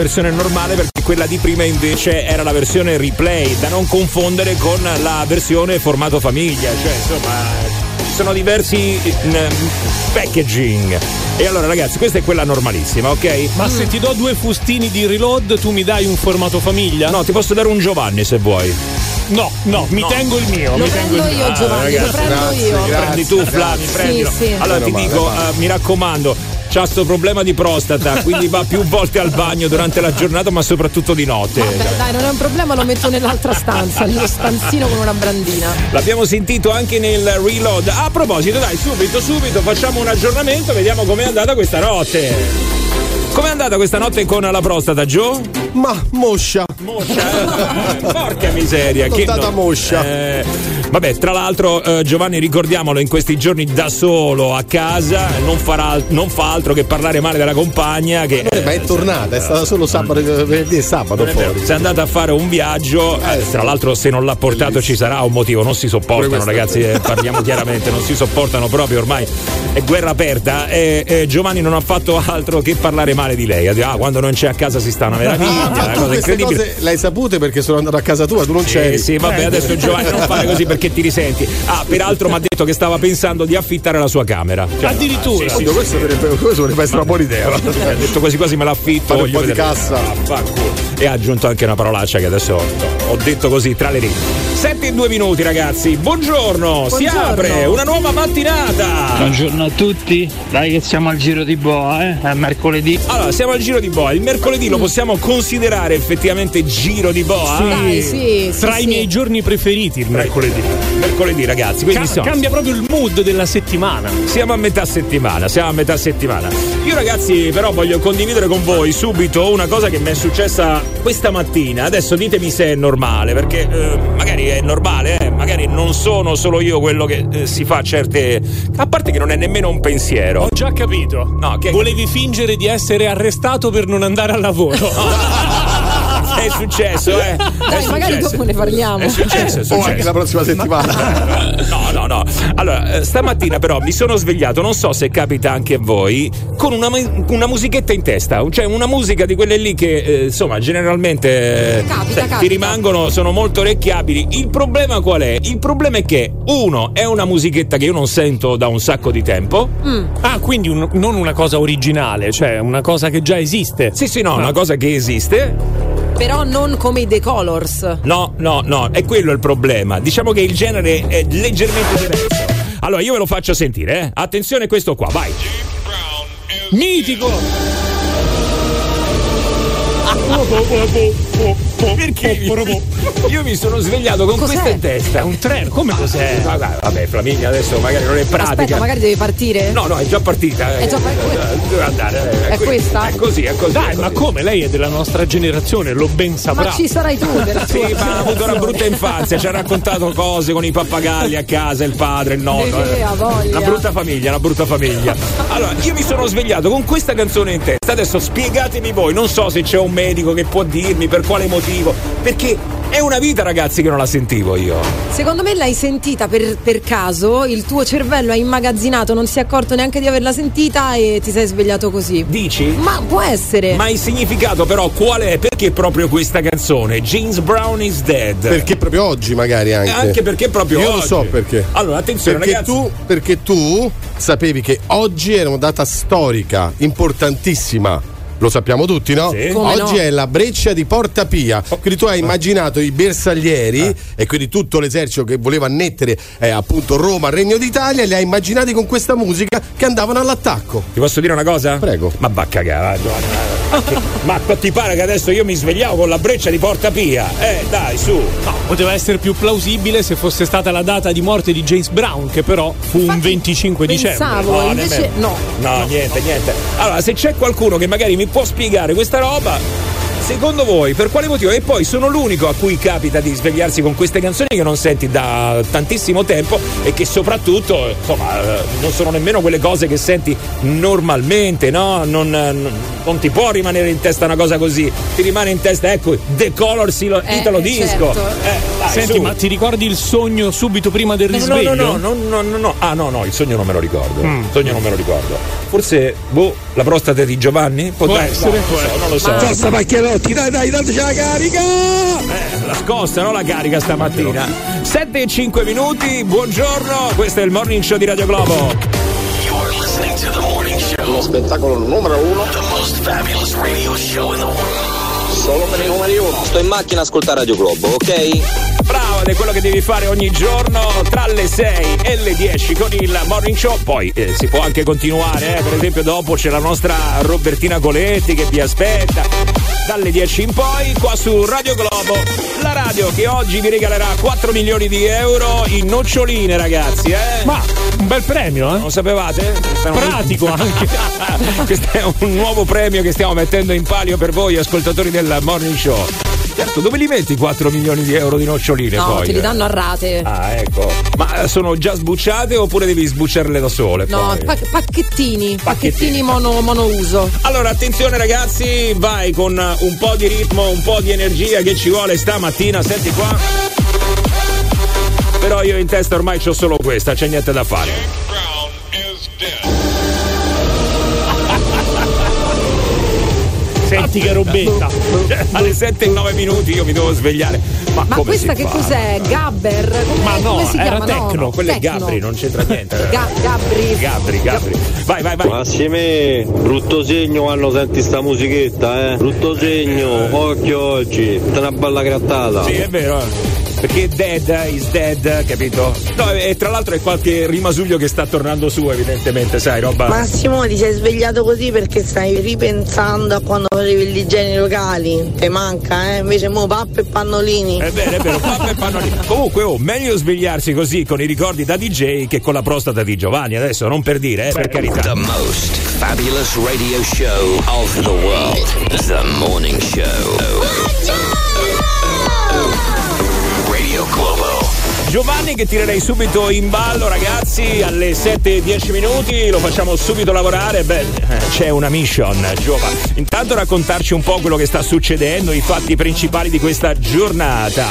versione normale perché quella di prima invece era la versione replay, da non confondere con la versione formato famiglia, cioè insomma ci sono diversi mm, packaging. E allora ragazzi, questa è quella normalissima, ok? Ma se ti do due fustini di reload, tu mi dai un formato famiglia? No, ti posso dare un Giovanni se vuoi. No, no, mi No. tengo il mio. Lo mi tengo prendo il mio. io, Giovanni, lo ragazzi, prendo grazie, io. grazie. Prendi tu, Flavio, Sì, prendilo. sì. Allora Meno ti male, dico, eh, mi raccomando, c'ha sto problema di prostata, quindi va più volte al bagno durante la giornata, ma soprattutto di notte. Vabbè, dai, non è un problema, lo metto nell'altra stanza, nello stanzino con una brandina. L'abbiamo sentito anche nel reload. A proposito, dai, subito, subito facciamo un aggiornamento, vediamo com'è andata questa notte. Com'è andata questa notte con la prostata, Joe? Ma moscia. Moscia. eh? Porca miseria. L'ho che data no- moscia. Eh, vabbè, tra l'altro, eh, Giovanni, ricordiamolo, in questi giorni da solo a casa, non, farà, non fa altro che parlare male della compagna. Che, Eh, ma è tornata, è stata solo sabato, venerdì e sabato è fuori. sei andata a fare un viaggio, eh, tra l'altro se non l'ha portato ci sarà un motivo, non si sopportano è ragazzi, eh, parliamo chiaramente, non si sopportano proprio ormai, è guerra aperta e eh, Giovanni non ha fatto altro che parlare male di lei, ah quando non c'è a casa si sta una meraviglia, una Tu cosa queste cose le hai sapute perché sono andato a casa tua, tu non Sì, c'eri. sì, vabbè, adesso Giovanni non fare così perché ti risenti. Ah, peraltro mi ha detto che stava pensando di affittare la sua camera. Cioè, Addirittura. sì, sì, Oddio, questo, potrebbe, questo potrebbe essere una buona idea. Ha detto quasi quasi me l'affitto. Fare un po' di vedere. cassa. Ah. E ha aggiunto anche una parolaccia che adesso ho, ho detto così tra le righe. 7 e 2 minuti, ragazzi. Buongiorno. Si Buongiorno. apre una nuova mattinata. Buongiorno a tutti, dai che siamo al giro di boa, eh? È mercoledì. Allora, siamo al giro di boa. Il mercoledì lo possiamo considerare effettivamente giro di boa? Dai, sì, sì, Tra i sì. miei giorni preferiti il mercoledì. Mercoledì, ragazzi. Quindi Ca- cambia proprio il mood della settimana. Siamo a metà settimana, siamo a metà settimana. Io ragazzi però voglio condividere con voi subito una cosa che mi è successa questa mattina. Adesso ditemi se è normale, perché eh, magari è normale, eh, magari non sono solo io quello che eh, si fa certe... A parte che non è nemmeno un pensiero. Ho già capito. No, che- Volevi fingere di essere arrestato per non andare al lavoro. È successo, eh. È Dai, magari successo. dopo ne parliamo. È successo, è O anche successo. la prossima settimana. No, no, no. Allora, eh, stamattina però mi sono svegliato, non so se capita anche a voi, con una, una musichetta in testa, cioè una musica di quelle lì che eh, insomma generalmente eh, Capita, sai, ti capita. rimangono, sono molto orecchiabili. Il problema qual è? Il problema è che uno è una musichetta che io non sento da un sacco di tempo. ah, quindi un- non una cosa originale, cioè una cosa che già esiste. Sì, sì, no, una cosa che esiste. Però non come i The Colors. No, no, no, è quello il problema. Diciamo che il genere è leggermente diverso. Allora, io ve lo faccio sentire, eh. Attenzione questo qua, vai. Mitico! Perché io mi sono svegliato con Cos'è? questa in testa. Un treno, come cos'è? Vabbè, vabbè, Flaminia adesso magari non è pratica. Aspetta, magari devi partire? No, no, è già partita. eh. È già partita. Deve andare. eh, È qui- questa? È così, è così. Dai, è ma così. come? Lei è della nostra generazione, lo ben saprà. Ma ci sarai tu della tua Sì, ma ha avuto una brutta infanzia, ci ha raccontato cose con i pappagalli a casa, il padre, il nonno. Eh. Una brutta famiglia, una brutta famiglia. Allora, io mi sono svegliato con questa canzone in testa. Adesso spiegatemi voi, non so se c'è un medico che può dirmi per quale motivo. Perché è una vita, ragazzi, che non la sentivo io. Secondo me l'hai sentita per, per caso, il tuo cervello ha immagazzinato, non si è accorto neanche di averla sentita e ti sei svegliato così. Dici? Ma può essere. Ma il significato però qual è? Perché proprio questa canzone? James Brown is dead. Perché proprio oggi magari anche. Anche perché proprio Io oggi. lo so perché. Allora, attenzione Perché ragazzi. tu, perché tu sapevi che oggi era una data storica importantissima. Lo sappiamo tutti, no? Sì. Come Oggi no? è la breccia di Porta Pia. Quindi tu hai immaginato i bersaglieri e quindi tutto l'esercito che voleva annettere eh, appunto Roma, Regno d'Italia, li hai immaginati con questa musica che andavano all'attacco. Ti posso dire una cosa? Prego. Ma va a cagare, va, Giovanni. Ma ti pare che adesso io mi svegliavo con la breccia di Porta Pia? Eh, dai, su. No, poteva essere più plausibile se fosse stata la data di morte di James Brown, che però fu un Infatti, 25 dicembre. Pensavo, invece nemmeno. no. No, niente, niente. Allora, se c'è qualcuno che magari mi può spiegare questa roba, secondo voi per quale motivo? E poi sono l'unico a cui capita di svegliarsi con queste canzoni che non senti da tantissimo tempo e che soprattutto, insomma, eh, non sono nemmeno quelle cose che senti normalmente, no? Non, non, non ti può rimanere in testa una cosa così. Ti rimane in testa, ecco, The Colors Italo Eh, Disco. certo. Eh, dai, Senti, su. ma ti ricordi il sogno subito prima del No, risveglio? no, no, no, no, no, no. Ah, no, no, il sogno non me lo ricordo. Mm. Il sogno non me lo ricordo. Forse, boh, la prostata di Giovanni? Può darsi? essere, No, può non so, lo so. Forza Pacchierotti, dai dai, dateci la carica! Eh, la scossa, no? La carica stamattina. 7 e 5 minuti, buongiorno, questo è il morning show di Radio Globo. You're listening to the morning show. Lo spettacolo numero uno, The most fabulous radio show in the world. solo per i numeri uno. Sto in macchina a ascoltare Radio Globo, ok? Bravo, ed è quello che devi fare ogni giorno tra le 6 e le 10 con il morning show. Poi eh, si può anche continuare, eh. per esempio dopo c'è la nostra Robertina Coletti che vi aspetta dalle 10 in poi qua su Radio Globo, la radio che oggi vi regalerà 4 milioni di euro in noccioline ragazzi, eh? Ma un bel premio, eh? Non sapevate? È un- Pratico anche. Questo è un nuovo premio che stiamo mettendo in palio per voi, ascoltatori del Morning Show. Certo, dove li metti 4 milioni di euro di noccioline No, poi? te li danno a rate. Ah, ecco. Ma sono già sbucciate oppure devi sbucciarle da sole? No, poi? pac- pacchettini, Pacchettini. pacchettini mono, monouso. Allora, attenzione ragazzi, vai con un po' di ritmo, un po' di energia che ci vuole stamattina, senti qua. Però io in testa ormai c'ho solo questa, c'è niente da fare. Senti che robetta. Alle 7 e 9 minuti io mi devo svegliare. Ma, Ma come questa si che fa? cos'è? Gabber? Come, Ma no, come si era chiama? Tecno, no, Quello è Tecno. Gabri, non c'entra niente. Ga- Gabri. Gabri, Gabri. Vai, vai, vai. Massime, brutto segno quando senti sta musichetta, eh. Brutto segno, occhio oggi, tutta una bella grattata. Sì, è vero. eh. Perché dead is dead, capito? No, e tra l'altro è qualche rimasuglio che sta tornando su, evidentemente, sai, roba. Massimo ti sei svegliato così perché stai ripensando a quando facevi il DJ nei locali. Te manca, eh? Invece mo pappe e pannolini. È vero, è vero, pappa e pannolini. Comunque, oh, meglio svegliarsi così con i ricordi da DJ che con la prostata di Giovanni. Adesso non per dire, eh, per carità. The most fabulous radio show of the world. The morning show. Radio Giovanni che tirerei subito in ballo ragazzi alle 7 e 10 minuti, lo facciamo subito lavorare, beh eh, c'è una mission Giova. Intanto raccontarci un po' quello che sta succedendo, i fatti principali di questa giornata.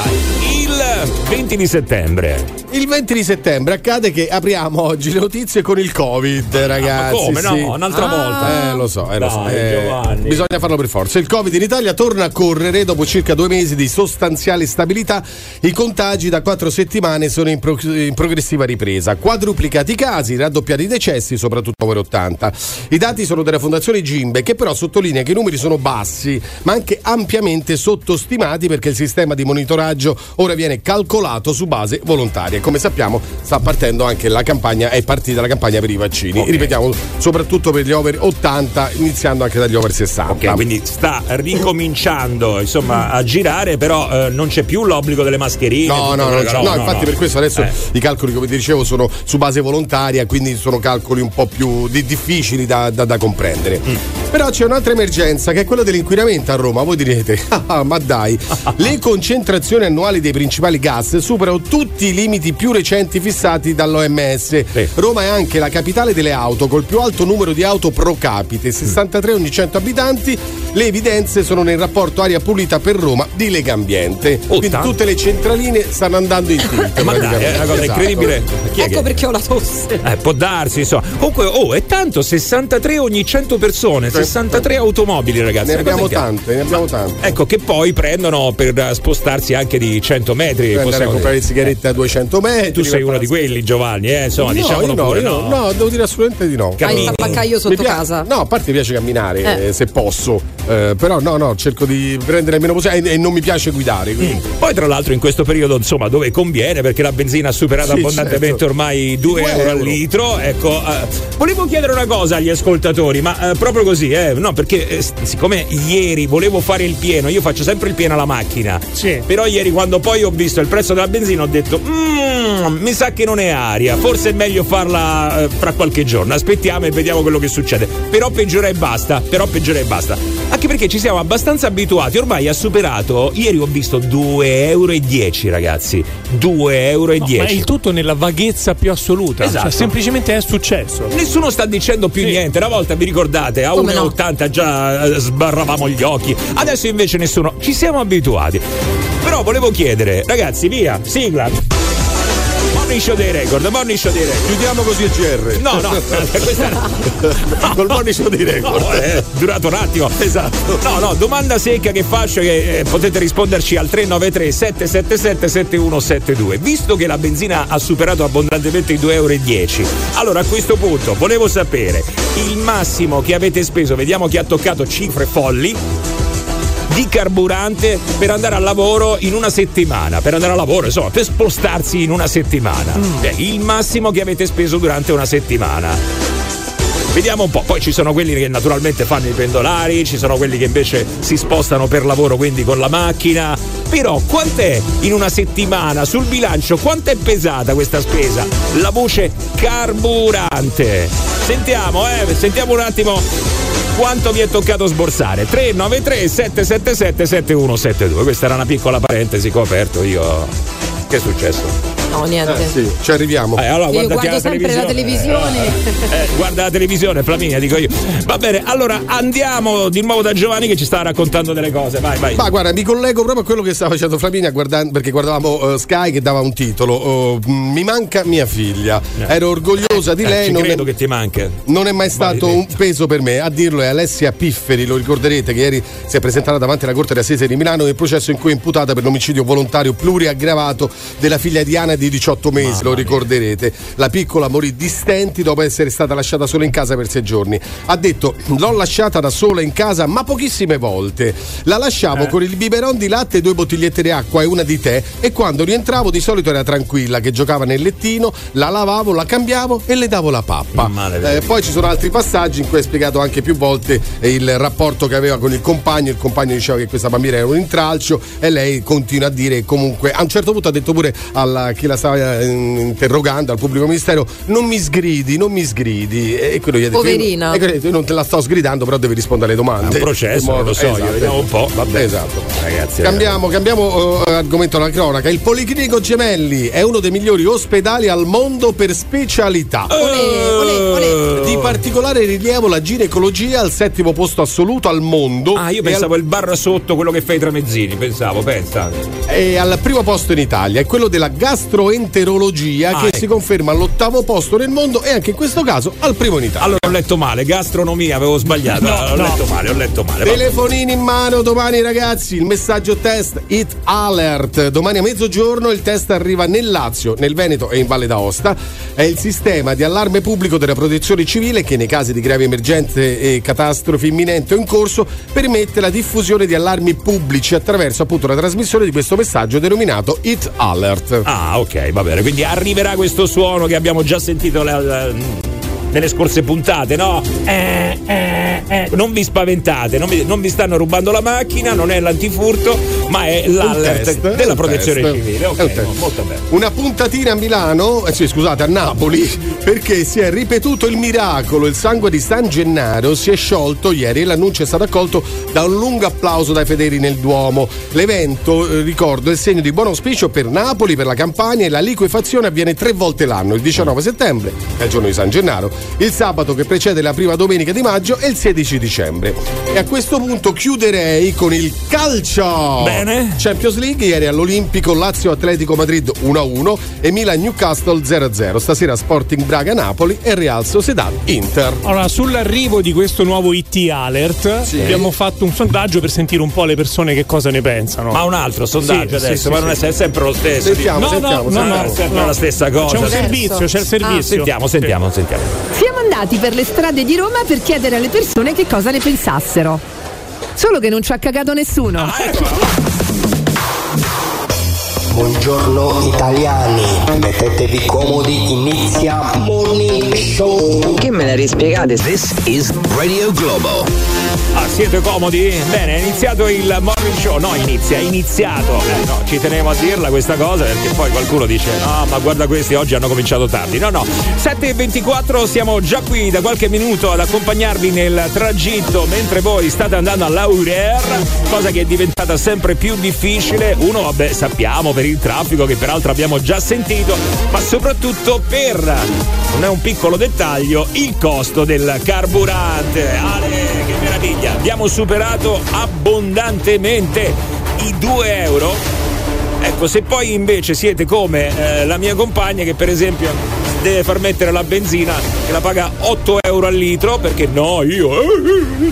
Il 20 di settembre. Il 20 di settembre accade che apriamo oggi le notizie con il Covid, ragazzi. Ma come sì. no? Un'altra volta. Eh, lo so, eh, lo so. Dai, eh, bisogna farlo per forza. Il Covid in Italia torna a correre dopo circa due mesi di sostanziale stabilità. I contagi da quattro settimane sono in, pro- in progressiva ripresa. Quadruplicati i casi, raddoppiati i decessi, soprattutto over 80. I dati sono della Fondazione Gimbe, che però sottolinea che i numeri sono bassi, ma anche ampiamente sottostimati perché il sistema di monitoraggio ora viene calcolato su base volontaria. E come sappiamo, sta partendo anche la campagna, è partita la campagna per i vaccini. Ok. Ripetiamo, soprattutto per gli over 80, iniziando anche dagli over 60. Ok, quindi sta ricominciando insomma a girare, però eh, non c'è più l'obbligo delle mascherine. No, no, no, che- no, infatti per questo adesso Eh. i calcoli, come ti dicevo, sono su base volontaria, quindi sono calcoli un po' più di- difficili da, da- da comprendere. Mm. Però c'è un'altra emergenza che è quella dell'inquinamento a Roma. Voi direte, "Ah, ma dai, le concentrazioni annuali dei principali gas superano tutti i limiti più recenti fissati dall'OMS. Roma è anche la capitale delle auto col più alto numero di auto pro capite, 63 ogni 100 abitanti. Le evidenze sono nel rapporto aria pulita per Roma di Legambiente. Quindi tanto. tutte le centraline stanno andando in tilt. Ma dai, è una cosa. Esatto. incredibile. Chi Ecco che- perché ho la tosse. Eh, può darsi, insomma. Comunque, oh, è tanto, 63 ogni 100 persone, 63 automobili, ragazzi. Ne abbiamo tante, ne abbiamo tante. Ecco, che poi prendono per eh, spostarsi anche di 100 metri. Per andare a possiamo comprare le sigarette a 200 metri. Tu sei uno di quelli, Giovanni, eh? Insomma, No, diciamolo no, pure, no. no, no, devo dire assolutamente di no. Hai il tabaccaio sotto pia- casa. No, a parte mi piace camminare Eh. eh, se posso, eh, però no, no, cerco di prendere meno possibile e, e non mi piace guidare. Quindi. Poi, tra l'altro, in questo periodo, insomma, dove conviene, perché la benzina ha superato Sì, abbondantemente certo. ormai 2 Due euro al euro. litro. Ecco, eh, volevo chiedere una cosa agli ascoltatori, ma eh, proprio così, eh? No, perché eh, siccome ieri volevo fare il pieno, io faccio sempre il pieno alla macchina. Sì. Però ieri quando poi ho visto il prezzo della benzina ho detto "Mm, mi sa che non è aria, forse è meglio farla eh, fra qualche giorno. Aspettiamo e vediamo quello che succede. Però peggiora e basta, però peggiora e basta. Anche perché ci siamo abbastanza abituati, ormai ha superato, ieri ho visto 2,10 euro ragazzi, 2,10 euro. No, ma il tutto nella vaghezza più assoluta. Esatto. Cioè, semplicemente è successo. Nessuno sta dicendo più Sì. niente. Una volta vi ricordate, a Come no? 1,80 già eh, sbarravamo gli occhi. Adesso invece nessuno. Ci siamo abituati. Però volevo chiedere, ragazzi, via, sigla. Morning show dei record, morning show dei record. Chiudiamo così il GR. No, no, questa era- Col morning show di record. No, è durato un attimo. Esatto. No, no, domanda secca che faccio che eh, potete risponderci al 393 777 7172. Visto che la benzina ha superato abbondantemente i 2,10 euro, allora a questo punto volevo sapere il massimo che avete speso, vediamo chi ha toccato cifre folli di carburante per andare al lavoro in una settimana, per andare al lavoro, insomma, per spostarsi in una settimana. Beh, il massimo che avete speso durante una settimana. Vediamo un po', poi ci sono quelli che naturalmente fanno i pendolari, ci sono quelli che invece si spostano per lavoro, quindi con la macchina. Però quant'è in una settimana sul bilancio? Quanto è pesata questa spesa? La voce carburante. Sentiamo, eh, sentiamo un attimo quanto vi è toccato sborsare. 393 777 7172. Questa era una piccola parentesi che ho aperto io. Che è successo? No, niente. Eh, sì, ci arriviamo. Eh, allora, Io guardo sempre la televisione. Eh, eh, guarda la televisione, Flaminia, dico io. Va bene, allora andiamo di nuovo da Giovanni che ci sta raccontando delle cose. Vai, vai. Ma guarda, mi collego proprio a quello che stava facendo Flaminia guardando, perché guardavamo eh, Sky che dava un titolo. mm, mi manca mia figlia. Ero orgogliosa di Eh, lei. ci non, credo è, che ti manca. non è mai stato un peso per me. A dirlo è Alessia Pifferi, lo ricorderete, che ieri si è presentata davanti alla Corte d'Assise di Milano nel processo in cui è imputata per l'omicidio volontario pluriaggravato della figlia Diana di 18 mesi, lo ricorderete. La piccola morì di stenti dopo essere stata lasciata sola in casa per sei giorni. Ha detto: L'ho lasciata da sola in casa, ma pochissime volte. La lasciavo con il biberon di latte e due bottigliette di acqua e una di tè. E quando rientravo, di solito era tranquilla, che giocava nel lettino, la lavavo, la cambiavo e le davo la pappa. Eh, poi ci sono altri passaggi in cui ha spiegato anche più volte eh, il rapporto che aveva con il compagno. Il compagno diceva che questa bambina era un intralcio e lei continua a dire comunque a un certo punto ha detto pure a chi la stava eh, interrogando al pubblico ministero non mi sgridi, non mi sgridi. E quello gli ha detto Poverina. Io, e io non te la sto sgridando, però devi rispondere alle domande. È un processo, modo- lo so, io esatto, vediamo un po'. Vabbè. Esatto. Ragazzi, Cambiamo, cambiamo eh, argomento alla cronaca. Il Policlinico Gemelli è uno dei migliori ospedali al mondo per specialità. Olè, olè, olè. Di particolare rilievo la ginecologia al settimo posto assoluto al mondo. Ah, io pensavo il bar sotto, quello che fa i tramezzini, pensavo, pensa. al, e al primo posto in Italia. È quello della gastroenterologia Ah, che ecco. si conferma all'ottavo posto nel mondo e anche in questo caso al primo in Italia. Allora ho letto male, gastronomia, avevo sbagliato. No, ho no. letto male, ho letto male. Telefonini in mano domani ragazzi, il messaggio test It Alert. Domani a mezzogiorno il test arriva nel Lazio, nel Veneto e in Valle d'Aosta. È il sistema di allarme pubblico della protezione civile che nei casi di gravi emergenze e catastrofi imminenti o in corso permette la diffusione di allarmi pubblici attraverso appunto la trasmissione di questo messaggio denominato It Alert. Ah, ok, va bene. Quindi arriverà questo suono che abbiamo già sentito la- la- nelle scorse puntate, no? Eh, eh, eh. Non vi spaventate, non vi, non vi stanno rubando la macchina, non è l'antifurto, ma è l'alert test, della protezione test. civile. Ok, no, molto bene. Una puntatina a Milano, eh sì, scusate, a Napoli, perché si è ripetuto il miracolo. Il sangue di San Gennaro si è sciolto ieri e l'annuncio è stato accolto da un lungo applauso dai fedeli nel Duomo. L'evento, eh, ricordo, è segno di buon auspicio per Napoli, per la campagna e la liquefazione avviene tre volte l'anno, il 19 settembre, è il giorno di San Gennaro, il sabato che precede la prima domenica di maggio e il 16 dicembre. E a questo punto chiuderei con il calcio. Bene. Champions League ieri all'Olimpico Lazio Atletico Madrid 1-1 e Milan Newcastle 0-0. Stasera Sporting Braga Napoli e Real Sociedad Inter. Allora, sull'arrivo di questo nuovo IT Alert abbiamo fatto un sondaggio per sentire un po' le persone che cosa ne pensano. Ma un altro sondaggio Sì, adesso, sì, ma sì, non sì. è, sempre lo stesso. Sentiamo, No, no, sentiamo, no, sentiamo. è sempre no. la stessa cosa. C'è un servizio, c'è il Ah, servizio. Sentiamo, sentiamo, sentiamo. Siamo andati per le strade di Roma per chiedere alle persone che cosa ne pensassero. Solo che non ci ha cagato nessuno. Ah, ecco. Buongiorno italiani, mettetevi comodi, inizia Morning Show. Che me la rispiegate? This is Radio Globo. Ah, siete comodi? Bene, è iniziato il morning show. No, inizia, è iniziato. Eh, no, ci tenevo a dirla questa cosa perché poi qualcuno dice: No, ma guarda questi oggi hanno cominciato tardi. No, no. 7.24, siamo già qui da qualche minuto ad accompagnarvi nel tragitto mentre voi state andando a Laurer, cosa che è diventata sempre più difficile. Uno, vabbè, sappiamo per il traffico che peraltro abbiamo già sentito, ma soprattutto per, non è un piccolo dettaglio, il costo del carburante. Ale, che meraviglia! Abbiamo superato abbondantemente i 2 euro. Ecco, se poi invece siete come eh, la mia compagna che per esempio deve far mettere la benzina e la paga 8 euro al litro perché no, io eh,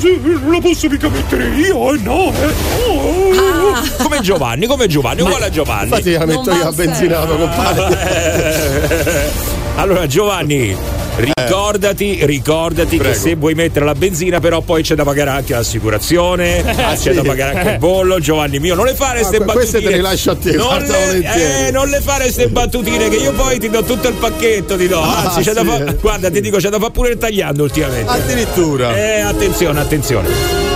eh, non la posso mica mettere io, eh, no, eh, oh, Ah. come Giovanni, come Giovanni, uguale a Giovanni. Infatti la metto io a benzina, ma compagno. Allora Giovanni, ricordati, ricordati che Prego. se vuoi mettere la benzina però poi c'è da pagare anche l'assicurazione, c'è sì. da pagare anche il bollo, Giovanni mio, non le fare Ah, ste que- battutine. queste te le lascio a te, non le, eh, non le fare ste battutine che io poi ti do tutto il pacchetto, ti do. Ah, Anzi, sì. fa- guarda, ti dico, c'è da fare pure il tagliando ultimamente. Addirittura. Eh, attenzione, attenzione.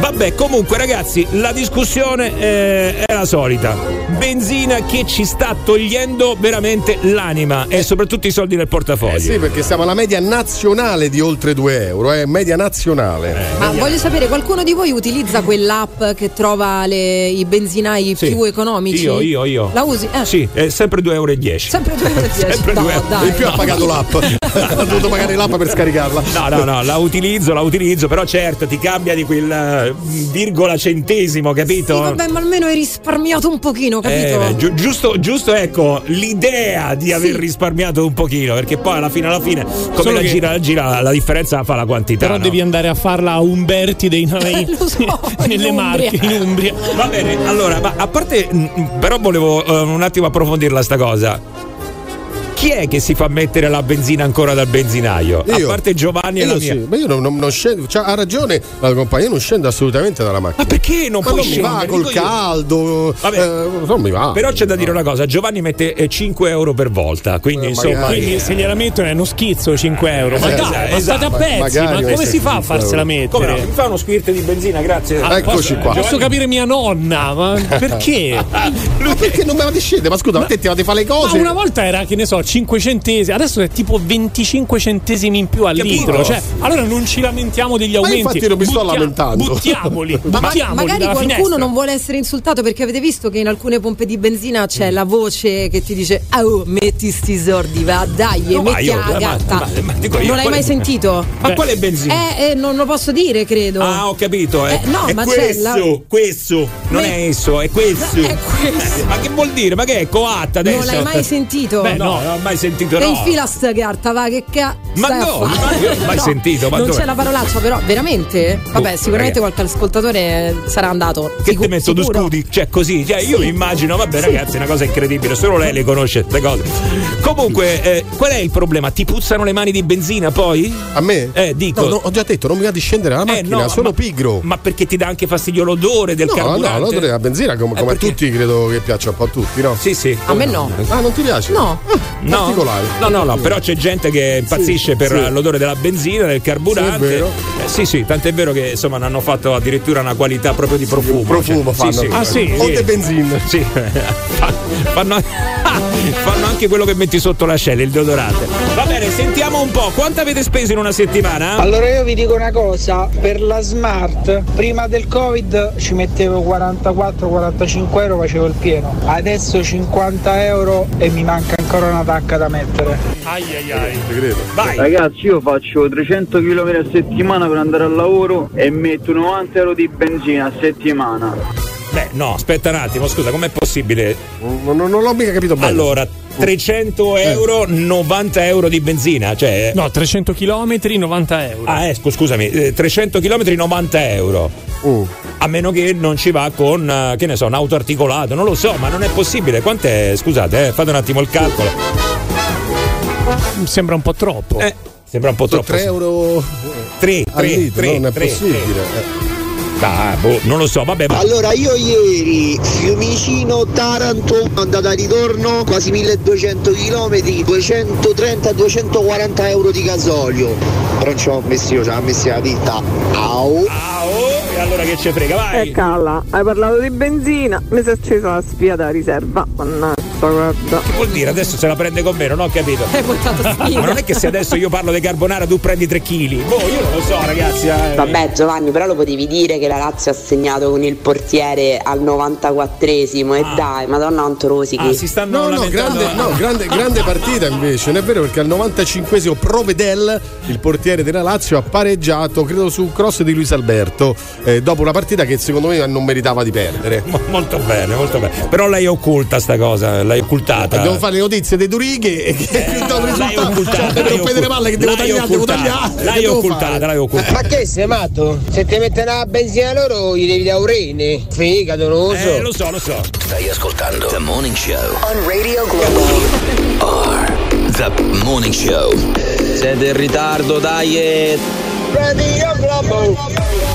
Vabbè, comunque ragazzi, la discussione eh, è la solita. Benzina che ci sta togliendo veramente l'anima e soprattutto i soldi del portafoglio. Eh sì, perché siamo alla media nazionale di oltre 2 euro, eh, media nazionale. Ma voglio sapere, qualcuno di voi utilizza quell'app che trova le- i benzinai Sì. più economici? Io, io, io. La usi? Eh. Sì, è sempre 2,10 euro. Sempre 2,10 euro. Sempre No, due euro. dai. In più ha pagato l'app, ha dovuto pagare l'app per scaricarla. No, no, no, la utilizzo, la utilizzo, però certo ti cambia di quel eh, virgola centesimo, capito? Sì, vabbè, ma almeno hai risparmiato un pochino, capito? Eh, giu- giusto, giusto, ecco, l'idea di aver risparmiato un pochino, perché poi alla fine, alla fine, come Solo la che- gira, la gira, la differenza la fa la quantità. Però no? devi andare a farla a Umberti dei Navei Lo so, nelle in Marche, in Umbria. Va bene, allora, ma a parte, mh, però volevo eh, un attimo approfondirla sta cosa. Chi è che si fa mettere la benzina ancora dal benzinaio? A Io. parte Giovanni e la Io mia. sì, ma io non, non- non scendo, cioè, ha ragione la compagnia, io non scendo assolutamente dalla macchina. Ma perché non Ma puoi non mi va scendere? col caldo, Vabbè. eh, non mi va. Però c'è da dire una cosa, Giovanni mette eh, 5 euro per volta, quindi Eh, insomma... magari. Quindi se gliela mettono è uno schizzo 5 euro. Ma Eh, dai, esatto, ma state a esatto. pezzi, Magari ma come si fa a 5 farsela euro. Come no? mettere? Mi fa uno squirt di benzina, grazie. Ah, Eccoci posso, qua. Posso capire mia nonna, ma perché? Ma perché non me la scende? Ma scusa, ma te ti fate fare le Ma cose? una volta era, che ne so, 5 centesimi, adesso è tipo 25 centesimi in più al Capito? litro. Cioè, allora non ci lamentiamo degli Ma aumenti. infatti non mi sto Buttia- lamentando. Buttiamoli, Ma buttiamoli magari dalla qualcuno finestra. non vuole essere insultato perché avete visto che in alcune pompe di benzina c'è la voce che ti dice oh metti sti sordi va dai No, ma metti io- la ma- gatta ma- ma dico io, non l'hai quale- mai sentito? Ma quale benzina? Eh, eh, non lo posso dire credo Ah, ho capito. È, Eh, no, è ma c'è questo, la- questo. Non Me- è esso, è questo. È questo. Eh, Ma che vuol dire? Ma che è coatta adesso? non l'hai mai sentito? Beh, no, non ho mai sentito e no. infila sta carta va che ca Ma no, ma io non ho mai sentito, ma non dove? c'è la parolaccia però veramente? vabbè Oh, sicuramente ragazzi. qualche ascoltatore sarà andato Che Sicu- ti metto sicuro. scudi? Cioè così, cioè, io mi immagino, vabbè ragazzi, è una cosa incredibile, solo lei le conosce queste cose. Comunque, eh, qual è il problema? Ti puzzano le mani di benzina poi? A me? Eh, dico. No, no, ho già detto, non mi va di scendere dalla Eh, macchina, no, sono ma- pigro. Ma perché ti dà anche fastidio l'odore del No, carburante? no, l'odore della benzina come, Eh, come a tutti credo che piaccia un po' a tutti, no? Sì, sì. a me no Ah, non ti piace? no No, particolare. no, no, no, però c'è gente che impazzisce Sì, per sì. l'odore della benzina, del carburante. Sì. Eh, sì, sì, tant'è vero che insomma ne hanno fatto addirittura una qualità proprio di profumo. Profumo Cioè, fanno. Sì, sì. Ah, sì? O de benzina. Sì, Fa- fanno, fanno anche quello che metti sotto l'ascella, il deodorante. Va bene, sentiamo un po', quanto avete speso in una settimana? Allora io vi dico una cosa, per la smart prima del covid ci mettevo 44-45 euro, facevo il pieno, adesso 50 euro e mi manca ancora una tacca da mettere. Ai ai ai. Credo. Vai. Ragazzi, io faccio 300 km a settimana per andare al lavoro e metto 90 euro di benzina a settimana. Beh, no, aspetta un attimo, scusa, com'è possibile? Non, non- non l'ho mica capito bene. Allora, 300 euro, 90 euro di benzina, cioè... No, 300 km, 90 euro. Ah, ecco, scusami, eh, 300 km 90 euro. Mm. A meno che non ci va con, eh, che ne so, un auto articolato, non lo so, ma non è possibile. Quant'è? Scusate, eh, fate un attimo il calcolo. Mi sembra un po' troppo. Eh, sembra un po' troppo. 3 euro 3, al 3, litro, 3, non è possibile. eh. Ah, boh, non lo so, vabbè. Ma... Allora io ieri Fiumicino Taranto andata e ritorno quasi 1200 km 230-240 euro di gasolio però ci ho messo io ci ho messo la vita au e allora che ci frega vai E calla, hai parlato di benzina, mi si è accesa la spia da riserva. Mannaggia, guarda. Che vuol dire? Adesso se la prende con me, non ho capito. Hai buttato Ma non è che se adesso io parlo di carbonara tu prendi 3 kg. Boh, io non lo so, ragazzi. eh. Vabbè Giovanni, però lo potevi dire che la Lazio ha segnato con il portiere al 94esimo e dai, madonna quanto rosichi. Ah, si stanno No, no, grande, no, grande, grande partita invece, non è vero perché al 95esimo Provedel, il portiere della Lazio, ha pareggiato, credo su un cross di Luis Alberto, eh, dopo una partita che secondo me non meritava di perdere. Mo- Molto bene, molto bene. Però lei occulta sta cosa, l'hai occultata. Devo fare le notizie dei Durighe e che do il risultato. occultata. Cioè, l'hai devo rompere le palle che devo tagliare, devo tagliare. L'hai occultata, fare? l'hai occultata. Ma che sei matto? Se ti mettono la benzina loro gli devi dare un rene. Fegato, lo so. Eh, lo so, lo so. Stai ascoltando The Morning Show. On Radio Globo. The Morning Show. Siete in ritardo, dai. e- Radio Globo.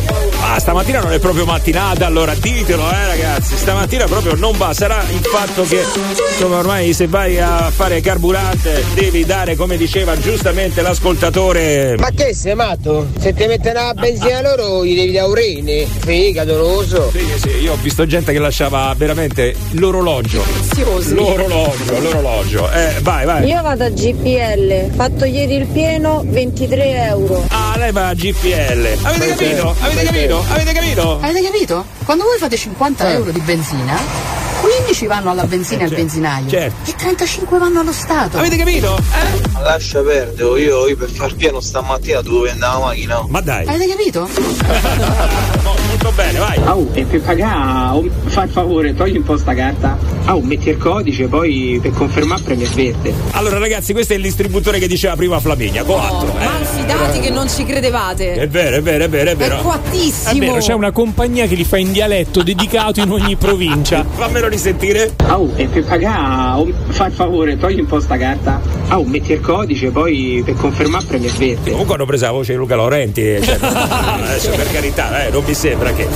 Ah, stamattina non è proprio mattinata, allora ditelo, eh ragazzi. Stamattina proprio non va. Sarà il fatto che insomma ormai se vai a fare carburante devi dare, come diceva giustamente l'ascoltatore. Ma che sei matto? Se ti mettono la benzina loro gli devi dare un rene. Fegato. Sì, sì, io ho visto gente che lasciava veramente l'orologio. L'orologio, l'orologio. Eh, vai, vai. Io vado a GPL, fatto ieri il pieno 23 euro. Ah, lei va a GPL. Avete capito? Avete capito? Avete capito? Avete capito? Quando voi fate 50 Eh. euro di benzina, 15 vanno alla benzina e al certo, benzinaio certo. e 35 vanno allo Stato. Avete capito? Ma lascia perdere, io, io per far pieno stamattina dovevo prendere la macchina. Ma dai. Avete capito? Molto bene, vai. Oh, e per pagare, oh, fa il favore, togli un po' sta carta. Oh, metti il codice, poi per confermare premi verde. Allora, ragazzi, questo è il distributore che diceva prima Flaminia. Coatto. eh. Ma fidati che non ci credevate. È vero, è vero, è vero, è vero. È coattissimo. È vero, c'è una compagnia che li fa in dialetto dedicato in ogni provincia. Fammelo risentire. Oh, e per pagare, oh, fa il favore, togli un po' sta carta. Oh, metti il codice, poi per confermare premi verde. Comunque hanno preso la voce di Luca Laurenti. Cioè, adesso per carità, eh, non mi sembra che.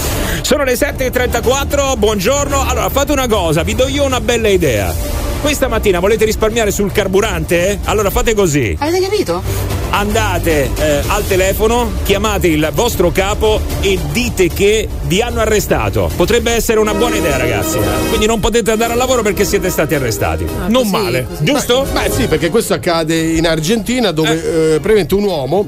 Sono le 7.34, buongiorno. Allora, fate una cosa, vi do io una bella idea. Questa mattina volete risparmiare sul carburante? Allora fate così. Avete capito? Andate eh, al telefono, chiamate il vostro capo e dite che vi hanno arrestato. Potrebbe essere una buona idea, ragazzi. Quindi non potete andare al lavoro perché siete stati arrestati. non male, giusto? Beh, sì, perché questo accade in Argentina dove eh, praticamente un uomo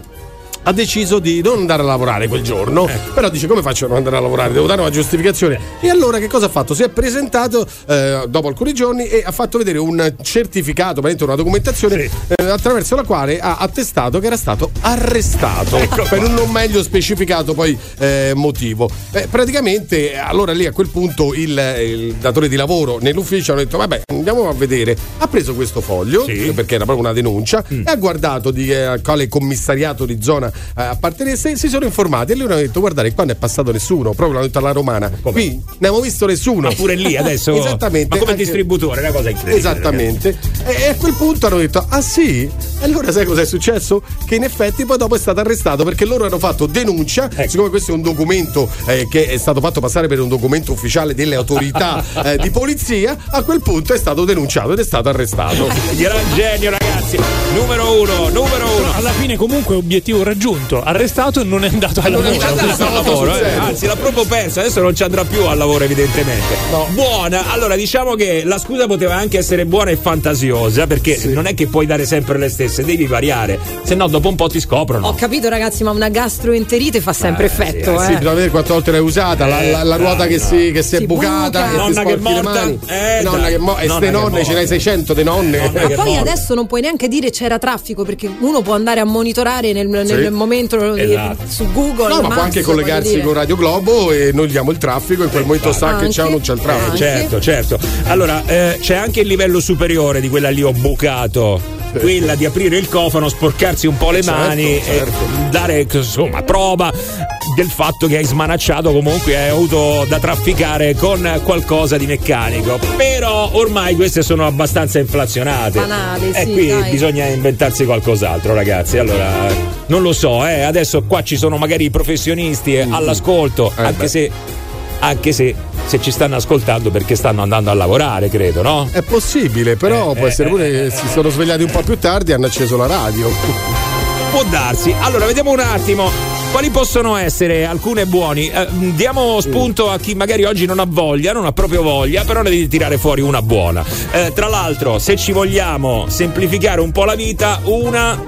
ha deciso di non andare a lavorare quel giorno, però dice come faccio a non andare a lavorare? Devo dare una giustificazione. E allora che cosa ha fatto? Si è presentato eh, dopo alcuni giorni e ha fatto vedere un certificato, una documentazione eh, attraverso la quale ha attestato che era stato arrestato per un non meglio specificato poi eh, motivo. Eh, praticamente allora lì a quel punto il, il datore di lavoro nell'ufficio hanno detto vabbè andiamo a vedere. Ha preso questo foglio perché era proprio una denuncia e ha guardato di eh, quale commissariato di zona eh, appartenesse, si sono informati e loro hanno detto guardate qua non è passato nessuno, proprio l'hanno detto alla romana. Qui ne abbiamo visto nessuno. Ma pure lì adesso. Esattamente. Ma come anche- distributore, una cosa incredibile. Esattamente. E, e a quel punto hanno detto: Ah sì? E allora sai cosa è successo? Che in effetti poi dopo è stato arrestato perché loro hanno fatto denuncia. Ecco. Siccome questo è un documento eh, che è stato fatto passare per un documento ufficiale delle autorità eh, di polizia, a quel punto è stato denunciato ed è stato arrestato. Gran genio, ragazzi. Numero uno, numero uno. Alla fine, comunque, obiettivo raggiunto. Arrestato e non è andato al Non lavoro. è andato al lavoro, eh. anzi l'ha proprio perso, adesso non ci andrà più al lavoro evidentemente. Buona, allora diciamo che la scusa poteva anche essere buona e fantasiosa perché non è che puoi dare sempre le stesse, devi variare, se no dopo un po' ti scoprono. Ho capito ragazzi, ma una gastroenterite fa sempre effetto, Eh eh. sì, bisogna vedere quante volte l'hai usata, la, la- la ruota che si, che si è bucata, buca. e Nonna che è morta. Eh, nonna dai. che mo- e ste nonne, ce n'hai 600 di nonne. Ma poi adesso non puoi neanche dire c'era traffico perché uno può andare a monitorare nel, nel Sì. momento di- Esatto. su Google. No, ma può anche collegarsi con Radio Globo e noi gli diamo il traffico. In quel momento sa che c'è o non c'è il traffico. Eh, certo, certo. Allora, eh, c'è anche il livello superiore di quella lì ho bucato. Quella di aprire il cofano, sporcarsi un po' le certo, mani certo. e dare insomma prova. Del fatto che hai smanacciato comunque hai avuto da trafficare con qualcosa di meccanico. Però ormai queste sono abbastanza inflazionate. Banali, e sì, qui dai. bisogna inventarsi qualcos'altro, ragazzi. Allora, non lo so, eh, adesso qua ci sono magari i professionisti eh, all'ascolto, Eh, anche beh. se anche se, se ci stanno ascoltando perché stanno andando a lavorare, credo, no? È possibile, però Eh, può eh, essere pure che si sono svegliati un po' più tardi e hanno acceso la radio. Può darsi. Allora, vediamo un attimo. Quali possono essere alcune buoni? Eh, diamo spunto a chi magari oggi non ha voglia, non ha proprio voglia, però ne devi tirare fuori una buona. Eh, tra l'altro, se ci vogliamo semplificare un po' la vita, una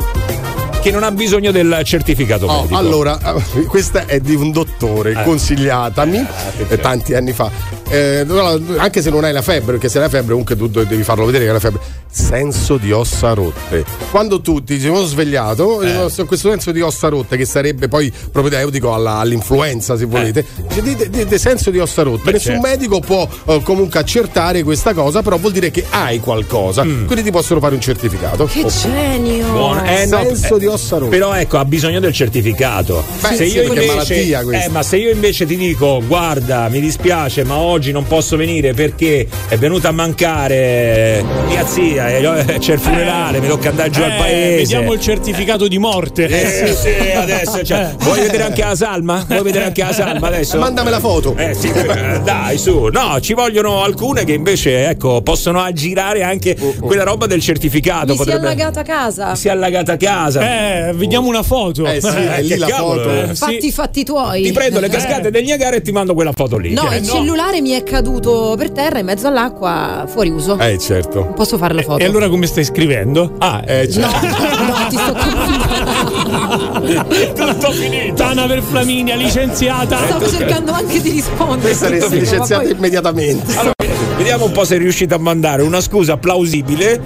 che non ha bisogno del certificato Oh, medico. allora, questa è di un dottore Eh. consigliatami eh, tanti anni fa. Eh, no, no, anche se non hai la febbre, perché se hai la febbre comunque tu devi farlo vedere che hai la febbre. Senso di ossa rotte. Quando tu ti sei svegliato, Eh. eh, questo senso di ossa rotte, che sarebbe poi propedeutico alla- all'influenza, se volete. Dice, dite, dite senso di ossa rotte. Beh, Nessun certo. medico può eh, comunque accertare questa cosa, però vuol dire che hai qualcosa. Quindi ti possono fare un certificato. Che genio! Buono. Eh, no, senso eh, di ossa rotte. Però ecco, ha bisogno del certificato. Beh, se sì, io invece, malattia eh, ma se io invece ti dico, guarda, mi dispiace, ma oggi non posso venire perché è venuta a mancare mia zia, e io- eh, c'è il funerale, mi tocca andare giù al Eh, paese. Vediamo il certificato di morte. Eh, sì, adesso cioè, vuoi vedere anche la salma? Vuoi vedere anche la salma adesso? Mandami la foto. Eh sì, eh, dai, su. No, ci vogliono alcune che invece, ecco, possono aggirare anche quella roba del certificato. Mi si è potrebbe- allagato a casa. Si è allagata a casa. Eh, vediamo una foto. Eh sì, è lì la cavolo, foto. eh. Fatti i fatti tuoi. Ti prendo le cascate del Niagara e ti mando quella foto lì. No, Eh, il cellulare mi è caduto per terra in mezzo all'acqua, fuori uso. Eh, certo. Non posso fare la foto. E allora come stai scrivendo? Ah, eh, No, no, ti sto tutto finito. Tana per Flaminia, licenziata. Stavo cercando anche di rispondere. Saresti Ma licenziato poi- immediatamente. Allora, vediamo un po' se riuscite a mandare una scusa plausibile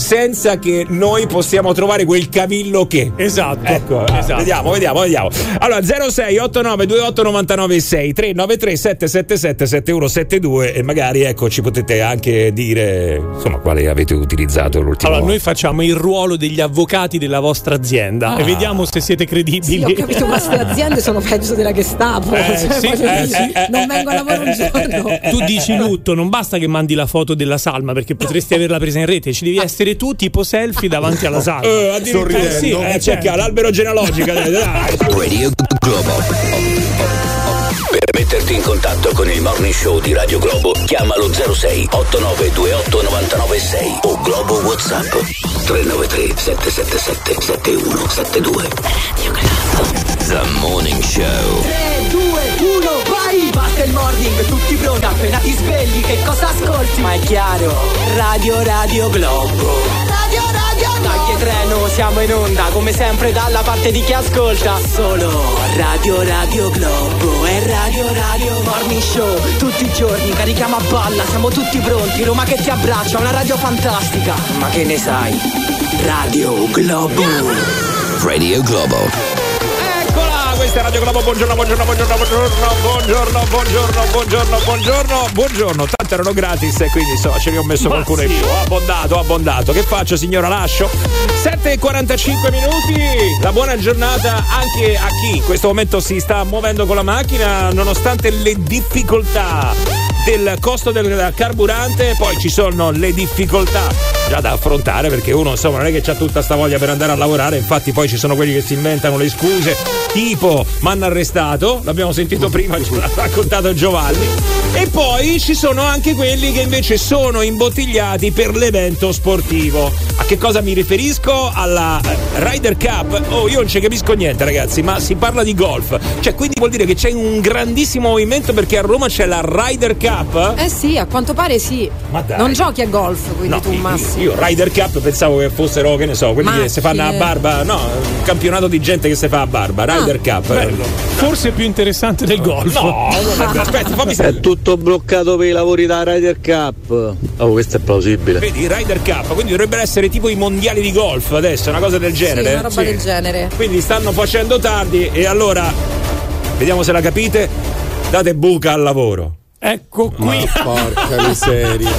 senza che noi possiamo trovare quel cavillo che. Esatto. Ecco, eh, esatto. vediamo, vediamo, vediamo. Allora 06 89 28 99 6 393 777 7172 e magari ecco ci potete anche dire insomma quale avete utilizzato l'ultimo. Allora, noi facciamo il ruolo degli avvocati della vostra azienda Ah. e vediamo se siete credibili. Sì, ho capito, ma queste aziende sono peggio della Gestapo. Eh, cioè, sì, eh, dire, sì. non vengo a lavoro un giorno. Tu dici lutto, non basta che mandi la foto della salma perché potresti averla presa in rete, ci devi essere tu tipo selfie davanti alla salma. Eh, addirittura Eh, sì, eh, eh, cerca l'albero genealogico. dai, dai. Radio Globo. Per metterti in contatto con il morning show di Radio Globo, chiamalo 06 8928 996 o Globo WhatsApp 393 777 7172. Radio Globo. The Morning Show. 3, 2, 1, il morning, tutti pronti, appena ti svegli, che cosa ascolti? Ma è chiaro, Radio Radio Globo. Radio Radio Globo. Dai treno, siamo in onda, come sempre dalla parte di chi ascolta. Solo Radio Radio Globo e Radio Radio Morning Show. Tutti i giorni carichiamo a balla, siamo tutti pronti, Roma che ti abbraccia, una radio fantastica. Ma che ne sai? Radio Globo. Radio Globo. Questa è Radio Globo. Buongiorno, buongiorno, buongiorno, buongiorno, buongiorno, buongiorno, buongiorno, buongiorno, buongiorno. Tanto erano gratis e quindi insomma ce ne ho messo Ma qualcuno sì. in più. Ho abbondato, ho abbondato. Che faccio, signora? Lascio. 7.45 minuti. La buona giornata anche a chi in questo momento si sta muovendo con la macchina nonostante le difficoltà del costo del carburante, poi ci sono le difficoltà già da affrontare perché uno insomma non è che c'ha tutta sta voglia per andare a lavorare, infatti poi ci sono quelli che si inventano le scuse, tipo m'hanno arrestato, l'abbiamo sentito prima, ce l'ha raccontato Giovanni, e poi ci sono anche quelli che invece sono imbottigliati per l'evento sportivo. A che cosa mi riferisco? Alla eh, Ryder Cup. Oh, io non ci capisco niente, ragazzi, ma si parla di golf. Cioè, quindi vuol dire che c'è un grandissimo movimento perché a Roma c'è la Ryder Cup? Eh sì, a quanto pare sì. Ma dai. Non giochi a golf, quindi No, tu io- Massimo. Io Ryder Cup pensavo che fossero, che ne so, quelli che Macchine. si fanno a barba. No, un campionato di gente che si fa a barba. Ryder Cup. Bello. Forse più interessante del golf. No, è- aspetta, fammi È sentire. tutto bloccato per i lavori da Ryder Cup. Oh, questo è plausibile. Vedi, Ryder Cup, quindi dovrebbero essere tipo i mondiali di golf adesso, una cosa del Sì, genere. una roba del genere. Quindi stanno facendo tardi e allora vediamo se la capite. Date buca al lavoro. Ecco qui. Ma porca miseria.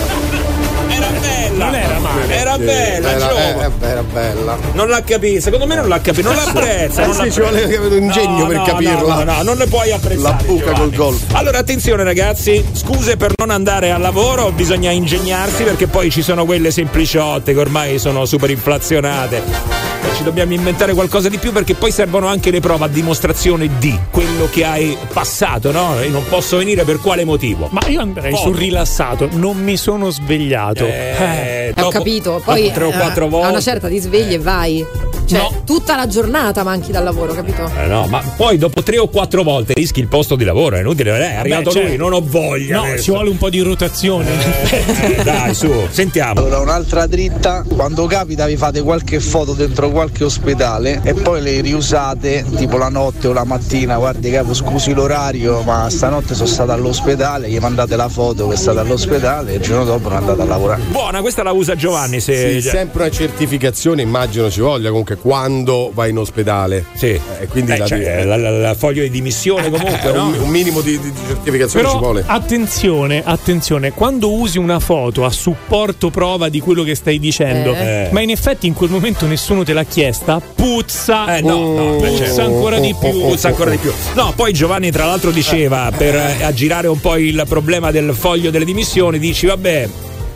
Era bella. Non era male. Era bella, era, Giova. eh, era bella. Non l'ha capito, secondo me non l'ha capito, non l'apprezza. Eh non sì, l'apprezza. ci vuole avere un ingegno No, per no, capirla. No, no, no, non ne puoi apprezzare. La buca Giovanni. col gol. Allora, attenzione, ragazzi, scuse per non andare al lavoro, bisogna ingegnarsi perché poi ci sono quelle sempliciotte che ormai sono super inflazionate. Ci dobbiamo inventare qualcosa di più perché poi servono anche le prove a dimostrazione di quello che hai passato, no? E non posso venire per quale motivo? Ma io andrei Poco. sul rilassato, non mi sono svegliato. Eh, Ho dopo- capito, poi tre o eh, quattro a volte. una certa ti svegli e vai. Cioè, tutta la giornata manchi dal lavoro, capito? Eh no, ma poi dopo tre o quattro volte rischi il posto di lavoro, è inutile, eh, è arrivato Beh, lui, certo. non ho voglia. No, adesso. ci vuole un po' di rotazione. Eh, dai, su, sentiamo. Allora, un'altra dritta, quando capita vi fate qualche foto dentro qualche ospedale e poi le riusate tipo la notte o la mattina, guardi capo scusi l'orario ma stanotte sono stata all'ospedale, gli mandate la foto che è stata all'ospedale e il giorno dopo non andate a lavorare. Buona, questa la usa Giovanni. Se... Sì, sempre una certificazione, immagino ci voglia comunque quando vai in ospedale. Sì. Eh, quindi Eh, la, cioè, la, la- la foglio di dimissione comunque, eh, no? un, un minimo di, di- certificazione ci Però vuole. attenzione, attenzione, quando usi una foto a supporto prova di quello che stai dicendo, Eh. ma in effetti in quel momento nessuno te l'ha chiesta, puzza, Eh, no, no, beh, puzza ancora di più. Puzza ancora di più. No, poi Giovanni, tra l'altro, diceva per eh, aggirare un po' il problema del foglio delle dimissioni, dici, vabbè.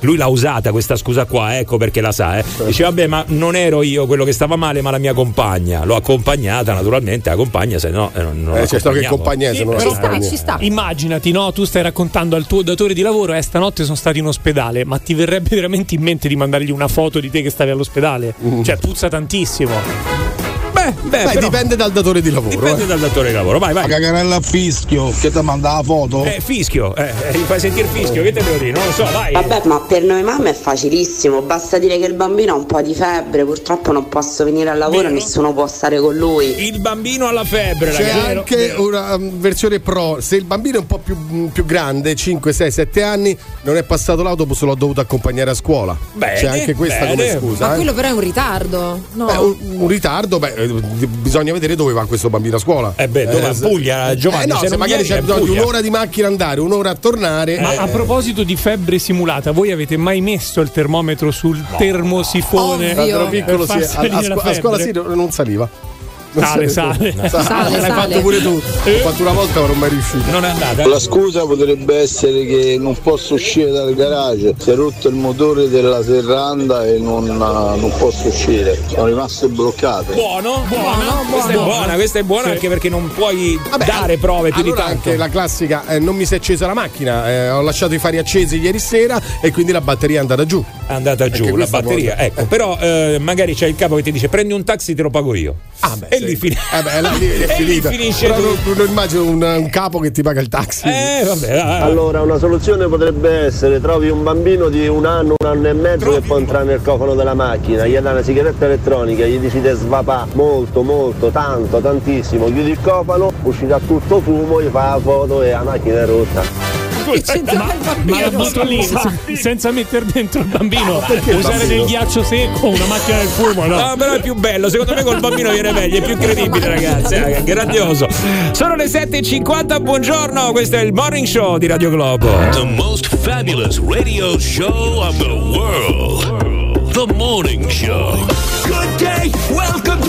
Lui l'ha usata questa scusa qua, ecco perché la sa. Eh. Dice, vabbè, ma non ero io quello che stava male, ma la mia compagna. L'ho accompagnata, naturalmente, la compagna, se no, eh, non, Eh, c'è sto che compagnia se non Ci sta, ci sta. Immaginati, no? Tu stai raccontando al tuo datore di lavoro, eh, stanotte sono stato in ospedale, ma ti verrebbe veramente in mente di mandargli una foto di te che stavi all'ospedale? Cioè, puzza tantissimo. Beh, beh, però- dipende dal datore di lavoro. dipende eh. dal datore di lavoro. Vai, vai. cagarella a fischio che ti manda la foto. Eh, fischio, eh, eh, fai sentire fischio, che te devo dire? Non lo so, vai. Vabbè, ma per noi mamme è facilissimo, basta dire che il bambino ha un po' di febbre, purtroppo non posso venire al lavoro, Vero. nessuno può stare con lui. Il bambino alla febbre, C'è ragazzi. anche una um, versione pro. Se il bambino è un po' più, mm, più grande, 5, 6, 7 anni, non è passato l'autobus, l'ho dovuto accompagnare a scuola. Bene, C'è anche questa come bene. scusa. Ma eh. quello però è un ritardo. No. Beh, un, un ritardo, beh, eh, bisogna vedere dove va questo bambino a scuola. Eh beh, dove? A se- Puglia, Giovanni, Eh no, se se, magari c'è bisogno di un'ora di macchina andare, un'ora a tornare. Ma eh, a proposito di febbre simulata, voi avete mai messo il termometro sul termosifone? Ovvio. quando ero piccolo sì, a, a scu- a scuola sì, non saliva. Sale, saliva. sale. Sale, L'hai sale. fatto pure tu. L'ho fatto una volta ma non mai riuscito. Non è andata. La scusa potrebbe essere che non posso uscire dal garage, si è rotto il motore della serranda e non, non posso uscire, sono rimasto bloccato. Buono, buono, questa è buono. buona, questa è buona Sì. anche perché non puoi Vabbè, dare prove più allora di tanto. anche la classica eh, non mi si è accesa la macchina eh, ho lasciato i fari accesi ieri sera e quindi la batteria è andata giù È andata giù la questa batteria, cosa- ecco, però eh, magari c'è il capo che ti dice prendi un taxi te lo pago io. Ah beh e sì. lì, fini- eh beh, là, lì è e lì finisce Però tutto. non, non immagino un, un capo che ti paga il taxi Eh, vabbè, ah, Allora, una soluzione potrebbe essere: trovi un bambino di un anno, un anno e mezzo che può entrare nel cofano della macchina, gli dai una sigaretta elettronica, gli dici di svapà molto, molto, tanto, tantissimo, chiudi il cofano, uscirà tutto fumo, gli fa la foto e la macchina è rotta. Il Ma bambino? la butto lì se- senza mettere dentro il bambino. perché il Usare bambino? del ghiaccio secco, una macchina del fumo, no? No, però è più bello, secondo me col bambino viene meglio, è più credibile ragazzi, eh, è grandioso. Sono le 7.50, buongiorno, questo è il Morning Show di Radio Globo. The most fabulous radio show of the world. The Morning Show.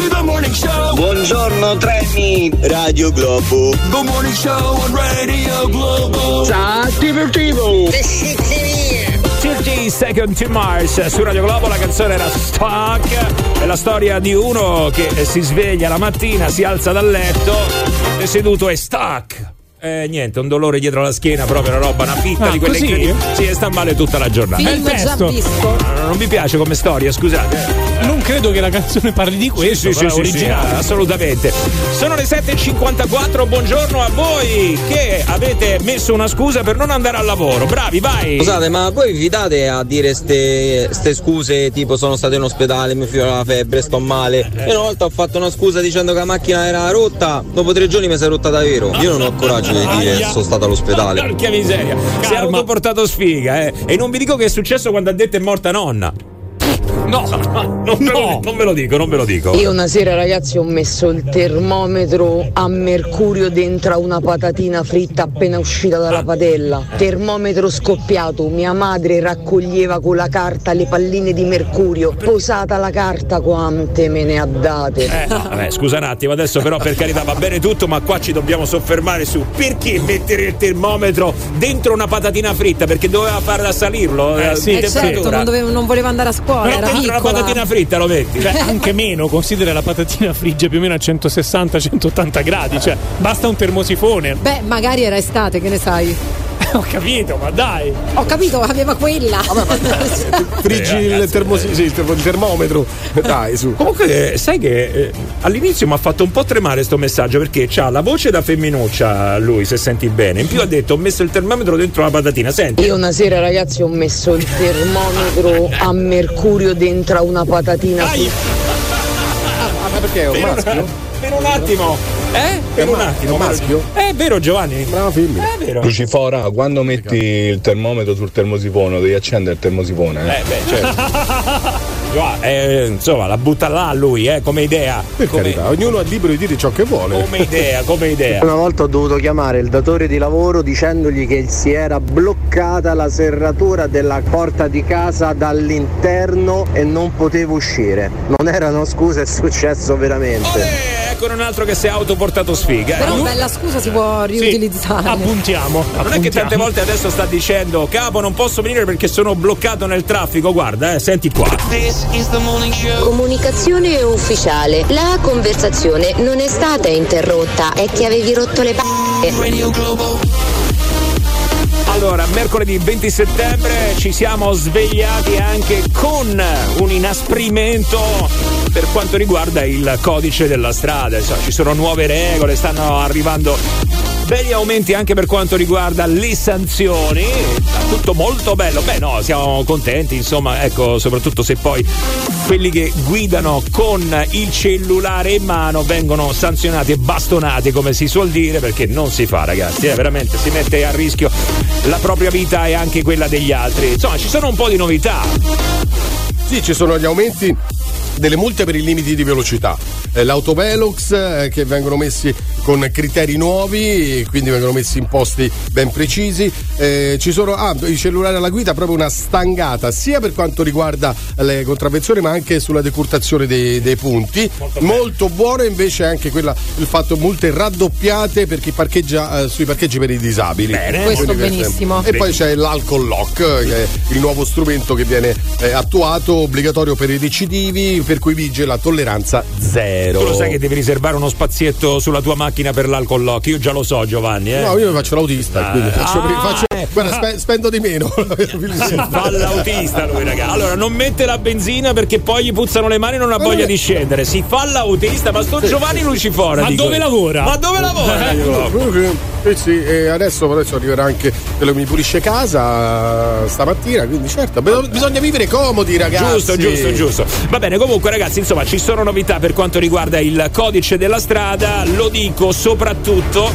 The morning show. Buongiorno treni, Radio Globo. The morning show on Radio Globo. Sta divertivo. 30 Second to Mars su Radio Globo la canzone era Stuck è la storia di uno che si sveglia la mattina si alza dal letto è seduto e stuck eh, niente, un dolore dietro la schiena, proprio una roba, una fitta Ah, di quelle così? incredibili. Sì, sta male tutta la giornata. Film già testo. visto. Non, non mi piace come storia, scusate. Non credo che la canzone parli di questo, Sì, sì, sì, è sì, originale. assolutamente. Sono le 7.54, buongiorno a voi che avete messo una scusa per non andare al lavoro. Bravi, vai! Scusate, ma voi vi date a dire ste, ste scuse tipo sono stato in ospedale, mi filo la febbre, sto male. Io una volta ho fatto una scusa dicendo che la macchina era rotta, dopo tre giorni mi si è rotta davvero. Io non ho coraggio di dire sono stato all'ospedale. Porca miseria, si è Karma. autoportato sfiga, eh. E non vi dico che è successo quando ha detto è morta nonna. No, no, non, Ve lo, non ve lo dico, non ve lo dico. Io una sera ragazzi ho messo il termometro a mercurio dentro a una patatina fritta appena uscita dalla padella. Termometro scoppiato, mia madre raccoglieva con la carta le palline di mercurio. Posata la carta quante me ne ha date. Eh, no, vabbè, scusa un attimo, adesso però per carità va bene tutto, ma qua ci dobbiamo soffermare su perché mettere il termometro dentro una patatina fritta? Perché doveva farla salirlo? Eh, eh, sì, Eh, certo, non, dovevo- non voleva andare a scuola, Però era una piccola. patatina fritta lo metti. Cioè, anche meno, considera la patatina frigge più o meno a 160-180 gradi, cioè basta un termosifone. Beh, magari era estate, che ne sai? Ho capito, ma dai. Ho capito, aveva quella. Friggi il, termosi- sì, il termo- il termometro. Dai, su. Comunque, eh, sai che eh, all'inizio mi ha fatto un po' tremare sto messaggio perché c'ha la voce da femminuccia lui, se senti bene. In più ha detto ho messo il termometro dentro la patatina. Senti. Io una sera ragazzi ho messo il termometro a mercurio dentro a una patatina fritta. Ma perché è un Per un- maschio? Per un attimo. Eh? Per un attimo. È un maschio? È vero Giovanni? Brava femmina. È vero. Lucifora, quando metti il termometro sul termosifone, devi accendere il termosifone. Eh, Eh beh, certo. Gio- eh, insomma, la butta là lui, eh, come idea. Per come, carità, ognuno è libero di dire ciò che vuole. come idea, come idea. Una volta ho dovuto chiamare il datore di lavoro dicendogli che si era bloccata la serratura della porta di casa dall'interno e non potevo uscire. Non erano scuse, è successo veramente. Eh, ecco un altro che si è autoportato sfiga. eh. Però bella scusa si può riutilizzare. Appuntiamo. Non è che tante volte adesso sta dicendo capo non posso venire perché sono bloccato nel traffico, guarda, eh, senti qua. Comunicazione ufficiale. La conversazione non è stata interrotta, è che avevi rotto le palle. Allora, mercoledì 20 settembre ci siamo svegliati anche con un inasprimento per quanto riguarda il codice della strada. Insomma, ci sono nuove regole, stanno arrivando belli aumenti anche per quanto riguarda le sanzioni. Tutto molto bello. Beh, no, siamo contenti, insomma, ecco, soprattutto se poi quelli che guidano con il cellulare in mano vengono sanzionati e bastonati, come si suol dire, perché non si fa, ragazzi. Eh, veramente si mette a rischio la propria vita e anche quella degli altri. Insomma, ci sono un po' di novità. Sì, ci sono gli aumenti delle multe per i limiti di velocità. Eh, L'autovelox eh, che vengono messi con criteri nuovi, quindi vengono messi in posti ben precisi. Eh, ci sono ah, i cellulari alla guida, proprio una stangata sia per quanto riguarda le contravvenzioni, ma anche sulla decurtazione dei, dei punti. Molto, buono invece anche quella, il fatto multe raddoppiate per chi parcheggia sui parcheggi per i disabili. Bene. Questo benissimo. E poi c'è l'alcol lock, che è il nuovo strumento che viene attuato, obbligatorio per i recidivi, per cui vige la tolleranza zero. Tu lo sai che devi riservare uno spazietto sulla tua macchina per l'alcol lock? Io già lo so, Giovanni. Eh. No, io faccio l'autista, Ah, quindi faccio, ah, faccio-. Guarda, spe- spendo di meno. Fa l'autista lui, raga. Allora, non mette la benzina perché poi gli puzzano le mani e non ha voglia di scendere. Si fa l'autista, ma sto Giovanni Lucifora. Ma dico dove io. lavora? Ma dove lavora? Eh sì, e adesso, adesso arriverà anche quello che mi pulisce casa stamattina, quindi certo, bisogna vivere comodi ragazzi. Giusto, giusto, giusto. Va bene, comunque ragazzi, insomma, ci sono novità per quanto riguarda il codice della strada, lo dico soprattutto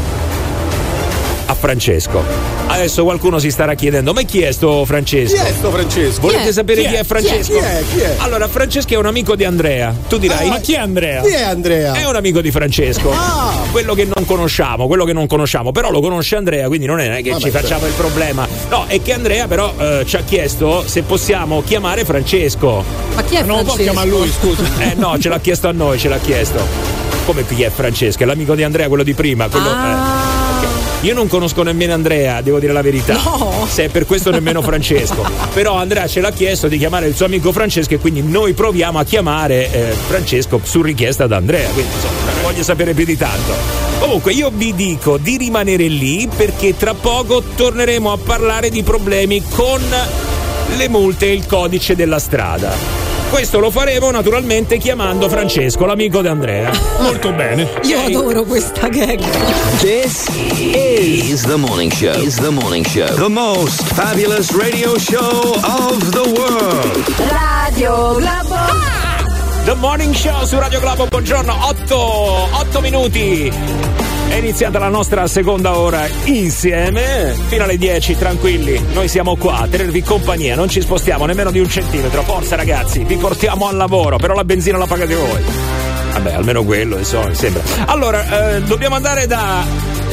a Francesco. Adesso qualcuno si starà chiedendo, ma chi è sto Francesco? Chi è sto Francesco? Volete Chi è? sapere Chi chi è? è, Francesco? Chi è? Chi è? Allora, Francesco è un amico di Andrea. Tu dirai. Ma chi è Andrea? Chi è Andrea? È un amico di Francesco. Ah. Quello che non conosciamo, quello che non conosciamo, però lo conosce Andrea, quindi non è che Vabbè, ci facciamo certo. il problema. No, è che Andrea però eh, ci ha chiesto se possiamo chiamare Francesco. Ma chi è Non lo può Francesco? chiamare lui, scusa. Eh no, ce l'ha chiesto a noi, ce l'ha chiesto. Come chi è Francesco? È l'amico di Andrea, quello di prima. Quello, Ah. eh. Io non conosco nemmeno Andrea, devo dire la verità. No. Se è per questo nemmeno Francesco. Però Andrea ce l'ha chiesto di chiamare il suo amico Francesco e quindi noi proviamo a chiamare eh, Francesco su richiesta da Andrea. Quindi insomma, non voglio sapere più di tanto. Comunque io vi dico di rimanere lì perché tra poco torneremo a parlare di problemi con le multe e il codice della strada. Questo lo faremo naturalmente chiamando Francesco, l'amico di Andrea. Molto bene. Io Ok. adoro questa gag. This is the morning show. Is the morning show. The most fabulous radio show of the world. Radio Globo. The Morning Show su Radio Globo, buongiorno, 8, 8 minuti È iniziata la nostra seconda ora insieme. Fino alle 10, tranquilli. Noi siamo qua a tenervi compagnia. Non ci spostiamo nemmeno di un centimetro. Forza, ragazzi, vi portiamo al lavoro. Però la benzina la pagate voi. Vabbè, almeno quello, insomma, sembra. Allora, eh, dobbiamo andare da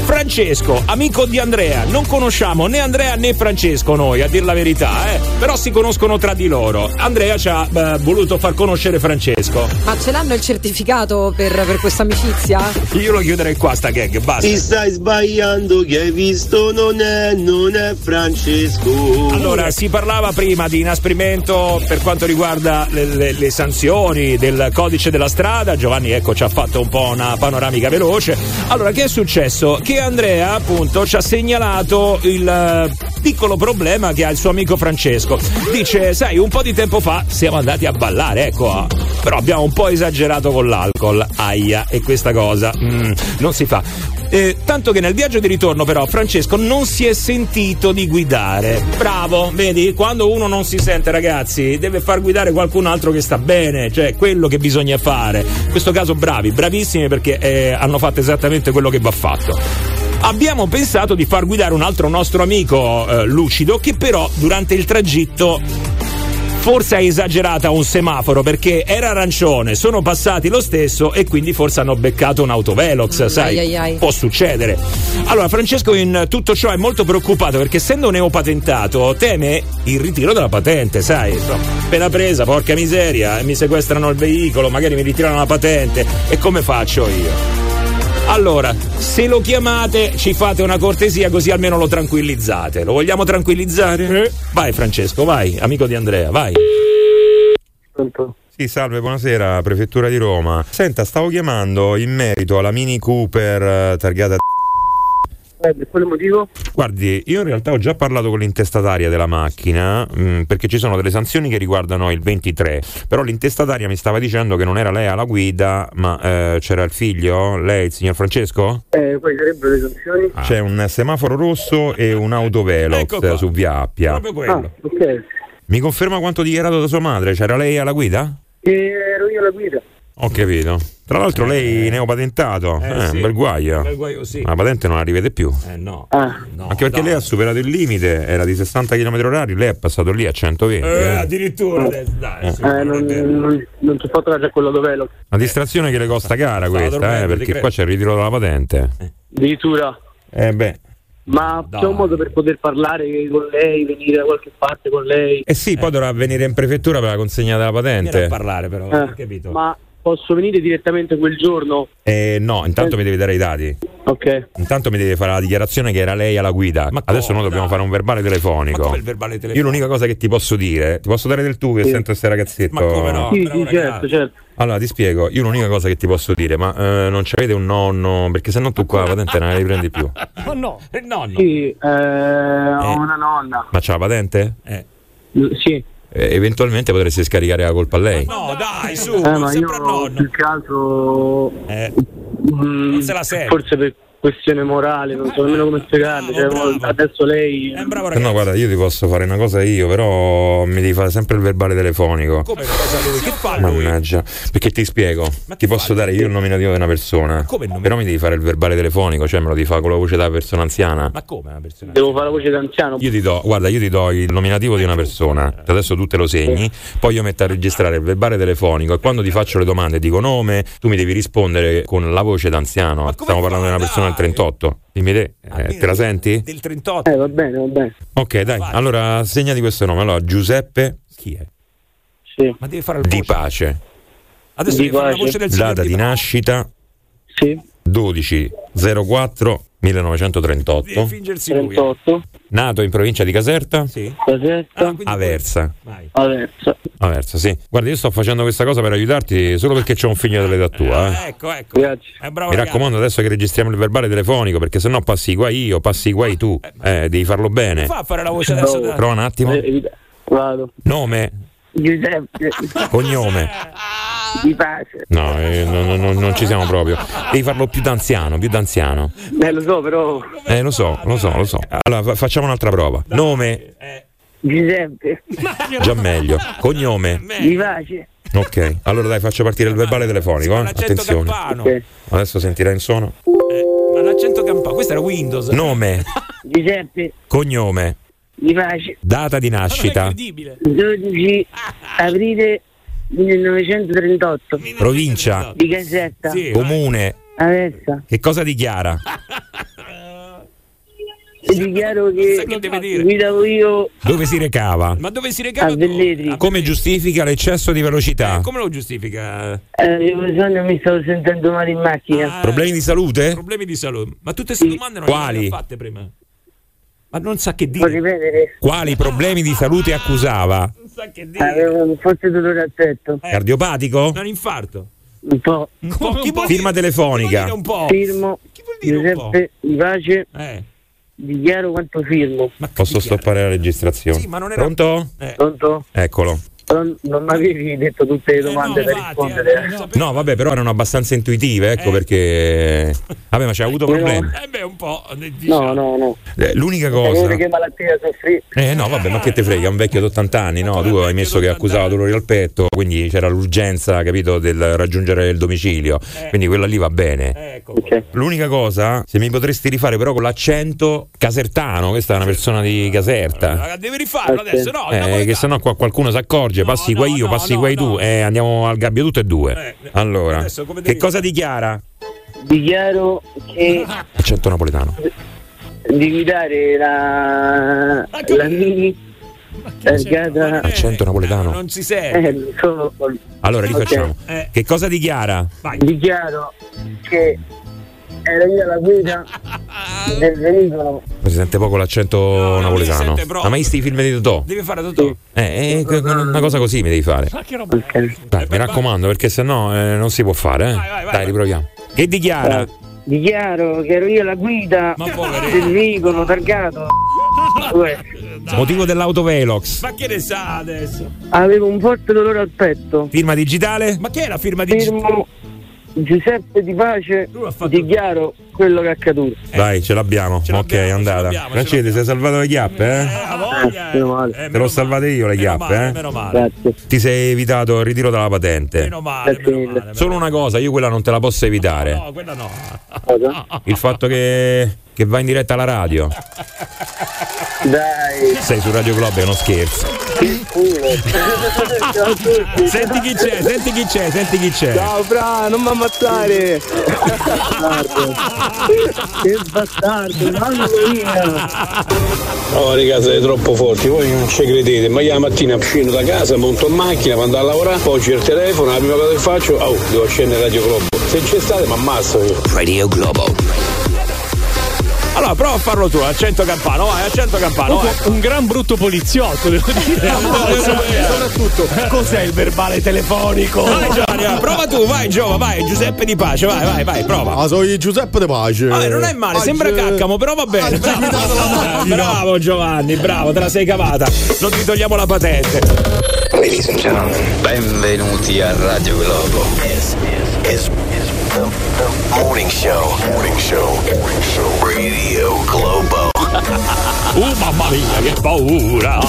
Francesco, amico di Andrea. Non conosciamo né Andrea né Francesco noi, a dir la verità, eh. Però si conoscono tra di loro. Andrea ci ha eh, voluto far conoscere Francesco. Ma ce l'hanno il certificato per, per questa amicizia? Io lo chiuderei qua sta gag, basta. Ti stai sbagliando, che hai visto non è, non è Francesco. Allora, si parlava prima di inasprimento per quanto riguarda le, le- le sanzioni del codice della strada. Giovanni, ecco, ci ha fatto un po' una panoramica veloce. Allora, che è successo? Che Andrea, appunto, ci ha segnalato il eh, piccolo problema che ha il suo amico Francesco. Dice, sai, un po' di tempo fa siamo andati a ballare, ecco, ah, però abbiamo un po' esagerato con l'alcol. Aia, e questa cosa mm, non si fa. Eh, tanto che nel viaggio di ritorno, però, Francesco non si è sentito di guidare. Bravo, vedi? Quando uno non si sente, ragazzi, deve far guidare qualcun altro che sta bene, cioè quello che bisogna fare. In questo caso, bravi, bravissimi perché eh, hanno fatto esattamente quello che va fatto. Abbiamo pensato di far guidare un altro nostro amico eh, lucido che però durante il tragitto forse ha esagerato a un semaforo perché era arancione, sono passati lo stesso e quindi forse hanno beccato un autovelox, sai? ai, ai. Può succedere. Allora, Francesco in tutto ciò è molto preoccupato perché essendo neopatentato teme il ritiro della patente, sai? Appena presa, porca miseria, mi sequestrano il veicolo, magari mi ritirano la patente e come faccio io? Allora, se lo chiamate, ci fate una cortesia così almeno lo tranquillizzate. Lo vogliamo tranquillizzare? Vai Francesco, vai, amico di Andrea, vai. Sì, salve, buonasera, Prefettura di Roma. Senta, stavo chiamando in merito alla Mini Cooper eh, targata Eh, per quale motivo? Guardi, io in realtà ho già parlato con l'intestataria della macchina mh, perché ci sono delle sanzioni che riguardano il 23, però l'intestataria mi stava dicendo che non era lei alla guida, ma eh, c'era il figlio, lei, il signor Francesco? Eh, quali sarebbero le sanzioni? C'è un semaforo rosso e un autovelox Ecco su via Appia. Ah, ok. Mi conferma quanto dichiarato da sua madre? C'era lei alla guida? E ero io la guida. Ho capito. Tra l'altro lei neopatentato, eh, sì. un bel guaio. Un bel guaio, sì. La patente non la rivede più. Eh no. Anche perché lei ha superato il limite, era di 60 km h lei è passato lì a 120. Eh, eh. addirittura, dai, Eh. Eh, non, non, non ci fatto già quello dov'ero. Una distrazione che le costa cara questa, eh, perché qua c'è il ritiro della patente. Addirittura. Eh beh. Ma c'è un modo per poter parlare con lei, venire da qualche parte con lei? Eh sì, poi dovrà venire in prefettura per la consegna della patente. Vieni a parlare però, Eh, capito? Ma posso venire direttamente quel giorno? Eh, no, intanto mi devi dare i dati. Ok. Intanto mi devi fare la dichiarazione che era lei alla guida. Adesso noi dobbiamo fare un verbale telefonico. Ma come il verbale telefonico? Io l'unica cosa che ti posso dire, ti posso dare del tu che Sì. sento questo ragazzetto. Ma come no? Sì, sì, certo, certo. Allora ti spiego, io l'unica cosa che ti posso dire, ma eh, non c'avete un nonno, perché se no tu qua la patente non la riprendi più. Ma no, il nonno. Sì, eh, ho una nonna. Ma c'ha la patente? Eh. Sì. Eh, eventualmente potresti scaricare la colpa a lei. No, dai, su, Eh, ma sempre io nonno. più che altro mm, non se la sente. forse per questione morale, non so nemmeno come spiegarlo. cioè, adesso lei Eh, no, guarda, io ti posso fare una cosa io, però mi devi fare sempre il verbale telefonico. Come cosa lui? Che fa lui? Mannaggia, perché ti spiego, ti posso dare io il nominativo di una persona, come il nominativo? però mi devi fare il verbale telefonico, cioè me lo devi fare con la voce della persona anziana. Ma come una persona? devo fare la voce d'anziano. Io ti do, guarda, io ti do il nominativo di una persona, adesso tu te lo segni, poi io metto a registrare il verbale telefonico e quando ti faccio le domande dico nome, tu mi devi rispondere con la voce d'anziano. Stiamo parlando di una persona del 38. Dimmi te, eh, te la senti? Del 38. Eh, va bene, va bene. Ok, dai, allora segnati questo nome. Allora, Giuseppe Chi è? Sì. Ma devi fare il Di Pace. Adesso Di devi fare la voce del signor Data Di di nascita Sì. 12 04 1938. Devi fingersi lui. eh. 38. Nato in provincia di Caserta. Sì. Caserta. Aversa. Aversa. Aversa, sì. Guarda, io sto facendo questa cosa per aiutarti solo perché c'ho un figlio dell'età tua. eh. Ecco, ecco. Grazie. È bravo Mi ragazzo. raccomando adesso che registriamo il verbale telefonico perché sennò passi guai io, passi guai tu. Eh, devi farlo bene. Fa a fare la voce adesso. Prova un attimo. Eh, Vado. Nome, Giuseppe. cognome. Di pace. No, eh, no, no, no, non ci siamo proprio. Devi farlo più d'anziano, più d'anziano. Eh, lo so, però. Eh, lo so, lo so, lo so. Allora, fa- facciamo un'altra prova. Nome, Giuseppe. già meglio. Cognome. Di pace. Ok, allora dai, faccio partire il verbale telefonico. Eh? Attenzione. Ok. Adesso sentirai in suono. Ma l'accento 100 campane. Questo era Windows. Nome, Giuseppe cognome, Di Pace, data di nascita, 12 aprile 1938, provincia, di Caserta, comune, Aversa. che cosa dichiara? Dichiaro che, guidavo io Dove si recava? Ma dove si recava? a Velletri. Come giustifica l'eccesso di velocità? Come lo giustifica? Eh, e mi stavo sentendo male in macchina. Problemi di salute? Problemi di salute. Ma tutte queste domande non Quali? le abbiamo fatte prima. Ma non sa che dire. Quali problemi di salute accusava? Avevo un forte dolore al petto. Cardiopatico? Un infarto. Un po'. Un po'. Chi vuol Firma telefonica? un po'? Firmo. Giuseppe Di Pace. Eh. Dichiaro quanto firmo. Posso stoppare la registrazione? Sì, ma non era- Pronto? Pronto? Eccolo. Però non mi avevi detto tutte le domande da rispondere. No, vabbè, però erano abbastanza intuitive, ecco perché. Vabbè, ma c'è avuto problemi. Eh beh, un po'. No, no, no. Eh, L'unica cosa. che malattia soffrì? Eh no, vabbè, ma che te frega, è un vecchio di 80 anni, no? Tu hai messo che accusava dolori al petto, quindi c'era l'urgenza, capito, del raggiungere il domicilio. Quindi quella lì va bene. L'unica cosa, se mi potresti rifare però con l'accento casertano, questa è una persona di Caserta. Devi rifarlo adesso, no? Eh, che sennò qua qualcuno si accorge, passi qua io, passi qua tu, eh, andiamo al gabbio tutte e due. Allora, adesso che cosa dichiara? Dichiaro che Accento napoletano. di guidare la, la mini targata Accento napoletano. Non si sente. eh, solo Allora, rifacciamo. Ok. Che cosa dichiara? Dichiaro che ero io la guida del veicolo Si sente poco l'accento napoletano. sente. Ma mai i film di Totò? Devi fare tutto. Eh, eh, que- una cosa così mi devi fare. Dai, mi raccomando, perché sennò eh, non si può fare. Eh. Dai, riproviamo. Che dichiara? dichiaro che ero io la guida del veicolo targato. Motivo dell'autovelox. Ma che ne sa adesso? avevo un forte dolore al petto Firma digitale? Ma che è la firma di firmo Giuseppe Di Pace dichiaro quello che è accaduto Dai, ce l'abbiamo. ok, è andata. Francese, sei salvato le chiappe, eh? meno male. Te l'ho salvate io le chiappe, eh? Grazie. Ti sei evitato il ritiro della patente. Grazie mille. Solo una cosa, io quella non te la posso evitare. No, quella no. Il fatto che, che va in diretta alla radio. Dai. Sei su Radio Globo, è uno scherzo. Senti chi c'è, senti chi c'è, senti chi c'è. Ciao Fra, non mi ammazzare! Che bastardo, mamma mia. Oh raga siete troppo forti, voi non ci credete, ma io la mattina scendo da casa, monto in macchina, vado a lavorare, poi giro il telefono, la prima cosa che faccio, oh, devo scendere Radio Globo. Se c'è state mi ammazzo io. Radio Globo. Allora, prova a farlo tu, accento campano, vai, accento campano. vai. Un gran brutto poliziotto, devo dire. Soprattutto, cos'è il verbale telefonico? Vai Giovanni, vai, prova tu, vai Giova, vai, Giuseppe Di Pace, vai, vai, vai, prova. Ah, sono Giuseppe De Pace. Vabbè, non è male, sembra caccamo, però va bene. Bravo, bravo Giovanni, bravo, te la sei cavata. Non ti togliamo la patente. Ladies and gentlemen, benvenuti a Radio Globo. This is, the morning show. Morning show. Morning show. Radio Globo. Uh, mamma mia, che paura!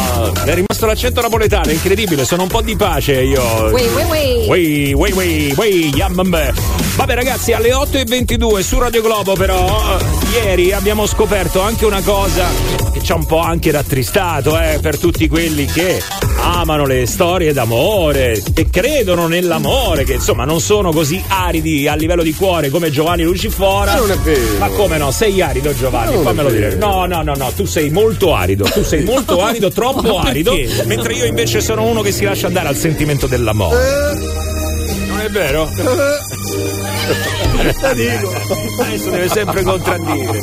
Mi è rimasto l'accento napoletano, incredibile, sono un po' di pace io. Ui, ui. Ui, ui, ui, ui, yammambe. Vabbè ragazzi, alle 8.22 su Radio Globo però, eh, ieri abbiamo scoperto anche una cosa che ci ha un po' anche rattristato, eh, per tutti quelli che amano le storie d'amore, che credono nell'amore, che insomma non sono così aridi a livello di cuore come Giovanni Lucifora. Ma non è vero. Ma come no? Sei arido Giovanni, non fammelo dire. No, no, no, no, tu sei molto arido, tu sei molto arido, troppo arido, mentre io invece sono uno che si lascia andare al sentimento dell'amore. Non è vero? Adesso deve sempre contraddire.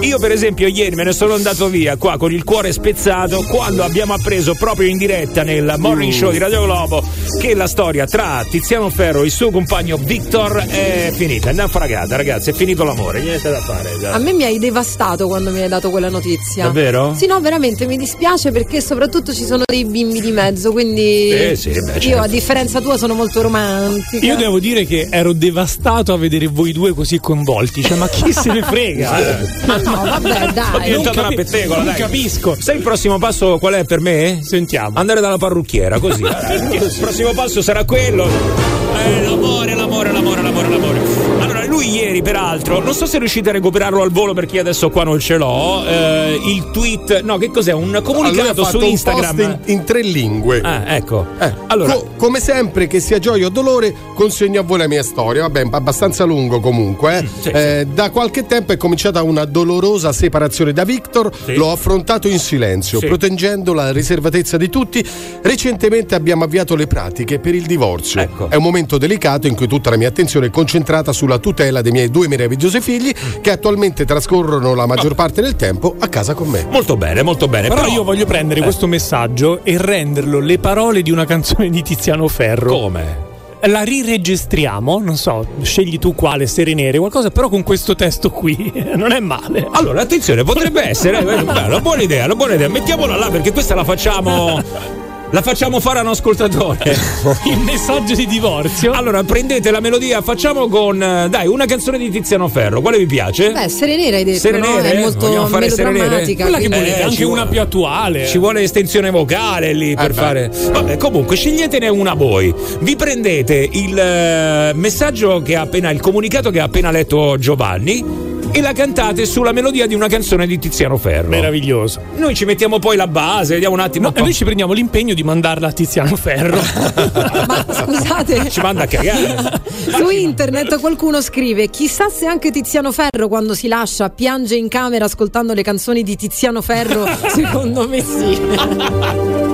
Io, per esempio, ieri me ne sono andato via qua con il cuore spezzato quando abbiamo appreso proprio in diretta nel morning show di Radio Globo che la storia tra Tiziano Ferro e il suo compagno Victor è finita, è naufragata, ragazzi, è finito l'amore, niente da fare. A me mi hai devastato quando mi hai dato quella notizia. Davvero? Sì, no, veramente mi dispiace perché soprattutto ci sono dei bimbi di mezzo, quindi Eh, sì, beh, io certo. a differenza tua sono molto romantica. Io devo dire che ero devastato a vedere voi due così coinvolti. Cioè, ma chi se ne frega? Ma no, vabbè, dai. Diventata Non una capi- pettegola, non dai. capisco. Sai il prossimo passo qual è per me? Sentiamo. Andare dalla parrucchiera, così. il prossimo passo sarà quello. Eh, l'amore, l'amore, l'amore, l'amore, l'amore. Allora, lui ieri, peraltro, non so se riuscite a recuperarlo al volo perché io adesso qua non ce l'ho. eh, il tweet, no, che cos'è? Un comunicato su Instagram. in, in tre lingue. Ah, ecco. Eh, Allora- co- come sempre, che sia gioia o dolore, consegno a voi la mia storia. Vabbè, abbastanza lungo comunque. eh. Eh, Da qualche tempo è cominciata una dolorosa separazione da Victor. L'ho affrontato in silenzio, Sì. proteggendo la riservatezza di tutti. Recentemente abbiamo avviato le pratiche per il divorzio. Ecco. È un momento delicato in cui tutta la mia attenzione è concentrata sulla tutela dei miei due meravigliosi figli che attualmente trascorrono la maggior parte del tempo a casa con me. Molto bene, molto bene. Però, Però, io voglio prendere Eh. questo messaggio e renderlo le parole di una canzone di Tiziano Ferro. Come? La riregistriamo, non so, scegli tu quale, Serenere, qualcosa, però con questo testo qui. Non è male. Allora, attenzione, potrebbe essere eh, una buona idea, una buona idea. Mettiamola là perché questa la facciamo. La facciamo fare a un ascoltatore. Il messaggio di divorzio. Allora, prendete la melodia, facciamo con. eh, Dai, una canzone di Tiziano Ferro. Quale vi piace? Beh, Serenera hai detto, Sere no? È molto Vogliamo fare melodrammatica. Quella che volete, Eh, anche una più attuale. Ci vuole estensione vocale lì per beh. fare. Vabbè, comunque, sceglietene una voi. Vi prendete il eh, messaggio che ha appena. il comunicato che ha appena letto Giovanni. E la cantate sulla melodia di una canzone di Tiziano Ferro. Meraviglioso. Noi ci mettiamo poi la base, vediamo un attimo. No, e po'. noi ci prendiamo l'impegno di mandarla a Tiziano Ferro. Ma scusate, Ci manda a cagare. su internet qualcuno scrive: Chissà se anche Tiziano Ferro quando si lascia piange in camera ascoltando le canzoni di Tiziano Ferro. Secondo me sì.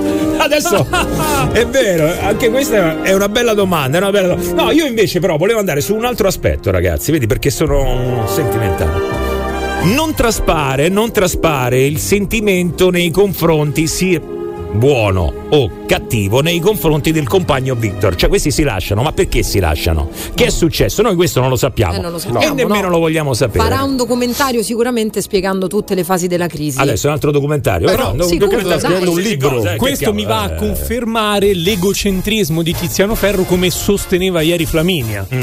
Adesso è vero, anche questa è una bella domanda. una bella do- No, io invece, però, volevo andare su un altro aspetto, ragazzi. Vedi, perché sono sentimentale. Non traspare, non traspare il sentimento nei confronti, sia buono o cattivo, nei confronti del compagno Victor. Cioè, questi si lasciano, ma perché si lasciano? Che è successo? Noi questo non lo sappiamo. Eh, non lo e sappiamo, nemmeno no. lo vogliamo sapere. Farà un documentario sicuramente spiegando tutte le fasi della crisi. Adesso è un altro documentario. Beh, però, no, un sicuro, documentario, Un libro. cosa, eh, Questo mi va a eh. confermare l'egocentrismo di Tiziano Ferro come sosteneva ieri Flaminia. Mm.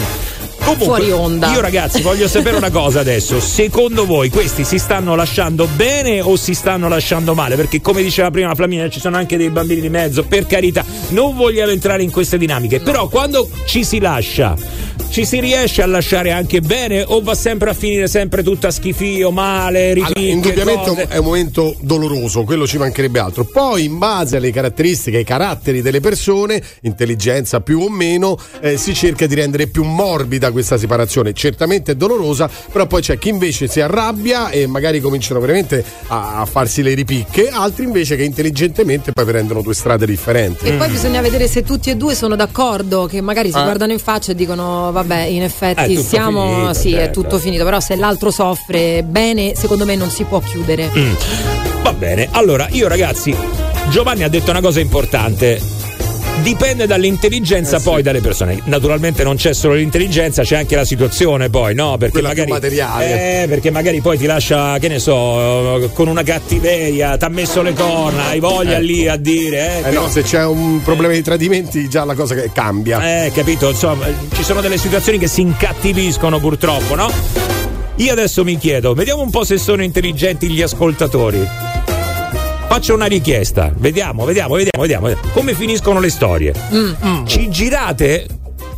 Comunque, Fuori onda. Io ragazzi voglio sapere una cosa adesso. Secondo voi questi si stanno lasciando bene o si stanno lasciando male? Perché come diceva prima Flaminia ci sono anche dei bambini di mezzo, per carità. Non vogliamo entrare in queste dinamiche. Però quando ci si lascia, ci si riesce a lasciare anche bene o va sempre a finire sempre tutta schifio, male, Allora, ripicche, indubbiamente cose? è un momento doloroso, quello ci mancherebbe altro. Poi, in base alle caratteristiche, ai caratteri delle persone, intelligenza più o meno, eh, si cerca di rendere più morbida questa separazione. Certamente è dolorosa, però poi c'è chi invece si arrabbia e magari cominciano veramente a, a farsi le ripicche, altri invece che intelligentemente poi prendono due strade differenti. E poi bisogna vedere se tutti e due sono d'accordo, che magari si Ah. guardano in faccia e dicono vabbè in È effetti siamo, finito, sì è certo. tutto finito, però se l'altro soffre bene secondo me non si può chiudere. Mm. Va bene, allora io ragazzi, Giovanni ha detto una cosa importante. Dipende dall'intelligenza Eh sì. poi dalle persone. Naturalmente non c'è solo l'intelligenza, c'è anche la situazione poi, no? Perché Quella magari materiale. Eh, perché magari poi ti lascia, che ne so, con una cattiveria, ti ha messo le corna, hai voglia Ecco. lì a dire, eh, Eh no, se c'è un problema di tradimenti, già la cosa cambia. eh, capito? Insomma, ci sono delle situazioni che si incattiviscono purtroppo, no? Io adesso mi chiedo, vediamo un po' se sono intelligenti gli ascoltatori. Faccio una richiesta, vediamo, vediamo, vediamo, vediamo. vediamo. Come finiscono le storie? Ci girate?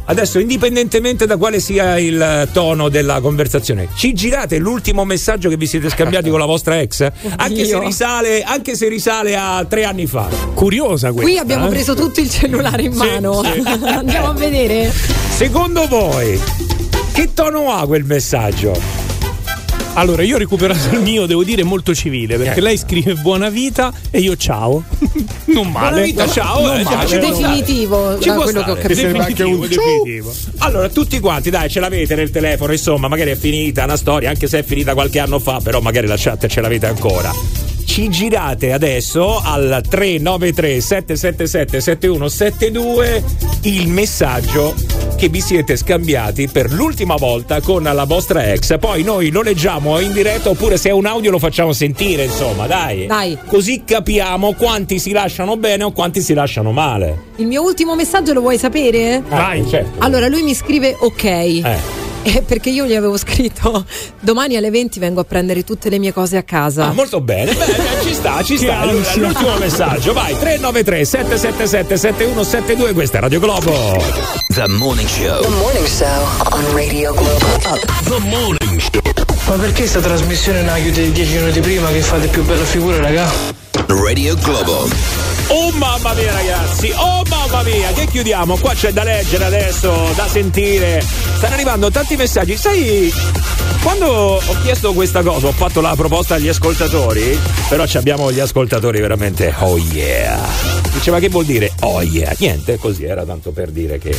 Adesso, indipendentemente da quale sia il tono della conversazione, ci girate l'ultimo messaggio che vi siete scambiati con la vostra ex? Anche se, risale, anche se risale a tre anni fa. Curiosa questa. Qui abbiamo eh? preso tutto il cellulare in Sì, mano. sì. Andiamo a vedere. Secondo voi, che tono ha quel messaggio? Allora, io ho recuperato il mio, devo dire, molto civile, perché Eh. lei scrive buona vita e io ciao. non male. Buona vita, ciao, Non eh, male. ci può Definitivo, Ci da può quello che ho stare. capito. sembra anche un Definitivo, definitivo. Allora, tutti quanti, dai, ce l'avete nel telefono, insomma, magari è finita una storia, anche se è finita qualche anno fa, però magari la chat ce l'avete ancora. Ci girate adesso al 393 777 7172 il messaggio che vi siete scambiati per l'ultima volta con la vostra ex. Poi noi lo leggiamo in diretta oppure se è un audio lo facciamo sentire, insomma, dai. Dai. Così capiamo quanti si lasciano bene o quanti si lasciano male. Il mio ultimo messaggio lo vuoi sapere? Vai, certo. Allora lui mi scrive ok. Eh. Eh, perché io gli avevo scritto domani alle 20 vengo a prendere tutte le mie cose a casa. Ah, molto bene, beh, beh, ci sta, ci sta. Allora. L'ultimo messaggio, vai 393 777 7172, questa è Radio Globo. The Morning Show. The Morning Show on Radio Globo. The Morning Show. Ma perché sta trasmissione non la chiudete 10 minuti prima che fate più bella figura, raga? Radio Globo. Oh mamma mia ragazzi, oh mamma mia, che chiudiamo? Qua c'è da leggere adesso, da sentire. Stanno arrivando tanti messaggi. Sai, quando ho chiesto questa cosa, ho fatto la proposta agli ascoltatori, però ci abbiamo gli ascoltatori veramente, oh yeah. Diceva che vuol dire oh yeah? Niente, così era tanto per dire che...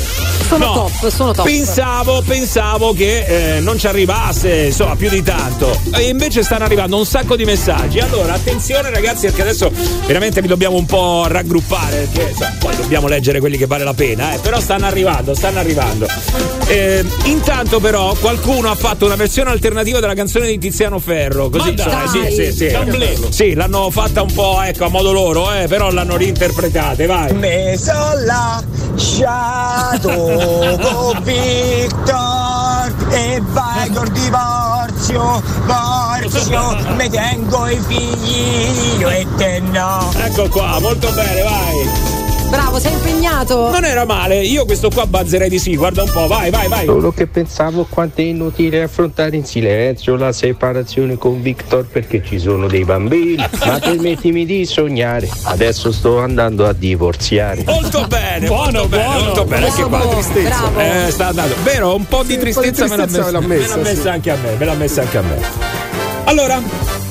Sono No, top, sono top. Pensavo, pensavo che eh, non ci arrivasse, insomma, più di tanto. E invece stanno arrivando un sacco di messaggi. Allora, attenzione ragazzi, perché adesso veramente vi dobbiamo un po' raggruppare, perché insomma, poi dobbiamo leggere quelli che vale la pena, eh. Però stanno arrivando, stanno arrivando. Eh, intanto però qualcuno ha fatto una versione alternativa della canzone di Tiziano Ferro. Così, Ma dai, insomma, sì, sì, sì. Sì, l'hanno fatta un po', ecco, a modo loro, eh, però l'hanno reinterpretate, vai. Me son lasciato con Victor e vai col divorzio, divorzio, me tengo i figli io e te no. Ecco qua, molto bene, vai. Bravo, sei impegnato. Non era male, io questo qua bazzerei di sì, guarda un po', vai, vai, vai. Solo che pensavo quanto è inutile affrontare in silenzio la separazione con Victor perché ci sono dei bambini. Ma permettimi di sognare, adesso sto andando a divorziare. Molto bene, Buono, molto bene, buono. molto bene. Anche qua Bravo, tristezza. bravo. Eh, sta andando. Vero, un po' di Sì, un po' di tristezza, me l'ha tristezza messa, me l'ha me messa, l'ha messa sì. anche a me, me l'ha messa anche a me. Allora,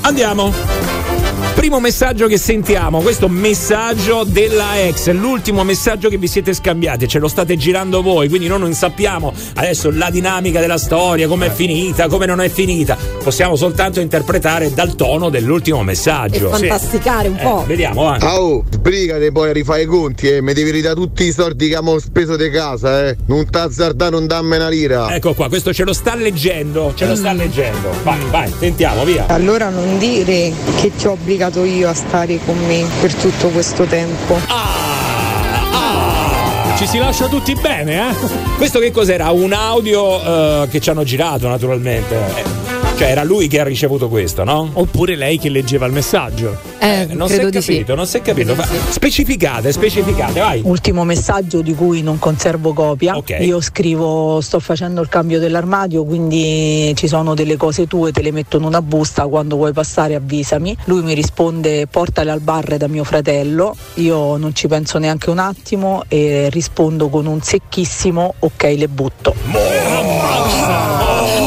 andiamo. Primo messaggio che sentiamo, questo messaggio della ex, l'ultimo messaggio che vi siete scambiati, ce lo state girando voi, quindi noi non sappiamo adesso la dinamica della storia, come è finita, come non è finita, possiamo soltanto interpretare dal tono dell'ultimo E messaggio. Sì. fantasticare un Eh, po'. vediamo, va. Ah, oh, sbrigate poi a rifare i conti, eh. Mi devi ridare tutti i soldi che abbiamo speso di casa, eh. Non t'azzardare, non dammi una lira. Ecco qua, questo ce lo sta leggendo, ce lo sta leggendo. Vai, vai, sentiamo, via. Allora non dire che ti ho obbligato io a stare con me per tutto questo tempo. Ci si lascia tutti bene, eh? Questo che cos'era? Un audio eh, che ci hanno girato naturalmente. Eh, Cioè era lui che ha ricevuto questo, no? Oppure lei che leggeva il messaggio. Eh, Non si credo è di capito, sì. non si è capito. Ma Specificate, specificate, vai. Ultimo messaggio di cui non conservo copia. Ok. Io scrivo, sto facendo il cambio dell'armadio, quindi ci sono delle cose tue, te le metto in una busta, quando vuoi passare avvisami. Lui mi risponde portale al bar da mio fratello, io non ci penso neanche un attimo e rispondo con un secchissimo ok le butto. Oh!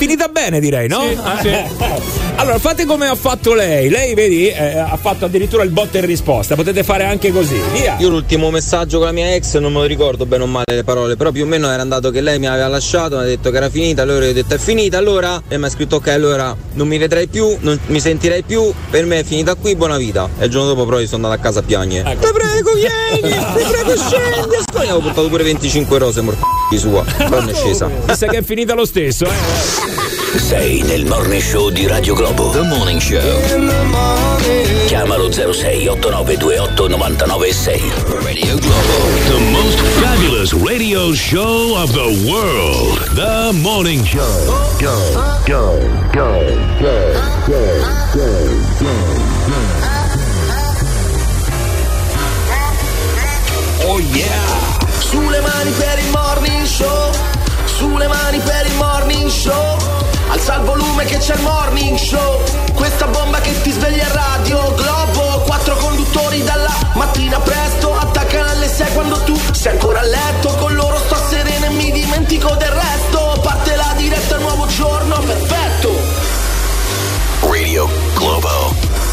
Finita bene direi, no? Sì, sì. Allora fate come ha fatto lei. Lei, vedi, eh, ha fatto addirittura il botta e risposta. Potete fare anche così. Via. Io l'ultimo messaggio con la mia ex non me lo ricordo bene o male le parole, però più o meno era andato che lei mi aveva lasciato, mi ha detto che era finita, allora io ho detto è finita, allora e mi ha scritto ok, allora non mi vedrai più, non mi sentirai più, per me è finita qui, buona vita. E il giorno dopo però io sono andato a casa a piagne. Ecco. Ti prego, vieni, ti prego scendi, ascolta. Avevo portato pure 25 rose, morto di sua, però non è scesa. Mi sa che è finita lo stesso, eh. Sei nel Morning Show di Radio Globo. The Morning Show. Chiamalo 06 8928 996. Radio Globo. The most fabulous radio show of the world. The Morning Show. Go, go, go, go, go, go, Oh yeah! Sulle mani per il morning show, sulle mani per il morning show. Alza il volume che c'è il morning show. Questa bomba che ti sveglia a radio globo. Quattro conduttori dalla mattina presto. Attaccano alle 6 quando tu sei ancora a letto. Con loro sto sereno e mi dimentico del resto.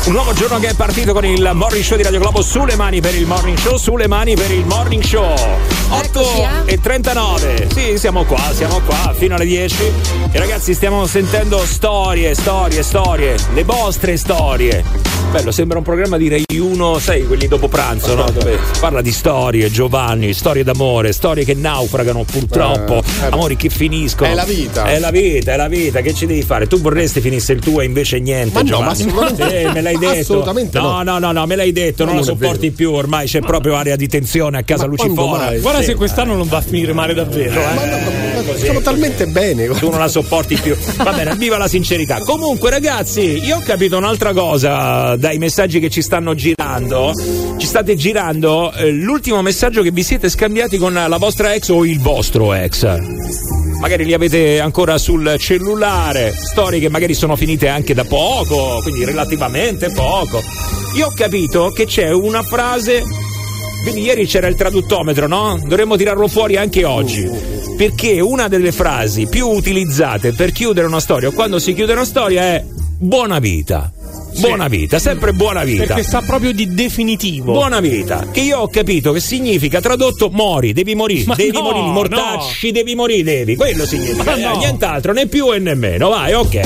Un nuovo giorno che è partito con il morning show di Radio Globo sulle mani per il morning show, sulle mani per il morning show. 8 e 39. Sì, siamo qua, siamo qua fino alle 10. E ragazzi, stiamo sentendo storie, storie, storie, le vostre storie. Bello, sembra un programma di Rai 1, sai, quelli dopo pranzo, no? Dove parla di storie, Giovanni, storie d'amore, storie che naufragano purtroppo, Eh, eh. amori che finiscono. È la vita. È la vita, è la vita, che ci devi fare? Tu vorresti finisse il tuo e invece niente, Ma no, Giovanni. ma assolutamente- Sì, me l'hai detto. Assolutamente no. no. No, no, no, me l'hai detto, non non è sopporti più, ormai c'è proprio area di tensione a casa Ma Lucifora. Guarda se quest'anno non va a finire male davvero. Eh. Sono talmente bene. Tu non la sopporti più. Va bene, viva la sincerità. Comunque, ragazzi, io ho capito un'altra cosa dai messaggi che ci stanno girando. Ci state girando eh, l'ultimo messaggio che vi siete scambiati con la vostra ex o il vostro ex. Magari li avete ancora sul cellulare, storie che magari sono finite anche da poco, quindi relativamente poco. Io ho capito che c'è una frase quindi ieri c'era il traduttometro, no? Dovremmo tirarlo fuori anche oggi. Perché una delle frasi più utilizzate per chiudere una storia o quando si chiude una storia è buona vita. Buona vita, sempre buona vita. Perché sa proprio di definitivo. Buona vita, che io ho capito che significa tradotto mori, devi morire, Ma devi no, morire, mortacci, devi morire, devi. Quello significa, Ma no. eh, nient'altro, né più e nemmeno. Vai, ok.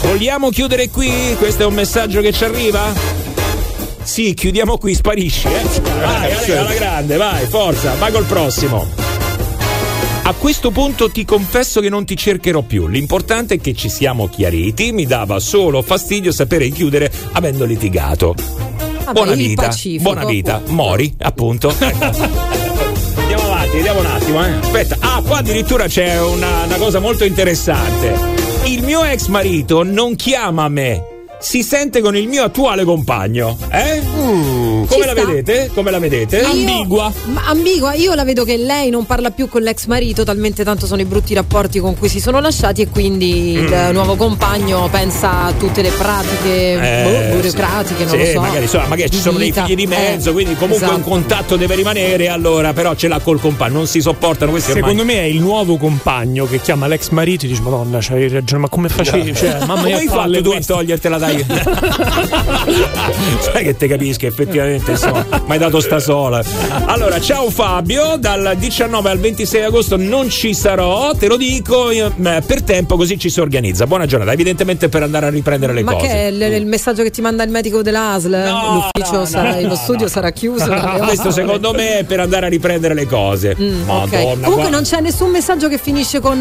Vogliamo chiudere qui? Questo è un messaggio che ci arriva? Sì, chiudiamo qui, sparisci, eh. Vai, Ale, alla grande, vai, forza, vai col prossimo. A questo punto ti confesso che non ti cercherò più. L'importante è che ci siamo chiariti. Mi dava solo fastidio sapere chiudere avendo litigato. buona il vita, Pacifico. buona vita. Mori, appunto. Andiamo avanti, vediamo un attimo, eh. Aspetta, ah, qua addirittura c'è una, una cosa molto interessante. Il mio ex marito non chiama me. Si sente con il mio attuale compagno. Eh? Come Ci la sta. vedete? Come la vedete? Io- ma ambigua, io la vedo che lei non parla più con l'ex marito, talmente tanto sono i brutti rapporti con cui si sono lasciati e quindi il Mm. nuovo compagno pensa a tutte le pratiche Eh, boh, burocratiche, non sì, lo so. magari, insomma, magari ci sono dei vita. figli di mezzo, Eh, quindi comunque esatto. un contatto deve rimanere, allora però ce l'ha col compagno, non si sopportano questi Secondo ormai. me è il nuovo compagno che chiama l'ex marito e dice Madonna, c'hai ragione, ma come facevi? Cioè, mamma Come mia, hai palle fatto tu a togliertela dai? Sai che te capischi effettivamente, insomma, mi hai dato sta sola. Allora, ciao Fabio, dal 19 al 26 agosto non ci sarò, te lo dico io, eh, per tempo così ci si organizza. Buona giornata, evidentemente per andare a riprendere le Ma cose. che è il, il messaggio che ti manda il medico dell'ASL? L'ufficio no, sarà, no, lo studio sarà chiuso. dalle Questo secondo me è per andare a riprendere le cose. Mm. Madonna, Comunque guarda. non c'è nessun messaggio che finisce con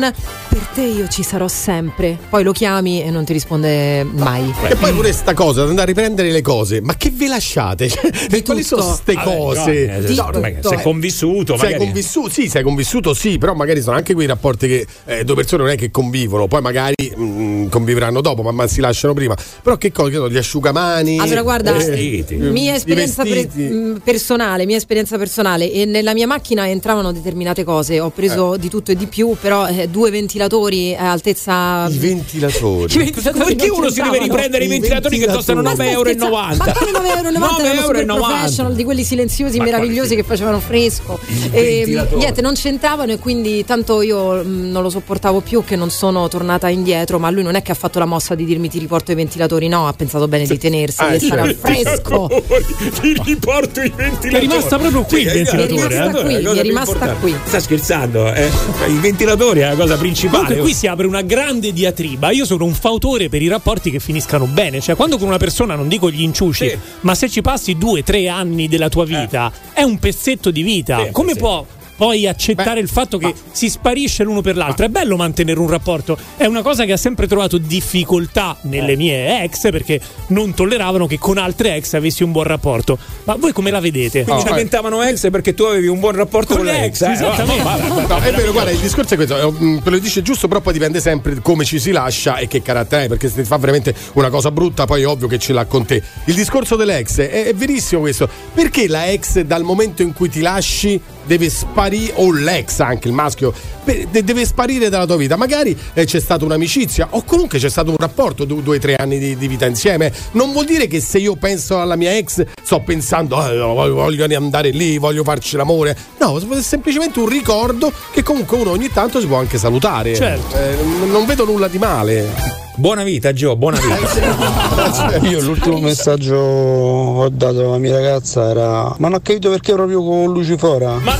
per te io ci sarò sempre. Poi lo chiami e non ti risponde mai. E poi pure sta cosa, di andare a riprendere le cose, ma che ve lasciate? Cioè, Quali sono queste Vabbè, cose? no, eh, no, sei convissuto, sei magari. convissuto, sì, sei convissuto, sì, però magari sono anche quei rapporti che eh, due persone non è che convivono, poi magari mm, convivranno dopo, ma, ma si lasciano prima. Però che cosa? Gli asciugamani. Allora, guarda, eh, mia i esperienza pre- mh, personale, mia esperienza personale, e nella mia macchina entravano determinate cose. Ho preso di tutto e di più, però eh, due ventilatori a altezza. I ventilatori. I ventilatori Perché uno si deve riprendere i ventilatori che costano 9,90 euro? Ma quali 9,90 euro? erano super 9,90 professional, di quelli silenziosi, Ma meravigliosi che facevano fresco. E, ventilatore. niente, non c'entravano e quindi tanto io mh, non lo sopportavo più che non sono tornata indietro, ma lui non è che ha fatto la mossa di dirmi ti riporto i ventilatori, no, ha pensato bene di tenersi Ah, e sarà certo. fresco. Ti riporto i ventilatori. È rimasta proprio qui il Sì, ventilatore, è rimasta eh? qui, È rimasta qui. Sta scherzando, eh? I ventilatori è la cosa principale. Comunque qui si apre una grande diatriba. Io sono un fautore per i rapporti che finiscano bene. Cioè, quando con una persona non dico gli inciuci, ma se ci passi due, tre anni della tua vita, è un pezzetto di vita. Sì, Come sì. può poi accettare il fatto che si sparisce l'uno per l'altro? È bello mantenere un rapporto. È una cosa che ha sempre trovato difficoltà nelle mie ex perché non tolleravano che con altre ex avessi un buon rapporto. Ma voi come la vedete? Quindi diventavano ex perché tu avevi un buon rapporto con, Con l'ex. l'ex, eh? esattamente. No, è vero, guarda, il discorso è questo, eh, mm, te lo dice giusto, però poi dipende sempre come ci si lascia e che carattere hai, perché se ti fa veramente una cosa brutta, poi è ovvio che ce l'ha con te. Il discorso dell'ex è, è verissimo questo. Perché la ex dal momento in cui ti lasci deve sparire, o l'ex anche il maschio, deve sparire dalla tua vita? Magari eh, c'è stata un'amicizia o comunque c'è stato un rapporto, du- due o tre anni di, di vita insieme. Non vuol dire che se io penso alla mia ex sto pensando "Ah, no, voglio, voglio andare lì, voglio farci l'amore. No, è semplicemente un ricordo che comunque uno ogni tanto si può anche salutare. Certo. Eh, non vedo nulla di male. Buona vita, Gio, buona vita. Io l'ultimo messaggio ho dato alla mia ragazza era Ma non ho capito perché proprio con Lucifora Ma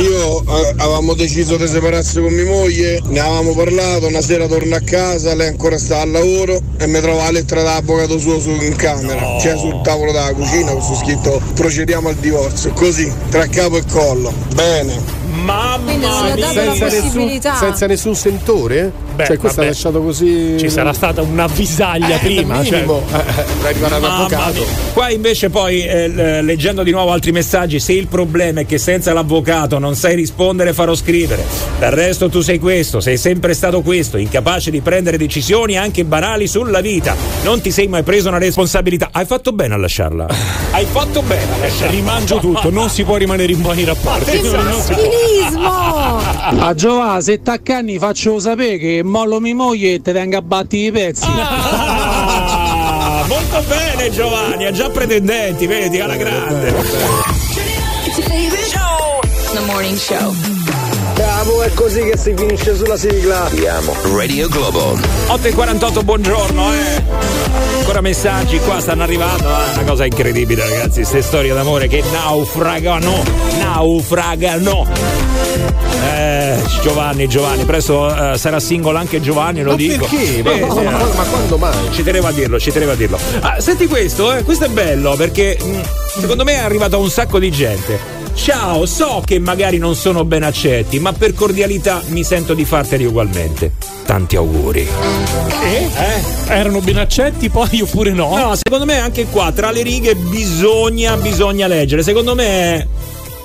Io eh, avevamo deciso di separarsi con mia moglie, ne avevamo parlato, una sera torno a casa, lei ancora sta al lavoro e mi trova la lettera dell'avvocato suo su, in camera, cioè sul tavolo della cucina con su scritto procediamo al divorzio, così, tra capo e collo. Bene. Mamma Quindi la Senza nessun, possibilità. senza nessun sentore? Beh, cioè, questo ha lasciato così. Ci sarà stata una visaglia prima. Cioè, minimo. Eh, eh, arrivare all'avvocato. mia. Qua invece poi eh, l- leggendo di nuovo altri messaggi, se il problema è che senza l'avvocato non sai rispondere farò scrivere. Del resto tu sei questo, sei sempre stato questo, incapace di prendere decisioni anche banali sulla vita. Non ti sei mai preso una responsabilità. Hai fatto bene a lasciarla. Hai fatto bene a lasciarla. Rimangio tutto, non si può rimanere in buoni rapporti. Che maschilismo! A Giovanni, se t'accanni faccio sapere che mollo mia moglie e te venga a batti i pezzi. Ah, molto bene Giovanni, ha già pretendenti, vedi, alla grande. The morning show. Bravo, è così che si finisce sulla sigla. Radio Globo. 8 e 48, buongiorno, eh. Ancora messaggi qua stanno arrivando, eh. Una cosa incredibile, ragazzi, queste storie d'amore che naufragano, naufragano. Eh, Giovanni, Giovanni, presto eh, sarà single anche Giovanni, lo Ma dico. perché? Ma- Eh, ma- sì, ma- eh. ma quando mai? Ci tenevo a dirlo, ci tenevo a dirlo. Ah, senti questo, eh, questo è bello perché mh, secondo me è arrivato a un sacco di gente. Ciao, so che magari non sono ben accetti, ma per cordialità mi sento di farteli ugualmente. Tanti auguri. Eh? Erano ben accetti, poi oppure no? No, secondo me anche qua tra le righe bisogna, bisogna leggere. Secondo me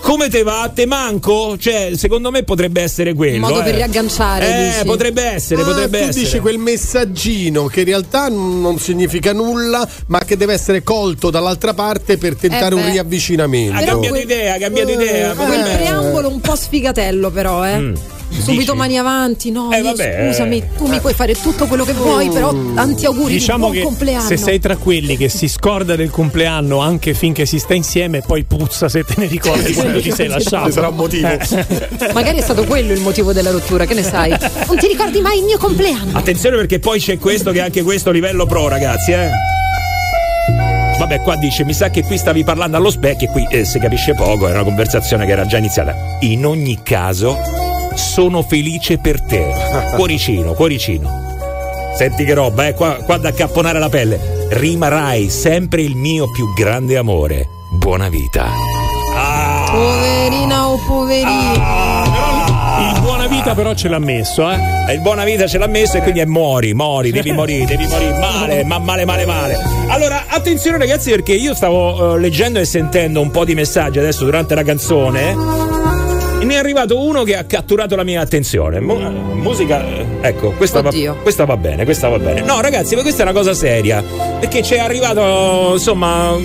come te va? Te manco? Cioè, secondo me potrebbe essere quello. Un modo eh. per riagganciare. Eh, dici. potrebbe essere, Ah, potrebbe tu essere. dici quel messaggino che in realtà non significa nulla, ma che deve essere colto dall'altra parte per tentare Eh un riavvicinamento. Ha cambiato idea, ha cambiato idea. Quel potrebbe- preambolo un po' sfigatello, però, eh. Mm. Subito Dici? mani avanti, no, Eh, vabbè, scusami, eh. tu mi puoi fare tutto quello che vuoi, però tanti auguri Diciamo di che buon compleanno. se sei tra quelli che si scorda del compleanno anche finché si sta insieme, poi puzza se te ne ricordi quando ti sei lasciato. Ci sarà un motivo. Magari è stato quello il motivo della rottura, che ne sai? Non ti ricordi mai il mio compleanno? Attenzione perché poi c'è questo che è anche questo livello pro, ragazzi, eh. Vabbè, qua dice, mi sa che qui stavi parlando allo specchio e qui eh, si capisce poco, è una conversazione che era già iniziata. In ogni caso, sono felice per te. Cuoricino, cuoricino. Senti che roba, eh, qua, qua da accapponare la pelle. Rimarrai sempre il mio più grande amore. Buona vita. Ah, Poverina o poverino. Il buona vita però ce l'ha messo, eh. Il buona vita ce l'ha messo e quindi è mori, mori, devi morire, devi morire male, ma male, male, male. Allora, attenzione ragazzi perché io stavo eh, leggendo e sentendo un po' di messaggi adesso durante la canzone ne è arrivato uno che ha catturato la mia attenzione. Mu- eh, musica, eh, ecco, questa va, questa va bene, questa va bene. No ragazzi, ma questa è una cosa seria perché ci è arrivato, insomma,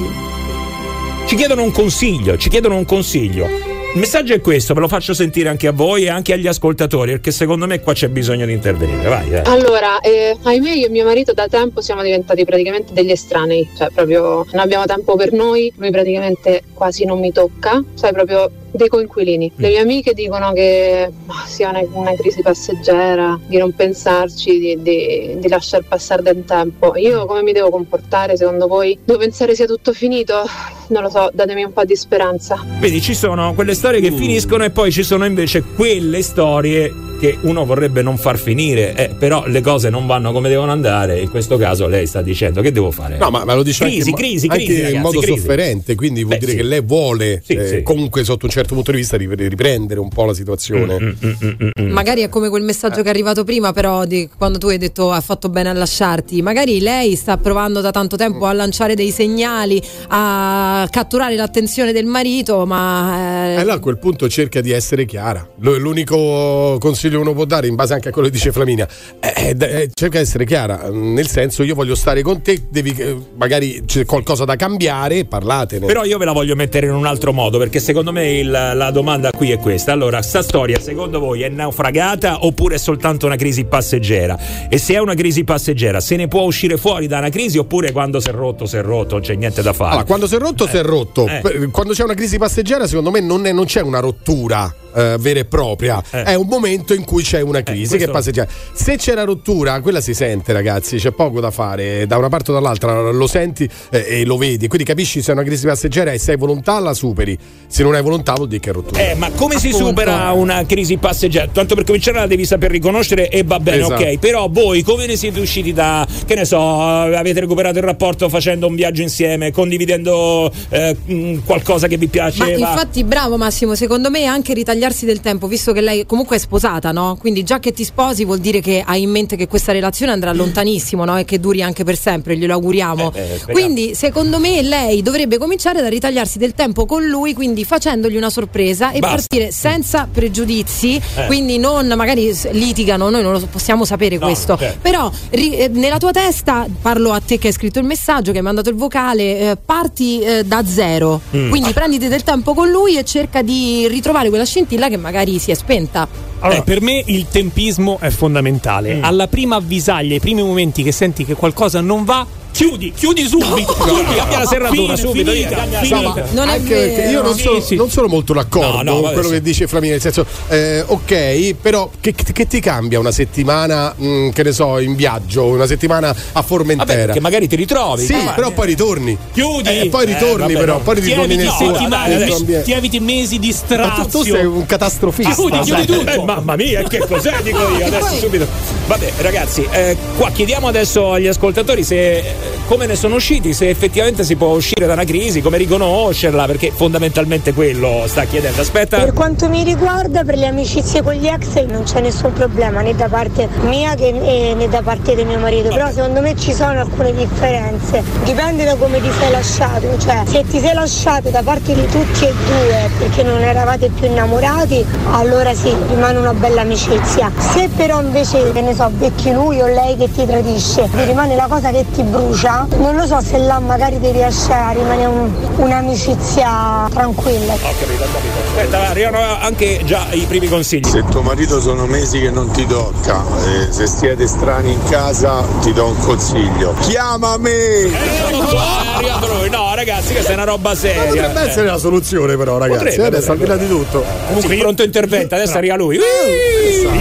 ci chiedono un consiglio, ci chiedono un consiglio. Il messaggio è questo, ve lo faccio sentire anche a voi e anche agli ascoltatori, perché secondo me qua c'è bisogno di intervenire. Vai, eh. Allora, eh, ahimè io e mio marito da tempo siamo diventati praticamente degli estranei, cioè proprio non abbiamo tempo per noi, lui praticamente quasi non mi tocca, sai proprio dei coinquilini. Le mie amiche dicono che sia una, una crisi passeggera, di non pensarci, di, di, di lasciar passare del tempo. Io come mi devo comportare secondo voi? Devo pensare sia tutto finito? Non lo so, datemi un po' di speranza. Vedi, ci sono quelle storie che finiscono e poi ci sono invece quelle storie che uno vorrebbe non far finire, eh, però le cose non vanno come devono andare. In questo caso lei sta dicendo che devo fare? No, ma, ma lo dice crisi, anche, crisi, anche crisi, in ragazzi, modo crisi. sofferente, quindi vuol Beh, dire sì. che lei vuole Sì, eh, sì. comunque sotto un certo punto di vista rip- riprendere un po' la situazione. Mm, Magari è come quel messaggio che è arrivato prima, però, di quando tu hai detto ha fatto bene a lasciarti. Magari lei sta provando da tanto tempo a lanciare dei segnali, a catturare l'attenzione del marito, ma. E eh, allora a quel punto cerca di essere chiara. L'unico consiglio che uno può dare, in base anche a quello che dice Flaminia, è, è- è- cerca di essere chiara. Nel senso, io voglio stare con te, devi, eh, magari c'è qualcosa da cambiare, parlatene. Però io ve la voglio mettere in un altro modo, perché secondo me il- la domanda qui è questa. Allora, sta storia secondo voi è naufragata oppure è soltanto una crisi passeggera? E se è una crisi passeggera, se ne può uscire fuori da una crisi oppure quando si è rotto, si è rotto, non c'è niente da fare? Allora, quando si è rotto, si è rotto. Eh. Quando c'è una crisi passeggera, secondo me non, è- non c'è una rottura eh, vera e propria. È un momento in cui c'è una crisi Eh. questo- che è passeggera. Se c'è la rottura, quella si sente, ragazzi. C'è poco da fare. Da una parte o dall'altra lo senti eh, e lo vedi. Quindi capisci se è una crisi passeggera e se hai volontà la superi. Se non hai volontà, vuol dire che è rottura. Eh, ma come si Appunto. supera una crisi passeggera? Tanto per cominciare la devi saper riconoscere e va bene, Esatto. ok. Però voi come ne siete usciti da, che ne so, eh, avete recuperato il rapporto facendo un viaggio insieme, condividendo eh, qualcosa che vi Ma piaceva? infatti, bravo Massimo, secondo me anche ritagliare ritagliarsi del tempo, visto che lei comunque è sposata, no? Quindi già che ti sposi vuol dire che hai in mente che questa relazione andrà lontanissimo, no? E che duri anche per sempre, glielo auguriamo. Eh, eh, quindi secondo me lei dovrebbe cominciare da ritagliarsi del tempo con lui, quindi facendogli una sorpresa e Basta. partire senza pregiudizi, Eh. quindi non magari litigano, noi non lo possiamo sapere No, questo. certo. Però ri- eh, nella tua testa, parlo a te che hai scritto il messaggio, che hai mandato il vocale, eh, parti da zero. Mm. Quindi prenditi del tempo con lui e cerca di ritrovare quella scintilla che magari si è spenta. Allora, per me il tempismo è fondamentale. Alla prima avvisaglia, ai primi momenti che senti che qualcosa non va, chiudi, chiudi subito. chiudi, cambia la serratura Fine, subito, finita, la finita. serratura. Non è anche perché vero. io non Sì, sono, sì. non sono molto d'accordo No, no, con vabbè, quello sì. che dice Flamini, nel senso, eh, ok, però che, che ti cambia una settimana, mh, che ne so, in viaggio, una settimana a Vabbè, Formentera? che magari ti ritrovi. sì, Ma- però poi ritorni. Chiudi. E poi ritorni, vabbè, però, no. poi ritorni nel tuo, ti- tuo ambiente. ti eviti mesi di Ma tu, sei un catastrofista. Chiudi, chiudi tutto. Eh, mamma mia, che cos'è? Dico io adesso subito. Vabbè, ragazzi, eh, qua chiediamo adesso agli ascoltatori se eh, come ne sono usciti, se effettivamente si può uscire da una crisi, come riconoscerla, perché fondamentalmente quello sta chiedendo. Aspetta. Per quanto mi riguarda, per le amicizie con gli ex non c'è nessun problema né da parte mia che- eh, né da parte di mio marito, però secondo me ci sono alcune differenze, dipende da come ti sei lasciato, cioè se ti sei lasciato da parte di tutti e due perché non eravate più innamorati, allora sì, rimane una bella amicizia. Se però invece, che ne so, becchi lui o lei che ti tradisce, ti rimane la cosa che ti brucia, non lo so se là magari ti riesce a rimanere un- un'amicizia tranquilla. Ho capito, ho capito. Aspetta, va, arrivano anche già i primi consigli. Se tuo marito sono mesi che non ti tocca, eh, se siete strani in casa ti do un consiglio. Chiamami! Eh, è arrivato lui. No, ragazzi, questa è una roba Ma seria. potrebbe Eh. essere la soluzione, però, ragazzi. Potrebbe, eh, adesso al di là potrebbe. di tutto. Comunque, Sì. pronto intervento, adesso arriva lui.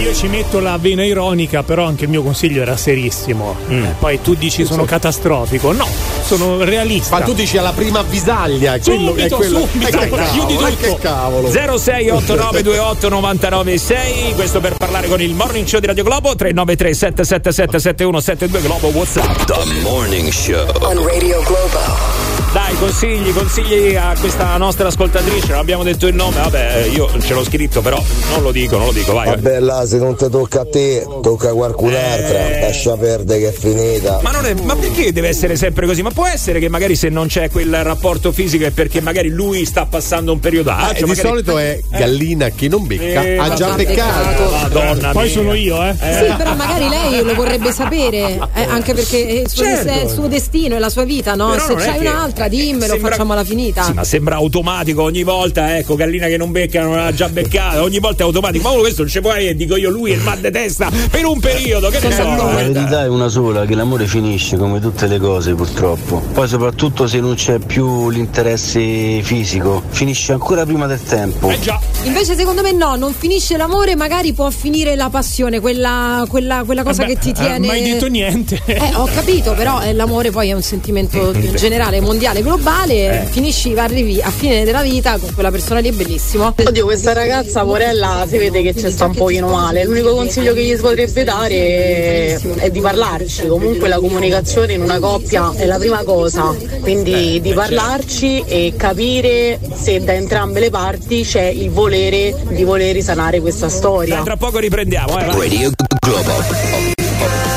Io ci metto la vena ironica, però anche il mio consiglio era serissimo. Mm. Eh, Poi tu dici sono catastrofico. No, sono realista. Ma tu dici alla prima avvisaglia, quello è Subito, quello. subito, Eh, che chiudi cavolo, eh, tutto. che cavolo. 068928 996 questo per parlare con il morning show di Radio Globo 393 777 7172 Globo Whatsapp The Morning Show. On Radio Globo. Dai consigli consigli a questa nostra ascoltatrice non abbiamo detto il nome vabbè io ce l'ho scritto però non lo dico non lo dico vai. Vabbè, là, se non ti tocca a te, tocca a qualcun'altra. Eh. Lascia perdere che è finita. ma, non è, ma perché deve essere sempre così? Ma può essere che magari se non c'è quel rapporto fisico è perché magari lui sta passando un periodo Ah, di magari- solito è gallina che non becca, Eh, ha già beccato. Madonna Poi mia. sono io, eh. Sì, però magari lei lo vorrebbe sapere, eh, anche perché è il, suo, Certo. è il suo destino, è la sua vita, no? Però Se c'hai che- un'altra, dimmelo, sembra- facciamola finita. Sì, ma sembra automatico ogni volta, ecco, gallina che non becca non ha già beccato, ogni volta è automatico. Ma uno questo non ci può e dico io, lui è il mal de testa per un periodo, che ne so. La verità è una sola, che l'amore finisce come tutte le cose purtroppo. Poi soprattutto se non c'è più l'interesse fisico, finisce ancora prima del tempo. Eh già. Invece secondo me no, non finisce l'amore, magari può finire la passione, quella, quella, quella cosa Vabbè, che ti eh, tiene. mai detto niente. Eh, ho capito, però eh, l'amore poi è un sentimento generale, mondiale, globale. Eh. Finisci, arrivi a fine della vita con quella persona lì, è bellissimo. Oddio, questa ragazza, Porella, si vede che ci sta un pochino male. L'unico consiglio che gli si potrebbe dare è, di parlarci. Comunque la comunicazione in una coppia è la prima cosa. Quindi di parlarci e capire se da entrambe le parti c'è il volere di voler risanare questa storia. Dai, tra poco riprendiamo, eh. Radio Globo.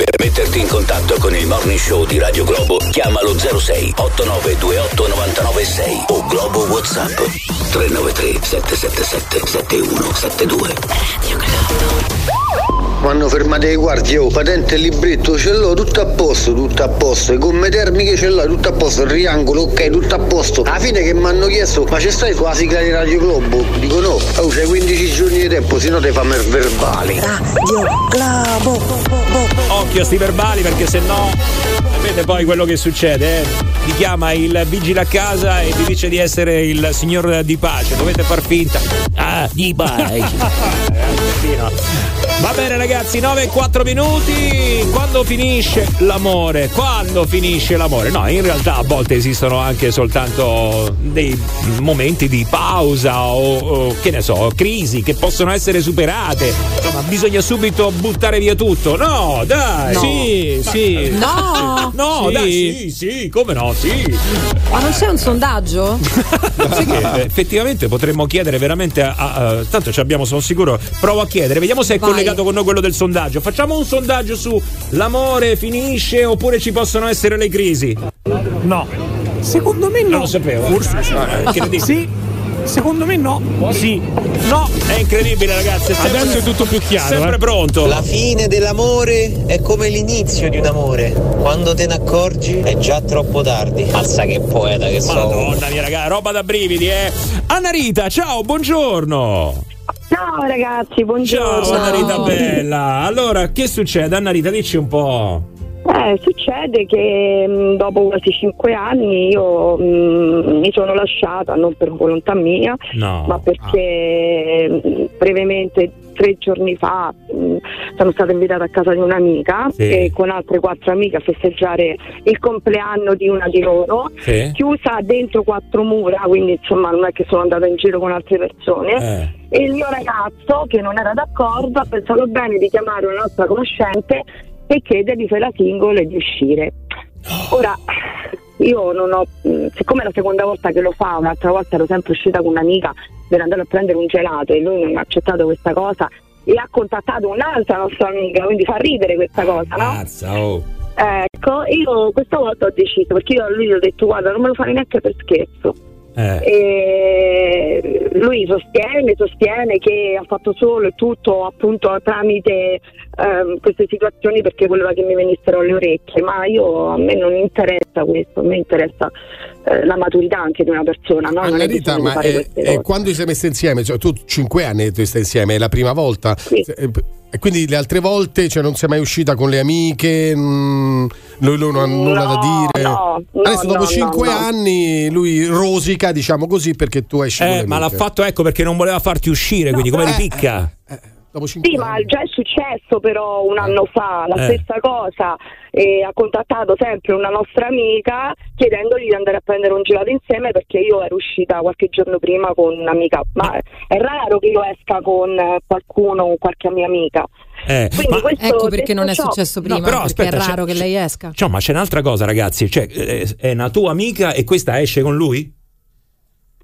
Per metterti in contatto con il morning show di Radio Globo, chiamalo 06 8928 996 o Globo WhatsApp 393 777 7172. Quando fermate i guardie, oh, patente e libretto ce l'ho tutto a posto, tutto a posto. Le gomme termiche ce l'ho tutto a posto, il triangolo, ok, tutto a posto. Alla fine che mi hanno chiesto, ma c'è stai sulla sigla di Radio Globo? Dico no, oh, c'hai 15 giorni di tempo, se no te fammi il verbale. Radio Globo. Occhio a sti verbali perché se no sapete poi quello che succede, eh? Ti chiama il vigile a casa e ti dice di essere il signor di pace, dovete far finta. Ah, di pace. Eh, no. Va bene ragazzi, 9 e 4 minuti. Quando finisce l'amore? Quando finisce l'amore? No, in realtà a volte esistono anche soltanto dei momenti di pausa o, o, che ne so, crisi che possono essere superate. Insomma, bisogna subito buttare via tutto. No, dai. Sì, sì. No! No, Sì. dai, sì, sì, come no? no, sì. Ma non c'è un sondaggio? Sai che, eh, effettivamente potremmo chiedere veramente a, a- a- tanto ci abbiamo sono sicuro provo a chiedere vediamo se è Vai. collegato con noi quello del sondaggio facciamo un sondaggio su l'amore finisce oppure ci possono essere le crisi No. Secondo me no. non lo sapevo Forse sì. Incredibile. Sì. Secondo me no. Sì. No. è incredibile ragazzi è sempre- Adesso è tutto più chiaro. sempre eh. pronto La fine dell'amore è come l'inizio di un amore. Quando te ne accorgi è già troppo tardi. Mazza che poeta che sono. Madonna mia ragazzi roba da brividi eh Anna Rita ciao buongiorno Ciao ragazzi, buongiorno. ciao Anna Rita bella allora che succede Anna Rita dici un po' Eh, succede che mh, dopo quasi cinque anni io mh, mi sono lasciata, non per volontà mia, No. ma perché mh, brevemente tre giorni fa mh, sono stata invitata a casa di un'amica Sì. e con altre quattro amiche a festeggiare il compleanno di una di loro, Sì. chiusa dentro quattro mura, quindi insomma non è che sono andata in giro con altre persone. Eh. E il mio ragazzo, che non era d'accordo, ha pensato bene di chiamare una nostra conoscente e chiedergli se era single e di uscire. Ora, io non ho, mh, siccome è la seconda volta che lo fa, un'altra volta ero sempre uscita con un'amica per andare a prendere un gelato e lui non ha accettato questa cosa e ha contattato un'altra nostra amica, quindi fa ridere questa cosa, no? Mazza, oh. Ecco, io questa volta ho deciso, perché io a lui gli ho detto guarda non me lo fare neanche per scherzo. Eh. E lui sostiene, sostiene che ha fatto solo e tutto appunto tramite ehm, queste situazioni perché voleva che mi venissero alle orecchie, ma io a me non interessa questo, a me interessa eh, la maturità anche di una persona, no? Non Anna Rita, ma è- è quando vi siete messi insieme? Cioè, tu cinque anni tu stai insieme, è la prima volta. Eh, E quindi le altre volte cioè, non sei mai uscita con le amiche? mm, lui, lui non ha nulla da dire? no, no, Adesso dopo no, cinque no, no. anni lui rosica, diciamo così, perché tu esci con Eh, le ma l'ha fatto ecco perché non voleva farti uscire, quindi come eh, ripicca? Dopo cinque Sì, ma già è successo però un anno fa la Eh. stessa cosa e ha contattato sempre una nostra amica chiedendogli di andare a prendere un gelato insieme perché io ero uscita qualche giorno prima con un'amica, ma è raro che io esca con eh, qualcuno, con qualche mia amica. Eh, Quindi ma- questo Ecco perché non è ciò- successo prima, No, però perché aspetta, è raro che lei esca. Cioè, ma c'è un'altra cosa, ragazzi. Cioè, eh, è una tua amica e questa esce con lui?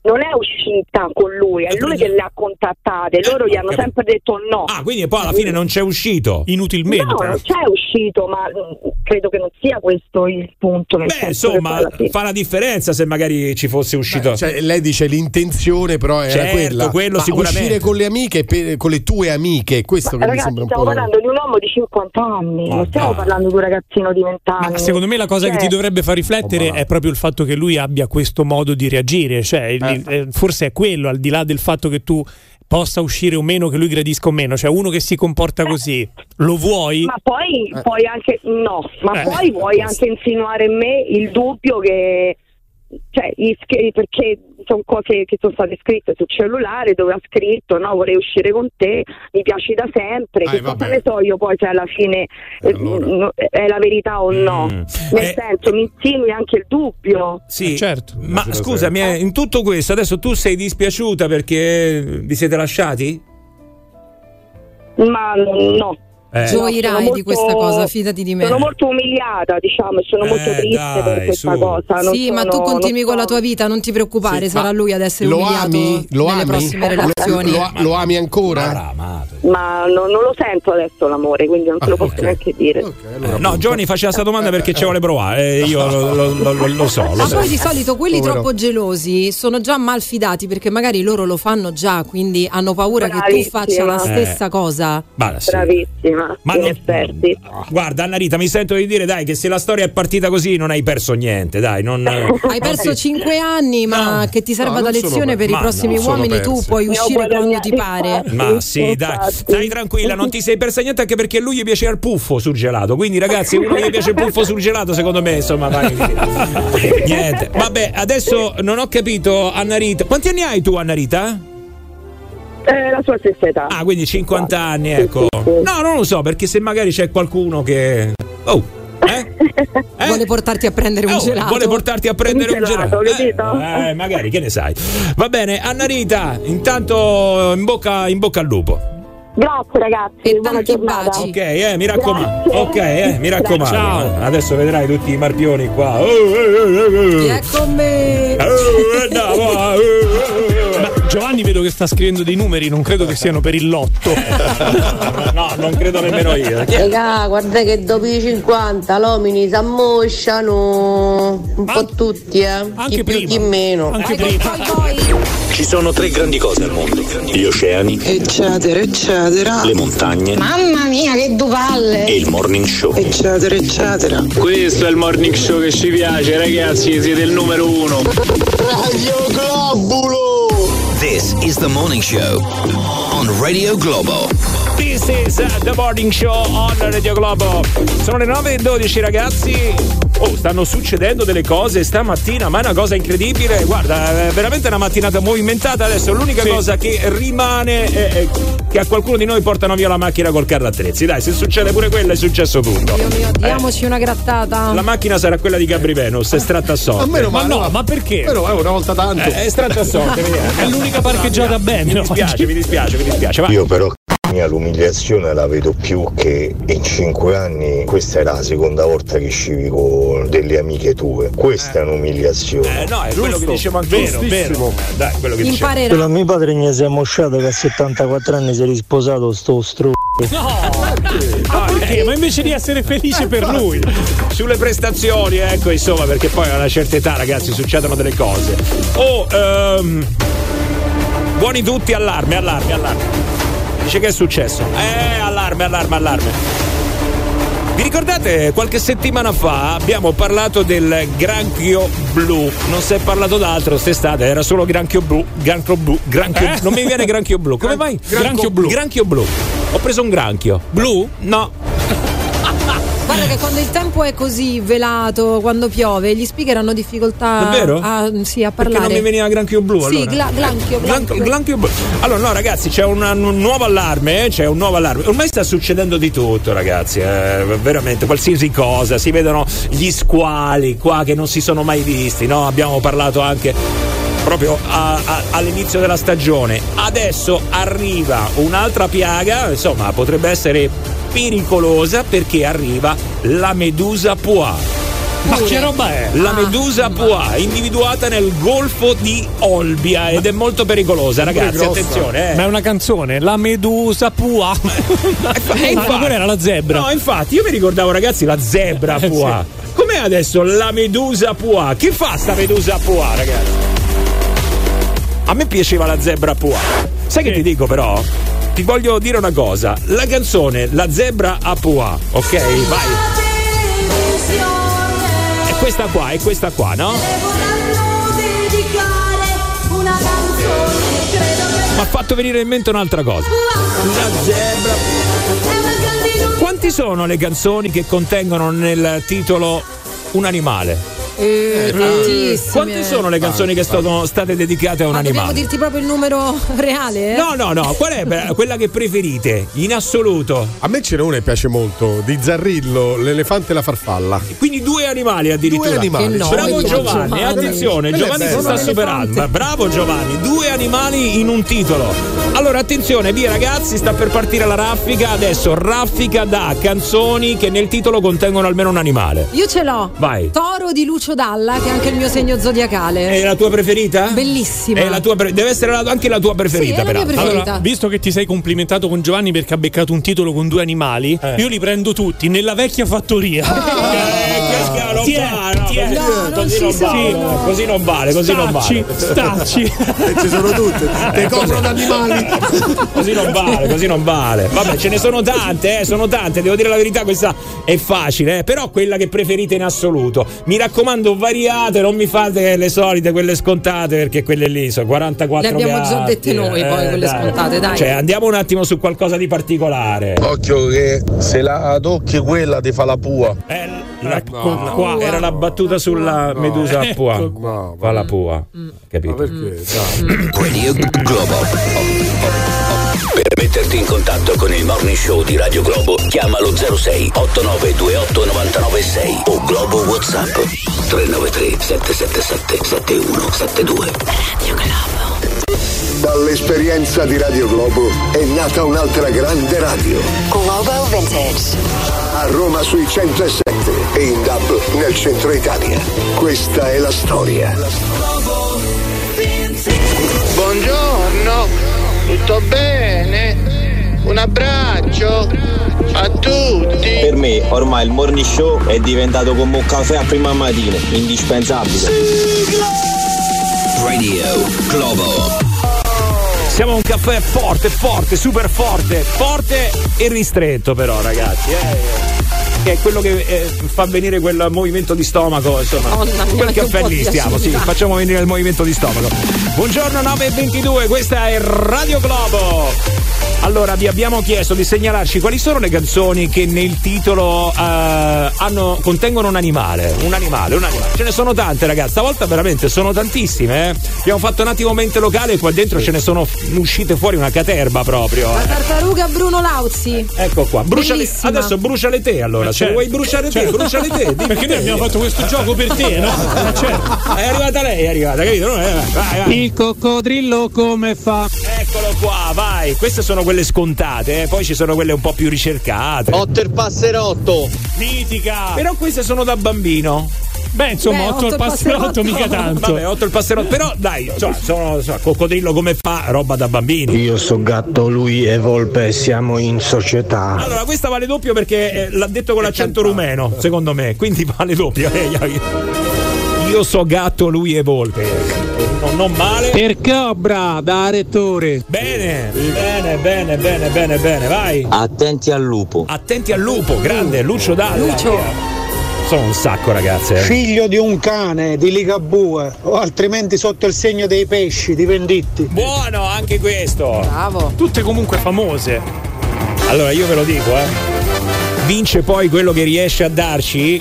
Non è uscita con lui, è lui che le ha contattate, loro gli hanno capito. sempre detto no. Ah, quindi poi alla fine non c'è uscito. Inutilmente. No, non c'è uscito, ma mm, credo che non sia questo il punto. Nel Beh, senso che insomma, fa la differenza se magari ci fosse uscito. Cioè, lei dice l'intenzione, però era Certo, quella. quello Ma sicuramente. uscire con le amiche, per- con le tue amiche, questo che mi Ragazzi, sembra un stiamo po'. parlando di un uomo di 50 anni, non stiamo parlando di un ragazzino di 20 anni. Ma secondo me la cosa che Cioè, ti dovrebbe far Oh, riflettere è proprio il fatto che lui abbia questo modo di reagire. Cioè, eh, forse è quello, al di là del fatto che tu possa uscire o meno, che lui gradisca o meno. Cioè, uno che si comporta così, lo vuoi? Ma poi Eh. puoi anche no, ma Eh. poi vuoi anche insinuare in me il dubbio che cioè perché sono cose che sono state scritte sul cellulare dove ha scritto no vorrei uscire con te mi piaci da sempre Ah, che eh, cosa ne so io poi se alla fine eh, no- è la verità o no Mm. nel Eh. senso mi insinui anche il dubbio Sì, certo. Ma scusami, eh, in tutto questo adesso tu sei dispiaciuta perché vi siete lasciati? ma no Eh. Gioirai sono di molto- questa cosa, fidati di me. sono molto umiliata diciamo e sono molto Eh, triste dai, per questa su. cosa non Sì, ma sono- tu continui con la so- tua vita, non ti preoccupare, Sì, sarà ma lui ad essere lo umiliato ami? Lo nelle ami? prossime Lo- relazioni. Lo, lo ami ancora? ma non, non lo sento adesso l'amore, quindi non te lo posso neanche dire. Eh, no, Giovanni faceva questa domanda perché ci vuole provare. eh, io lo, lo- lo- lo- lo so, lo Ma so. poi di solito quelli Povero. troppo gelosi sono già mal fidati perché magari loro lo fanno già, quindi hanno paura che tu faccia la Eh. stessa cosa. Ma sì. Bravissima, Ma in non- effetti. Guarda, Anna Rita, mi sento di dire, dai, che se la storia è partita così non hai perso niente, dai. Non, Hai perso cinque anni, ma che ti serva no, da lezione per- per i ma prossimi uomini, tu puoi uscire quando ti pare. Ma sì, dai, stai tranquilla, non ti sei persa niente anche perché a lui gli piaceva il puffo sul gelato. Quindi, ragazzi, uno gli piace il puffo sul gelato, secondo me, insomma, vai. Niente. Vabbè, adesso non ho capito, Anna Rita. Quanti anni hai tu, Anna Rita? Eh, la sua stessa età. Ah, quindi 50 anni, ecco. No, non lo so, perché se magari c'è qualcuno che. Oh! Vuole portarti a prendere un Oh, gelato. vuole portarti a prendere un gelato. lo vedo? Eh, magari, che ne sai. Va bene, Anna Rita, intanto in bocca, in bocca al lupo. Grazie ragazzi, buona giornata. Ok, eh, mi raccomando. Ok, eh, mi raccomando. Ciao. Adesso vedrai tutti i marpioni qua. Oh, eh, eh, eh, Chi eh. è con me? Oh, eh, no, eh, eh, Giovanni vedo che sta scrivendo dei numeri, non credo che siano per il lotto. No, non credo nemmeno io. Raga, guarda che dopo i 50 l'omini si ammosciano un po' tutti, eh. Anche chi più, prima. chi meno. Anche prima. Ci sono tre grandi cose al mondo: gli oceani, Eccetera, eccetera. le montagne Mamma mia, che due palle! e il morning show. Eccetera, eccetera. Questo è il morning show che ci piace, ragazzi, siete il numero uno. Radio Globulo! This is the morning show on Radio Globo. This is the morning show on Radio Globo. Sono le 9 e 12 ragazzi. Oh, stanno succedendo delle cose stamattina, ma è una cosa incredibile. Guarda, è veramente una mattinata movimentata. Adesso l'unica Sì. cosa che rimane è, è che a qualcuno di noi portano via la macchina col carro attrezzi. Dai, se succede pure quello è successo tutto. Dio mio, diamoci una grattata. La macchina sarà quella di Gabri Venus, estratta a sorte. A meno Ma male, no, ma perché? Però è una volta tanto. Eh, È estratta a sorte? È l'unica parcheggiata bene. Mi dispiace, mi dispiace, mi dispiace. Va. Io però mia l'umiliazione la vedo più che in cinque anni questa era la seconda volta che scivi con delle amiche tue. Questa è un'umiliazione. Eh, no, è quello che dicevo anche Vero, vero. Dai, quello che dicevo. Imparerà. a mio padre mi si è mosciato che a 74 anni si è risposato sto stro. Ma perché? Ma invece di essere felice per lui. Sulle prestazioni, ecco, insomma, perché poi a una certa età, ragazzi, succedono delle cose. Oh, ehm, buoni tutti, allarme, allarme, allarme. Dice che è successo? Eh, allarme, allarme, allarme. Vi ricordate qualche settimana fa abbiamo parlato del granchio blu? Non si è parlato d'altro quest'estate, era solo granchio blu, granchio blu, granchio Eh? Non mi viene granchio blu. Come mai? Granchio blu. Granchio blu. Ho preso un granchio. Blu? No. Guarda che quando il tempo è così velato, quando piove, gli speaker hanno difficoltà Davvero? a, sì, a Perché parlare. non mi veniva granchio blu Sì, allora? gla- glanchio, Glan- glanchio. glanchio blu. Allora, no, ragazzi, c'è una- un nuovo allarme. eh, C'è un nuovo allarme. Ormai sta succedendo di tutto, ragazzi. eh, veramente, qualsiasi cosa. Si vedono gli squali qua che non si sono mai visti, no? Abbiamo parlato anche proprio a- a- all'inizio della stagione. Adesso arriva un'altra piaga, insomma, potrebbe essere pericolosa perché arriva la medusa pois. Ma che roba è? La medusa pois, individuata nel golfo di Olbia ed è molto pericolosa, ragazzi. Attenzione, eh. Ma è una canzone, la medusa pua. Eh, Ma quella era la zebra. No, infatti, io mi ricordavo, ragazzi, la zebra Eh, pois. Com'è adesso la medusa pois? Che fa sta medusa pois, ragazzi? A me piaceva la zebra pois. Sai che ti dico, però? Ti voglio dire una cosa. La canzone La zebra a pois, ok? Vai. È questa qua, è questa qua, no? Mi ha fatto venire in mente un'altra cosa. La zebra. Quanti sono le canzoni che contengono nel titolo un animale? Eh, tantissime. Quante sono le canzoni che sono state dedicate a un Ma dobbiamo animale? dirti proprio il numero reale? eh? No, no, no, qual è beh, quella che preferite in assoluto? A me ce n'è una che piace molto, di Zarrillo, l'elefante e la farfalla. Quindi due animali addirittura. Due animali. No, Bravo Giovanni, Giovanni. attenzione, è Giovanni si sta superando. elefante. Bravo Giovanni, due animali in un titolo. Allora attenzione, via ragazzi, sta per partire la raffica. Adesso raffica da canzoni che nel titolo contengono almeno un animale. Io ce l'ho. Vai. Toro di Lucio Dalla, che è anche il mio segno zodiacale. È la tua preferita? Bellissima. È la tua pre- deve essere la- anche la tua preferita, Sì, è la mia peraltro. preferita. Allora, visto che ti sei complimentato con Giovanni perché ha beccato un titolo con due animali, Eh. io li prendo tutti nella vecchia fattoria. Eh, che non Tiè, vale, no, così non vale, no, così non vale, così non vale. stacci. E ci sono tutte, te copro da animali. Così non vale, così non vale. Vabbè, ce ne sono tante, eh, sono tante. Devo dire la verità, questa è facile, eh, però quella che preferite in assoluto. Mi raccomando, variate, non mi fate le solite, quelle scontate, perché quelle lì sono 44 Le abbiamo già dette noi, eh, poi, quelle scontate, dai. Cioè, andiamo un attimo su qualcosa di particolare. Occhio che se la tocchi quella ti fa la pua. Eh, la- qua era la battuta sulla medusa a pua. No, Fa la pua, capito? perché? Dai. Radio Globo. Per metterti in contatto con il morning show di Radio Globo, chiama lo 06 8928 996 o Globo WhatsApp 393 777 7172. Radio Globo. Dall'esperienza di Radio Globo è nata un'altra grande radio. Global Vintage. A Roma sui 107 e in DAB nel centro Italia. Questa è la storia. Buongiorno, tutto bene? Un abbraccio a tutti. Per me ormai il morning show è diventato come un caffè a prima mattina, indispensabile. Radio Globo. Siamo un caffè forte, forte, super forte, forte e ristretto però ragazzi. Eh. Che è quello che eh, fa venire quel movimento di stomaco, insomma. Mia, quel caffè lì stiamo, sì, facciamo venire il movimento di stomaco. Buongiorno 9.22, questa è Radio Globo. Allora, vi abbiamo chiesto di segnalarci quali sono le canzoni che nel titolo eh, hanno- contengono un animale. Un animale, un animale. Ce ne sono tante, ragazzi. Stavolta veramente sono tantissime. eh. Abbiamo fatto un attimo mente locale e qua dentro ce ne sono uscite fuori una caterba proprio. La eh. tartaruga Bruno Lauzi. Ecco qua, bruciale, Bellissima. adesso bruciale te allora, se certo. vuoi bruciare te, Certo. bruciale te. dimmi Perché noi abbiamo fatto questo gioco per te, no? Eh, certo. È arrivata lei, è arrivata, capito? No, eh, Vai, vai. Il coccodrillo come fa? Eccolo qua, vai. Queste sono quelle scontate, eh. poi ci sono quelle un po' più ricercate. Otto il passerotto. Mitica. Però queste sono da bambino. Beh, insomma, Beh, 8 otto al il passerotto passerotto. mica tanto. Vabbè, 8 il passerotto. Però dai, insomma, sono, insomma, coccodrillo come fa, roba da bambini. Io so gatto, lui è volpe, siamo in società. Allora, questa vale doppio perché eh, l'ha detto con l'accento rumeno, secondo me, quindi vale doppio. Eh, Io so gatto, lui è volpe. Non, non male. Per Cobra da rettore. Bene, bene, bene, bene, bene, bene, vai. Attenti al lupo. Attenti al lupo, grande, Lucio Dalla. Lucio. Sono un sacco, ragazze. eh. Figlio di un cane, di Ligabue, o altrimenti sotto il segno dei pesci, di Venditti. Buono anche questo. Bravo. Tutte comunque famose. Allora, io ve lo dico, eh. Vince poi quello che riesce a darci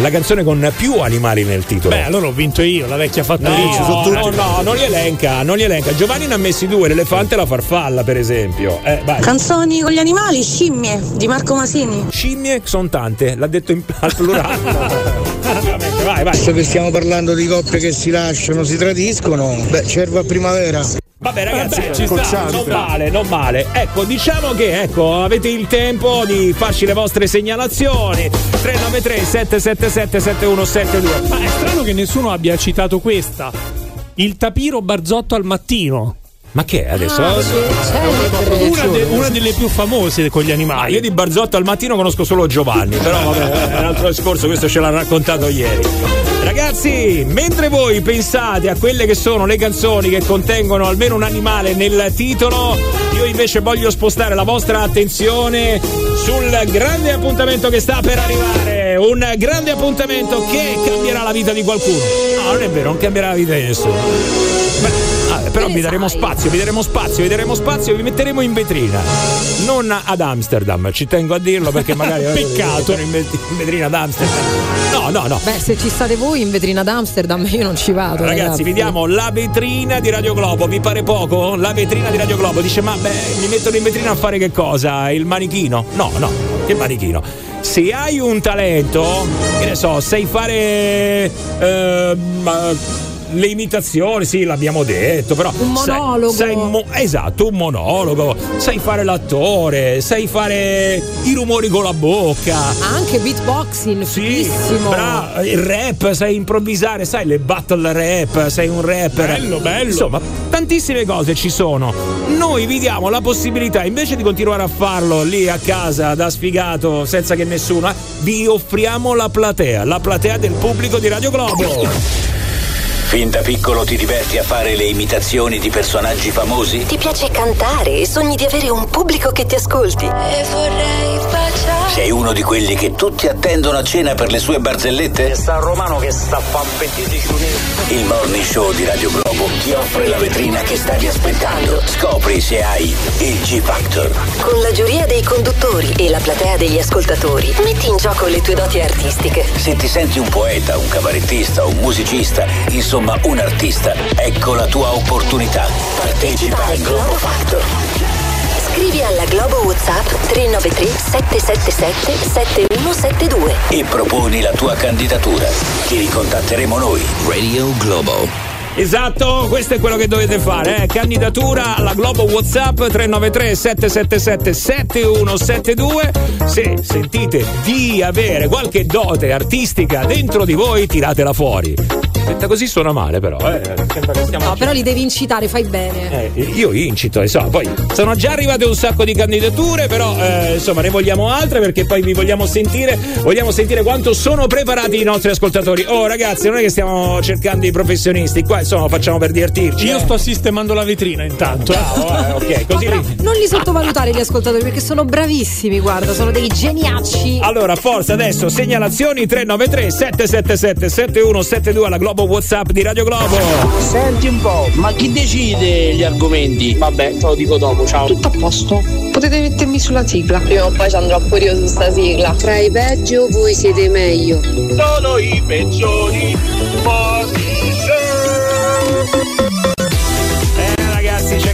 la canzone con più animali nel titolo. Beh, allora ho vinto io, la vecchia No, fattoria. no, no, non li elenca, non li elenca. Giovanni ne ha messi due, l'elefante e la farfalla, per esempio. Eh, vai. Canzoni con gli animali, scimmie di Marco Masini. Scimmie sono tante, l'ha detto in, al plurale. Vai, vai. Visto che stiamo parlando di coppie che si lasciano, si tradiscono, beh, cervo a primavera. Vabbè ragazzi, Vabbè, ci sta, non male, non male. Ecco, diciamo che ecco, avete il tempo di farci le vostre segnalazioni. 393 777 7172. Ma è strano che nessuno abbia citato questa. Il tapiro barzotto al mattino. Ma che è adesso? Ah, sì, celebre. Una, de- una delle più famose con gli Ah, animali. io di Barzotto al mattino conosco solo Giovanni, però vabbè, è un altro discorso, questo ce l'ha raccontato ieri. Ragazzi, mentre voi pensate a quelle che sono le canzoni che contengono almeno un animale nel titolo, io invece voglio spostare la vostra attenzione sul grande appuntamento che sta per arrivare. Un grande appuntamento che cambierà la vita di qualcuno. No, non è vero, non cambierà la vita di nessuno. Però vi daremo sai? spazio, vi daremo spazio, vi daremo spazio e vi metteremo in vetrina. Non ad Amsterdam, ci tengo a dirlo perché magari Peccato. in ve- in vetrina ad Amsterdam. No, no, no. Beh, se ci state voi in vetrina ad Amsterdam, io non ci vado. Ragazzi, Ragazzi, vi diamo la vetrina di Radio Globo. Vi pare poco? La vetrina di Radio Globo. Dice, ma beh, mi mettono in vetrina a fare che cosa? Il manichino? No, no, che manichino? Se hai un talento, che ne so, sai fare. eh, ma- le imitazioni, sì, l'abbiamo detto, però. Un sai- monologo. sai mo- esatto, un monologo. Sai fare l'attore, sai fare i rumori con la bocca. Anche beatboxing, Sì, bravo, il rap, sai improvvisare, sai le battle rap, sei un rapper. Bello, bello. Insomma, tantissime cose ci sono. Noi vi diamo la possibilità, invece di continuare a farlo lì a casa da sfigato senza che nessuno, eh, vi offriamo la platea, la platea del pubblico di Radio Globo. Fin da piccolo ti diverti a fare le imitazioni di personaggi famosi? Ti piace cantare e sogni di avere un pubblico che ti ascolti. E vorrei baciare. Sei uno di quelli che tutti attendono a cena per le sue barzellette? Sta romano che sta a fan Il morning show di Radio Globo ti offre la vetrina che stavi aspettando. Scopri se hai il G Factor. Con la giuria dei conduttori e la platea degli ascoltatori, metti in gioco le tue doti artistiche. Se ti senti un poeta, un cabarettista, un musicista, insomma un artista, ecco la tua opportunità. Partecipa al Globo Factor. Scrivi alla Globo WhatsApp 393 777 7172. e proponi la tua candidatura. Ti ricontatteremo noi. Radio Globo. Esatto, questo è quello che dovete fare. Eh. Candidatura alla Globo WhatsApp 393 777 7172. Se sentite di avere qualche dote artistica dentro di voi, tiratela fuori. Detta così suona male, però. Eh. Sembra che stiamo No, però li devi incitare, fai bene. eh, io incito, insomma, poi sono già arrivate un sacco di candidature, però eh, insomma ne vogliamo altre perché poi vi vogliamo sentire, vogliamo sentire quanto sono preparati i nostri ascoltatori. Oh ragazzi, non è che stiamo cercando i professionisti, qua insomma facciamo per divertirci. Io eh. sto sistemando la vetrina intanto. Bravo, eh, ok, così li- Non li sottovalutare gli ascoltatori perché sono bravissimi, guarda, sono dei geniacci. Allora, forza adesso, segnalazioni 393 777 7172 alla Globo WhatsApp di Radio Globo. Senti un po', ma chi decide gli argomenti? Vabbè, te lo dico dopo, ciao. Tutto a posto. Potete mettermi sulla sigla. Prima o poi ci andrò pure io su sta sigla. Tra i peggio voi siete meglio. Sono i peggiori. Eh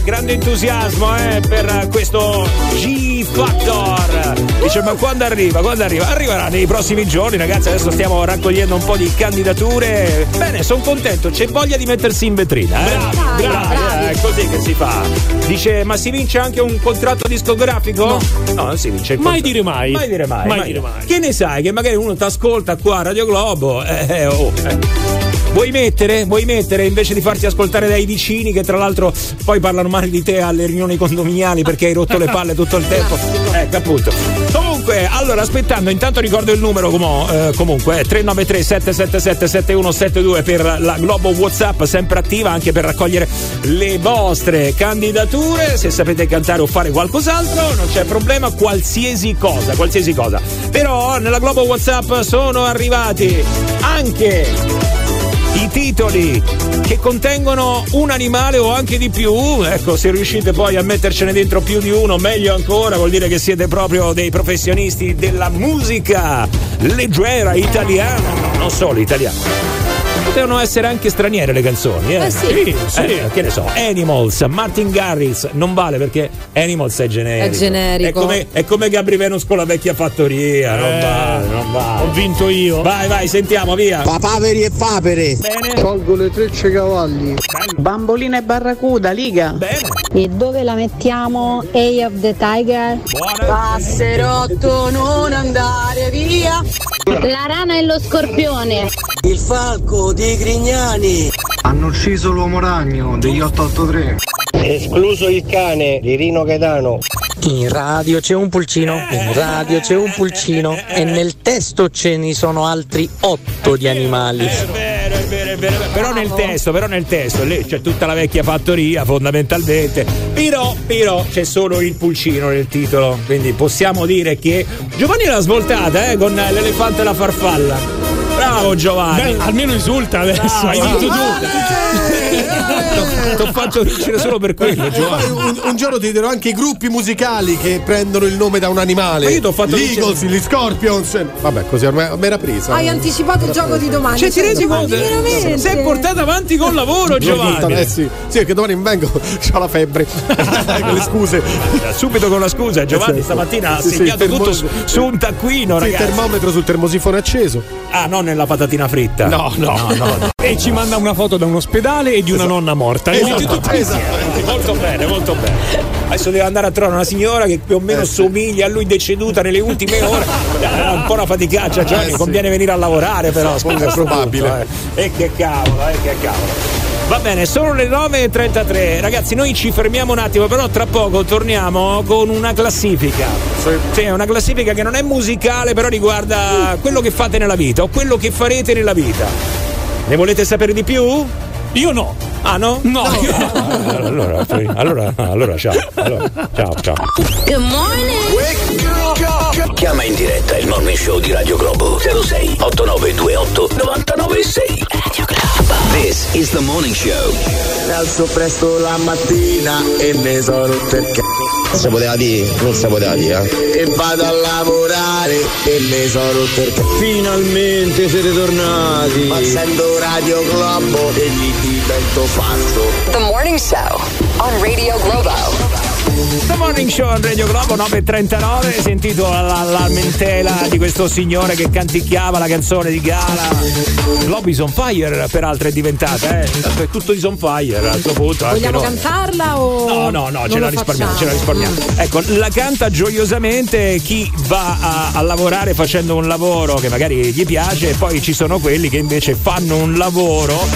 grande entusiasmo eh, per questo G Factor. Dice, ma quando arriva? Quando arriva? Arriverà nei prossimi giorni, ragazzi. Adesso stiamo raccogliendo un po' di candidature. Bene, sono contento, c'è voglia di mettersi in vetrina. Eh? Bravi, Bravi, bravi. eh, è così che si fa. Dice, ma si vince anche un contratto discografico? No, non si vince Mai dire mai. Mai dire mai. Mai dire mai. Che ne sai? Che magari uno ti ascolta qua a Radio Globo. Eh, eh, oh, eh. Vuoi mettere? Vuoi mettere invece di farti ascoltare dai vicini che tra l'altro poi parlano male di te alle riunioni condominiali perché hai rotto le palle tutto il tempo? Ecco appunto. Comunque, allora aspettando, intanto ricordo il numero como- eh, comunque, eh, 393 777 7172 per la Globo WhatsApp, sempre attiva anche per raccogliere le vostre candidature. Se sapete cantare o fare qualcos'altro, non c'è problema, qualsiasi cosa, qualsiasi cosa. Però nella Globo WhatsApp sono arrivati anche i titoli che contengono un animale o anche di più. Ecco, se riuscite poi a mettercene dentro più di uno, meglio ancora, vuol dire che siete proprio dei professionisti della musica leggera italiana, no, non solo italiana. Potevano essere anche straniere le canzoni, eh? Eh sì. Sì, sì. Eh, che ne so, Animals, Martin Garrix, non vale perché Animals è generico. È generico. È come, è come Gabri Venus con la vecchia fattoria, non Eh, vale, non vale. Ho vinto io. Vai, vai, sentiamo, via. Papaveri e papere. Bene. Tolgo le trecce cavalli. Bambolina e barracuda, liga. Bene. E dove la mettiamo? Eye of the Tiger? Buona. Passerotto, non andare via. La rana e lo scorpione. Il falco di Grignani. Hanno ucciso l'uomo ragno degli 883. Escluso il cane di Rino Gaetano. In radio c'è un pulcino, in radio c'è un pulcino e nel testo ce ne sono altri otto di animali. È vero, è vero, è vero. Però nel testo, però nel testo, lì c'è tutta la vecchia fattoria fondamentalmente. Però, però c'è solo il pulcino nel titolo. Quindi possiamo dire che Giovanni l'ha svoltata, eh, con l'elefante e la farfalla. Bravo Giovanni. Beh, almeno insulta adesso. Bravo. Hai vinto tu. Ti ho fatto vincere solo per quello, E poi Giovanni. un, un giorno ti dirò anche i gruppi musicali che prendono il nome da un animale. Ma io t'ho fatto Gli vincere- Eagles, gli Scorpions. Vabbè, così ormai mi era presa. Hai anticipato il gioco di domani. Cioè, ti rendi conto? È portato avanti con lavoro, Eh, Giovanni. sì. sì, perché domani vengo, ho la febbre. con le scuse. Subito con la scusa, Giovanni stamattina ha Sì, segnato il tutto su, su un taccuino, Sì, il ragazzi. termometro sul termosifone acceso. Ah, non nella patatina fritta. No, no. no. E ci manda una foto da un ospedale e di una nonna morta. Le metti tutte Esatto. Molto bene, molto bene. Adesso deve andare a trovare una signora che più o Eh, meno somiglia a lui deceduta nelle ultime ore. È un po' una faticaccia, Giovanni. Eh, sì. Conviene venire a lavorare, però. scusa, È probabile. appunto, eh. E che cavolo, eh, che cavolo. Va bene, sono le 9.33. Ragazzi, noi ci fermiamo un attimo, però tra poco torniamo con una classifica. Sì, una classifica che non è musicale, però riguarda quello che fate nella vita o quello che farete nella vita. Ne volete sapere di più? Io no. Ah no? No. allora, allora, allora, ciao. Allora, ciao, ciao. Good morning. Chiama in diretta il morning show di Radio Globo 06 8928 996 Radio Globo. This is the morning show. Mi alzo presto la mattina e ne sono c***o. Si poteva dire, non si poteva dire. eh. E vado a lavorare e ne sono rotto il c***o. Finalmente siete tornati. Ma sento Radio Globo e gli divento pazzo. The morning show on Radio Globo. The Morning Show on Radio Globo 9.39. Hai sentito la, la lamentela di questo signore che canticchiava la canzone di Gala. Globo is on fire, peraltro è diventata, eh. È tutto is on fire a questo punto. Vogliamo cantarla o. No, no, no, ce la risparmiamo, ce la risparmiamo. Ecco, la canta gioiosamente chi va a, a lavorare facendo un lavoro che magari gli piace e poi ci sono quelli che invece fanno un lavoro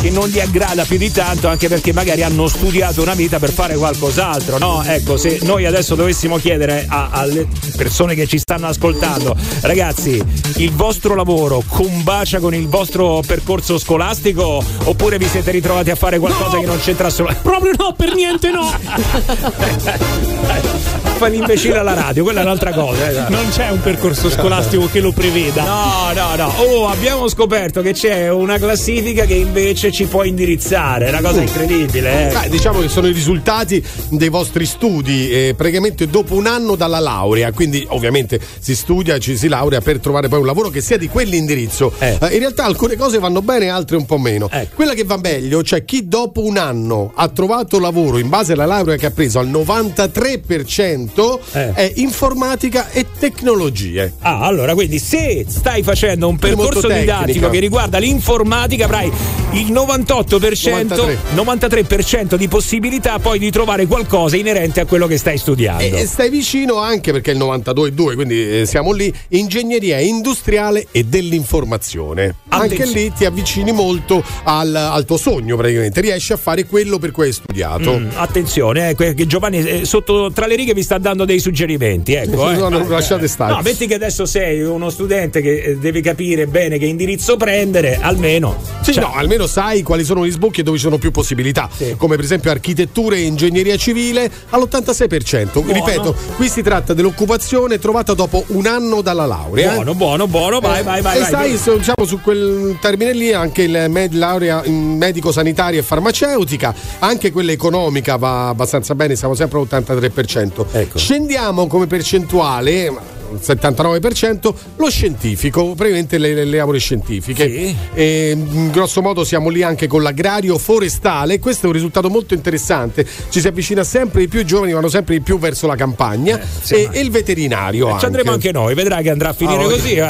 che non gli aggrada più di tanto anche perché magari hanno studiato una vita per fare qualcos'altro, no? Ecco, se noi adesso dovessimo chiedere a- alle persone che ci stanno ascoltando, ragazzi, il vostro lavoro combacia con il vostro percorso scolastico oppure vi siete ritrovati a fare qualcosa che non c'entra assolutamente? Proprio no, per niente no. Fa l'imbecille alla radio, quella è un'altra cosa. eh. Non c'è un percorso scolastico che lo preveda. No, no, no. Oh, abbiamo scoperto che c'è una classifica che invece ci può indirizzare. È una cosa incredibile, eh. Beh, diciamo che sono i risultati dei vostri studi, eh, praticamente dopo un anno dalla laurea, quindi ovviamente si studia, ci si laurea per trovare poi un lavoro che sia di quell'indirizzo. Eh, in realtà alcune cose vanno bene, altre un po' meno. Quella che va meglio, cioè chi dopo un anno ha trovato lavoro in base alla laurea che ha preso al 93% è informatica e tecnologie. Ah, allora, quindi se stai facendo un percorso didattico che riguarda l'informatica, avrai il 98%, 93%, di possibilità poi di trovare qualcosa inerente a quello che stai studiando. E, e stai vicino anche perché è il 92,2, quindi eh, siamo lì, ingegneria industriale e dell'informazione. Anche Attenzione. lì ti avvicini molto al, al tuo sogno praticamente, riesci a fare quello per cui hai studiato. Mm, attenzione, eh, che Giovanni eh, sotto tra le righe vi sta dando dei suggerimenti. Ecco, eh. No, no, lasciate stare. No, metti che adesso sei uno studente che eh, deve capire bene che indirizzo prendere, almeno. Sì, Cioè, no, almeno sai quali sono gli sbocchi e dove ci sono più possibilità, come per esempio architettura e ingegneria civile all'86%. Ripeto, qui si tratta dell'occupazione trovata dopo un anno dalla laurea. Buono, buono, buono, vai, vai, vai. E vai. sai, se- diciamo su quel termine lì anche il med- laurea in medico-sanitaria e farmaceutica, anche quella economica va abbastanza bene, siamo sempre all'83%. Ecco. Scendiamo come percentuale. Ma il 79% lo scientifico, praticamente le, le- lauree scientifiche. E, in grosso modo siamo lì anche con l'agrario forestale. Questo è un risultato molto interessante. Ci si avvicina sempre di più, i giovani vanno sempre di più verso la campagna e, e il veterinario. Eh, Ci andremo anche. noi, vedrai che andrà a finire Ah, così. eh.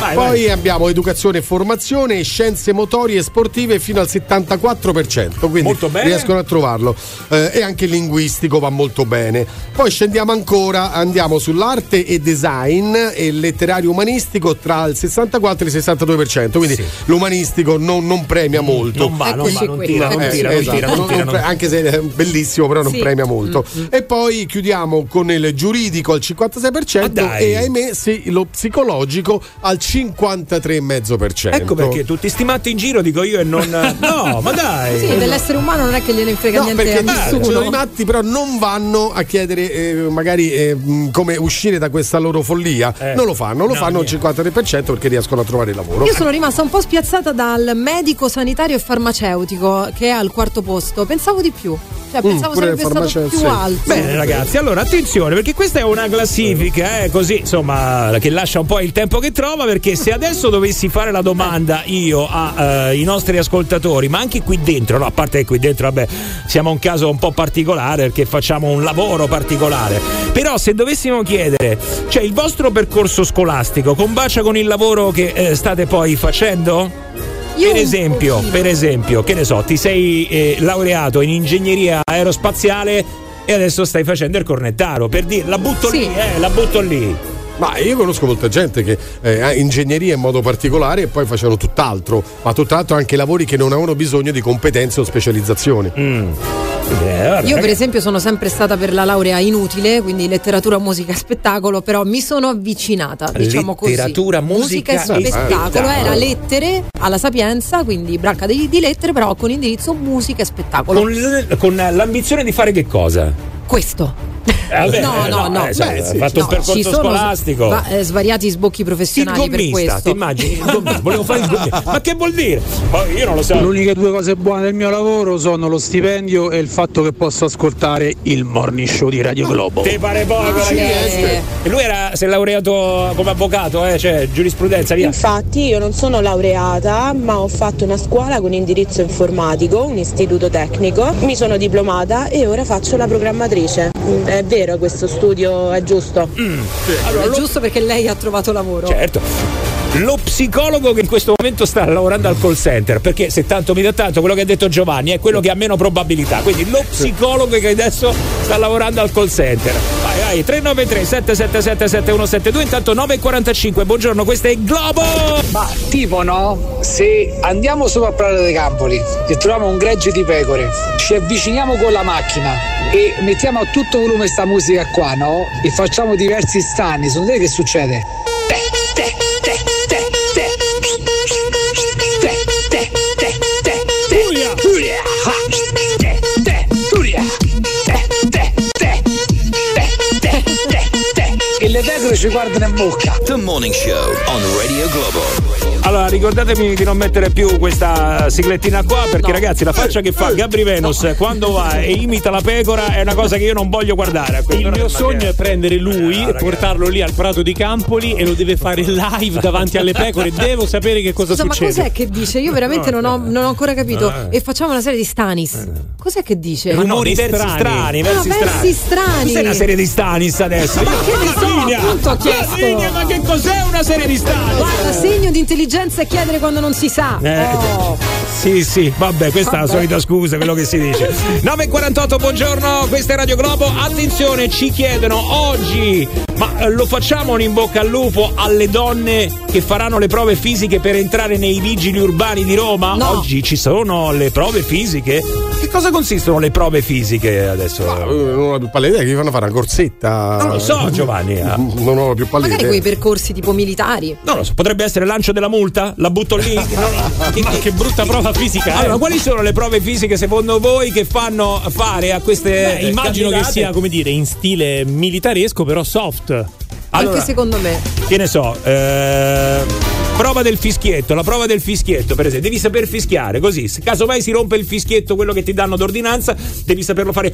Vai, Poi vai. abbiamo educazione e formazione, scienze motorie e sportive fino al 74%, quindi Molto bene. riescono a trovarlo. Eh, e anche il linguistico va molto bene. Poi scendiamo ancora, andiamo sull'arte e design e il letterario umanistico tra il 64 e il 62%, quindi l'umanistico non, non premia molto. non va, non va, non tira, non Eh, tira, non esatto, tira, non non- tira, non pre- anche se è bellissimo, però non Sì. premia molto. E poi chiudiamo con il giuridico al 56% dai. e ahimè sì, lo psicologico al 53,5%. Ecco perché tutti sti matti in giro dico io e non. No, ma dai. Sì, dell'essere umano non è che gliene frega No, niente perché a ci sono i nessuno. matti, però non vanno a chiedere eh, magari eh, come uscire da questa loro follia. Eh. Non lo fanno, lo No, fanno al niente. 53% perché riescono a trovare lavoro. Io sono rimasta un po' spiazzata dal medico sanitario e farmaceutico che è al quarto posto. Pensavo di più. Cioè, Mm, pensavo pure sarebbe stato più sì. alto. Bene ragazzi, allora attenzione perché questa è una classifica, eh, così insomma, che lascia un po' il tempo che trova perché se adesso dovessi fare la domanda io ai nostri ascoltatori, ma anche qui dentro, no, a parte che qui dentro, vabbè, siamo un caso un po' particolare perché facciamo un lavoro particolare, però se dovessimo chiedere, cioè il vostro percorso scolastico combacia con il lavoro che eh, state poi facendo? Io per esempio, per esempio, che ne so, ti sei eh, laureato in ingegneria aerospaziale e adesso stai facendo il cornettaro. Per dire, la butto Sì. lì, eh, la butto lì. Ma io conosco molta gente che eh, ha ingegneria in modo particolare e poi facevano tutt'altro, ma tutt'altro anche lavori che non avevano bisogno di competenze o specializzazioni. Mm. Eh, Io per esempio sono sempre stata per la laurea inutile, quindi letteratura, musica e spettacolo, però mi sono avvicinata, diciamo così. Letteratura, musica e e spettacolo. Era lettere alla Sapienza, quindi branca di, di lettere, però con indirizzo musica e spettacolo. Con, con l'ambizione di fare che cosa? Questo. Eh, vabbè, no, eh, no, no. eh, sai, Beh, ha sì. fatto un No, percorso ci sono scolastico. va- eh, svariati sbocchi il professionali per gommista, questo. ti immagini? Il volevo fare il gommista. Ma che vuol dire? Poi io non lo so. Le uniche due cose buone del mio lavoro sono lo stipendio e il fatto che posso ascoltare il morning show di Radio Globo. Ti pare poco, Ah, ragazzi. eh. E lui era, si è laureato come avvocato, eh, cioè giurisprudenza, via. Infatti io non sono laureata, ma ho fatto una scuola con indirizzo informatico, un istituto tecnico, mi sono diplomata e ora faccio la programmatrice. È vero questo studio, è giusto? è giusto perché lei ha trovato lavoro. Certo. Lo psicologo che in questo momento sta lavorando al call center, perché se tanto mi dà tanto, quello che ha detto Giovanni è quello che ha meno probabilità. Quindi lo psicologo che adesso sta lavorando al call center. Vai, vai, 393 777 7172, intanto 9.45. Buongiorno, questo è Globo! Ma tipo no? Se andiamo sopra a Prato dei Campoli e troviamo un gregge di pecore, ci avviciniamo con la macchina e mettiamo a tutto volume sta musica qua, no? E facciamo diversi stani, secondo te che succede? E le pecore ci guardano in bocca. The Morning Show on Radio Globo. Allora, ricordatemi di non mettere più questa siglettina qua perché ragazzi, la faccia che fa Gabri Venus quando va e imita la pecora è una cosa che io non voglio guardare. Il mio sogno è prendere lui e portarlo lì al prato di Campoli e lo deve fare live davanti alle pecore. Devo sapere che cosa Scusa, ma succede. cos'è che dice? Io veramente non ho, non ho ancora capito. Eh. E facciamo una serie di Stanis. Cos'è che dice? Ma no, di versi strani, Ah, versi versi strani. Cos'è una serie di Stanis adesso? Ma che ne so, Lavinia! appunto ho chiesto. Lavinia, ma che cos'è una serie di Stanis? Guarda, segno di intelligenza è chiedere quando non si sa. Eh, Oh. Sì, sì, vabbè, questa è la Vabbè. solita scusa, quello che si dice. 9.48, buongiorno, questa è Radio Globo. Attenzione, ci chiedono oggi, ma eh, lo facciamo un in bocca al lupo alle donne che faranno le prove fisiche per entrare nei vigili urbani di Roma? Oggi ci sono le prove fisiche? Che cosa consistono le prove fisiche adesso? Non ho più pallida idea che gli fanno fare una corsetta. Non lo so, Giovanni. eh. Non ho più pallida Magari quei percorsi tipo militari. Non lo so, potrebbe essere lancio della multa? La butto lì? Ma che brutta prova fisica. eh. Allora, quali sono le prove fisiche secondo voi che fanno fare a queste Beh, immagino che candidate? sia, come dire, in stile militaresco, però soft. Allora, Anche secondo me. che ne so, eh, prova del fischietto, la prova del fischietto, per esempio, devi saper fischiare così. Se casomai si rompe il fischietto, quello che ti danno d'ordinanza, devi saperlo fare.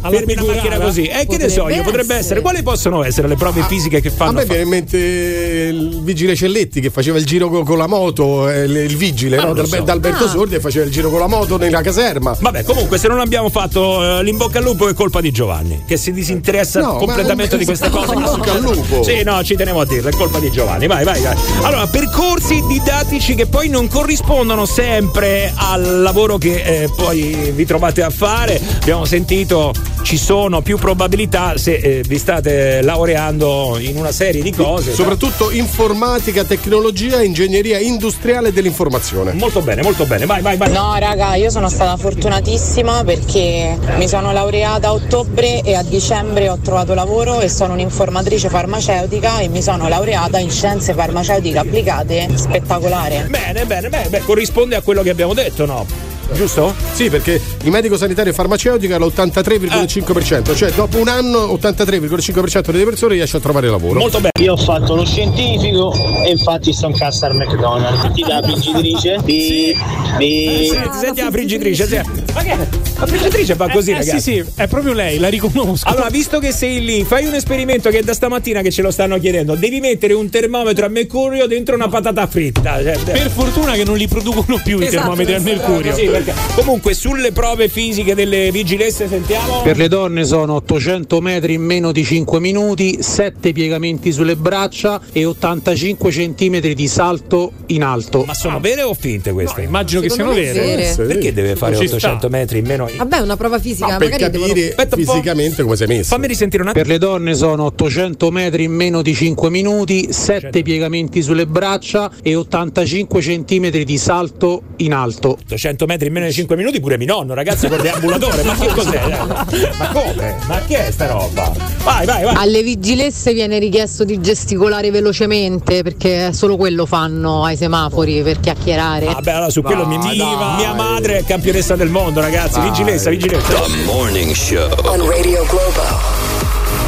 Alla Fermi figurata? macchina così. E che ne so io, potrebbe essere. Quali possono essere le prove fisiche che A fanno? me viene in mente il vigile Celletti che faceva il giro co- con la moto, eh, il il vigile Ma no? non lo Dal- so. Alberto Ah. Sordi e faceva il giro con la moto nella caserma. Vabbè, comunque, se non abbiamo fatto eh, l'Imbocca al lupo è colpa di Giovanni, che si disinteressa No, completamente di queste cose. In bocca al lupo. Sì, no, ci tenevo a dirlo, è colpa di Giovanni. Vai, vai, vai. Allora, percorsi didattici che poi non corrispondono sempre al lavoro che eh, poi vi trovate a fare. Abbiamo sentito ci sono più probabilità se eh, vi state laureando in una serie di cose. Soprattutto informatica, tecnologia ingegneria industriale dell'informazione. Molto bene, molto bene. Vai, vai, vai. No, raga, io sono stata fortunatissima perché mi sono laureata a ottobre e a dicembre ho trovato lavoro e sono un'informatrice farmaceutica e mi sono laureata in scienze farmaceutiche applicate. Spettacolare. Bene, bene, bene, beh, corrisponde a quello che abbiamo detto, no? Giusto? Sì, perché il medico sanitario e farmaceutico è l'83,5%, cioè dopo un anno 83,5% delle persone riesce a trovare lavoro. Molto bene. Io ho fatto lo scientifico e infatti sto in cassa al McDonald's. Ti dà la friggitrice? Di, di... Senti, senti la friggitrice. sì. Ma che? La friggitrice fa così, Eh, eh, ragazzi. sì, sì, è proprio lei, la riconosco. Allora, visto che sei lì, fai un esperimento che è da stamattina che ce lo stanno chiedendo. Devi mettere un termometro a mercurio dentro una patata fritta. Cioè, Per fortuna che non li producono più i Esatto, termometri al mercurio. Sì, perché comunque sulle prove fisiche delle vigilesse sentiamo. Per le donne sono 800 metri in meno di 5 minuti, 7 piegamenti sulle braccia e 85 centimetri di salto in alto. Ma sono vere o finte queste? immagino che siano vere. vere. Perché deve fare Ci 800 sta. metri in meno? Vabbè, una prova fisica, per magari devono... capire po'. fisicamente come sei messo. Fammi risentire un attimo. Per le donne sono 800 metri in meno di 5 minuti, 7 piegamenti sulle braccia e 85 centimetri di salto in alto. 800 metri in meno di 5 minuti pure mio nonno, ragazzi, col deambulatore. Ma che cos'è? Ma come? Ma che è sta roba? Vai, vai, vai. Alle vigilesse viene richiesto di gesticolare velocemente perché solo quello fanno ai semafori per chiacchierare. Vabbè, allora su quello mia, mia madre è campionessa del mondo, ragazzi. Vigilessa, vigilessa. The Morning Show. On Radio Globo.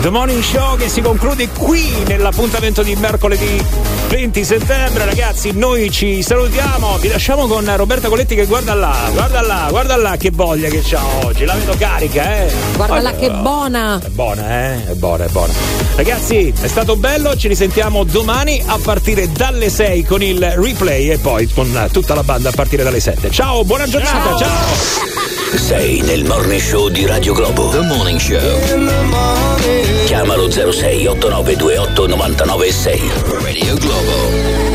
The Morning Show che si conclude qui nell'appuntamento di mercoledì 20 settembre, ragazzi. Noi ci salutiamo, vi lasciamo con Roberta Coletti che guarda là, guarda là, guarda là che voglia che c'ha oggi. La vedo carica, eh. Guarda là che buona. È buona, eh? È buona, è buona. Ragazzi, è stato bello, ci risentiamo domani a partire dalle 6 con il replay e poi con tutta la banda a partire dalle 7. Ciao, buona giornata, ciao. Sei nel Morning Show di Radio Globo. The Morning Show. Chiamalo 06 8928 996. Radio Globo.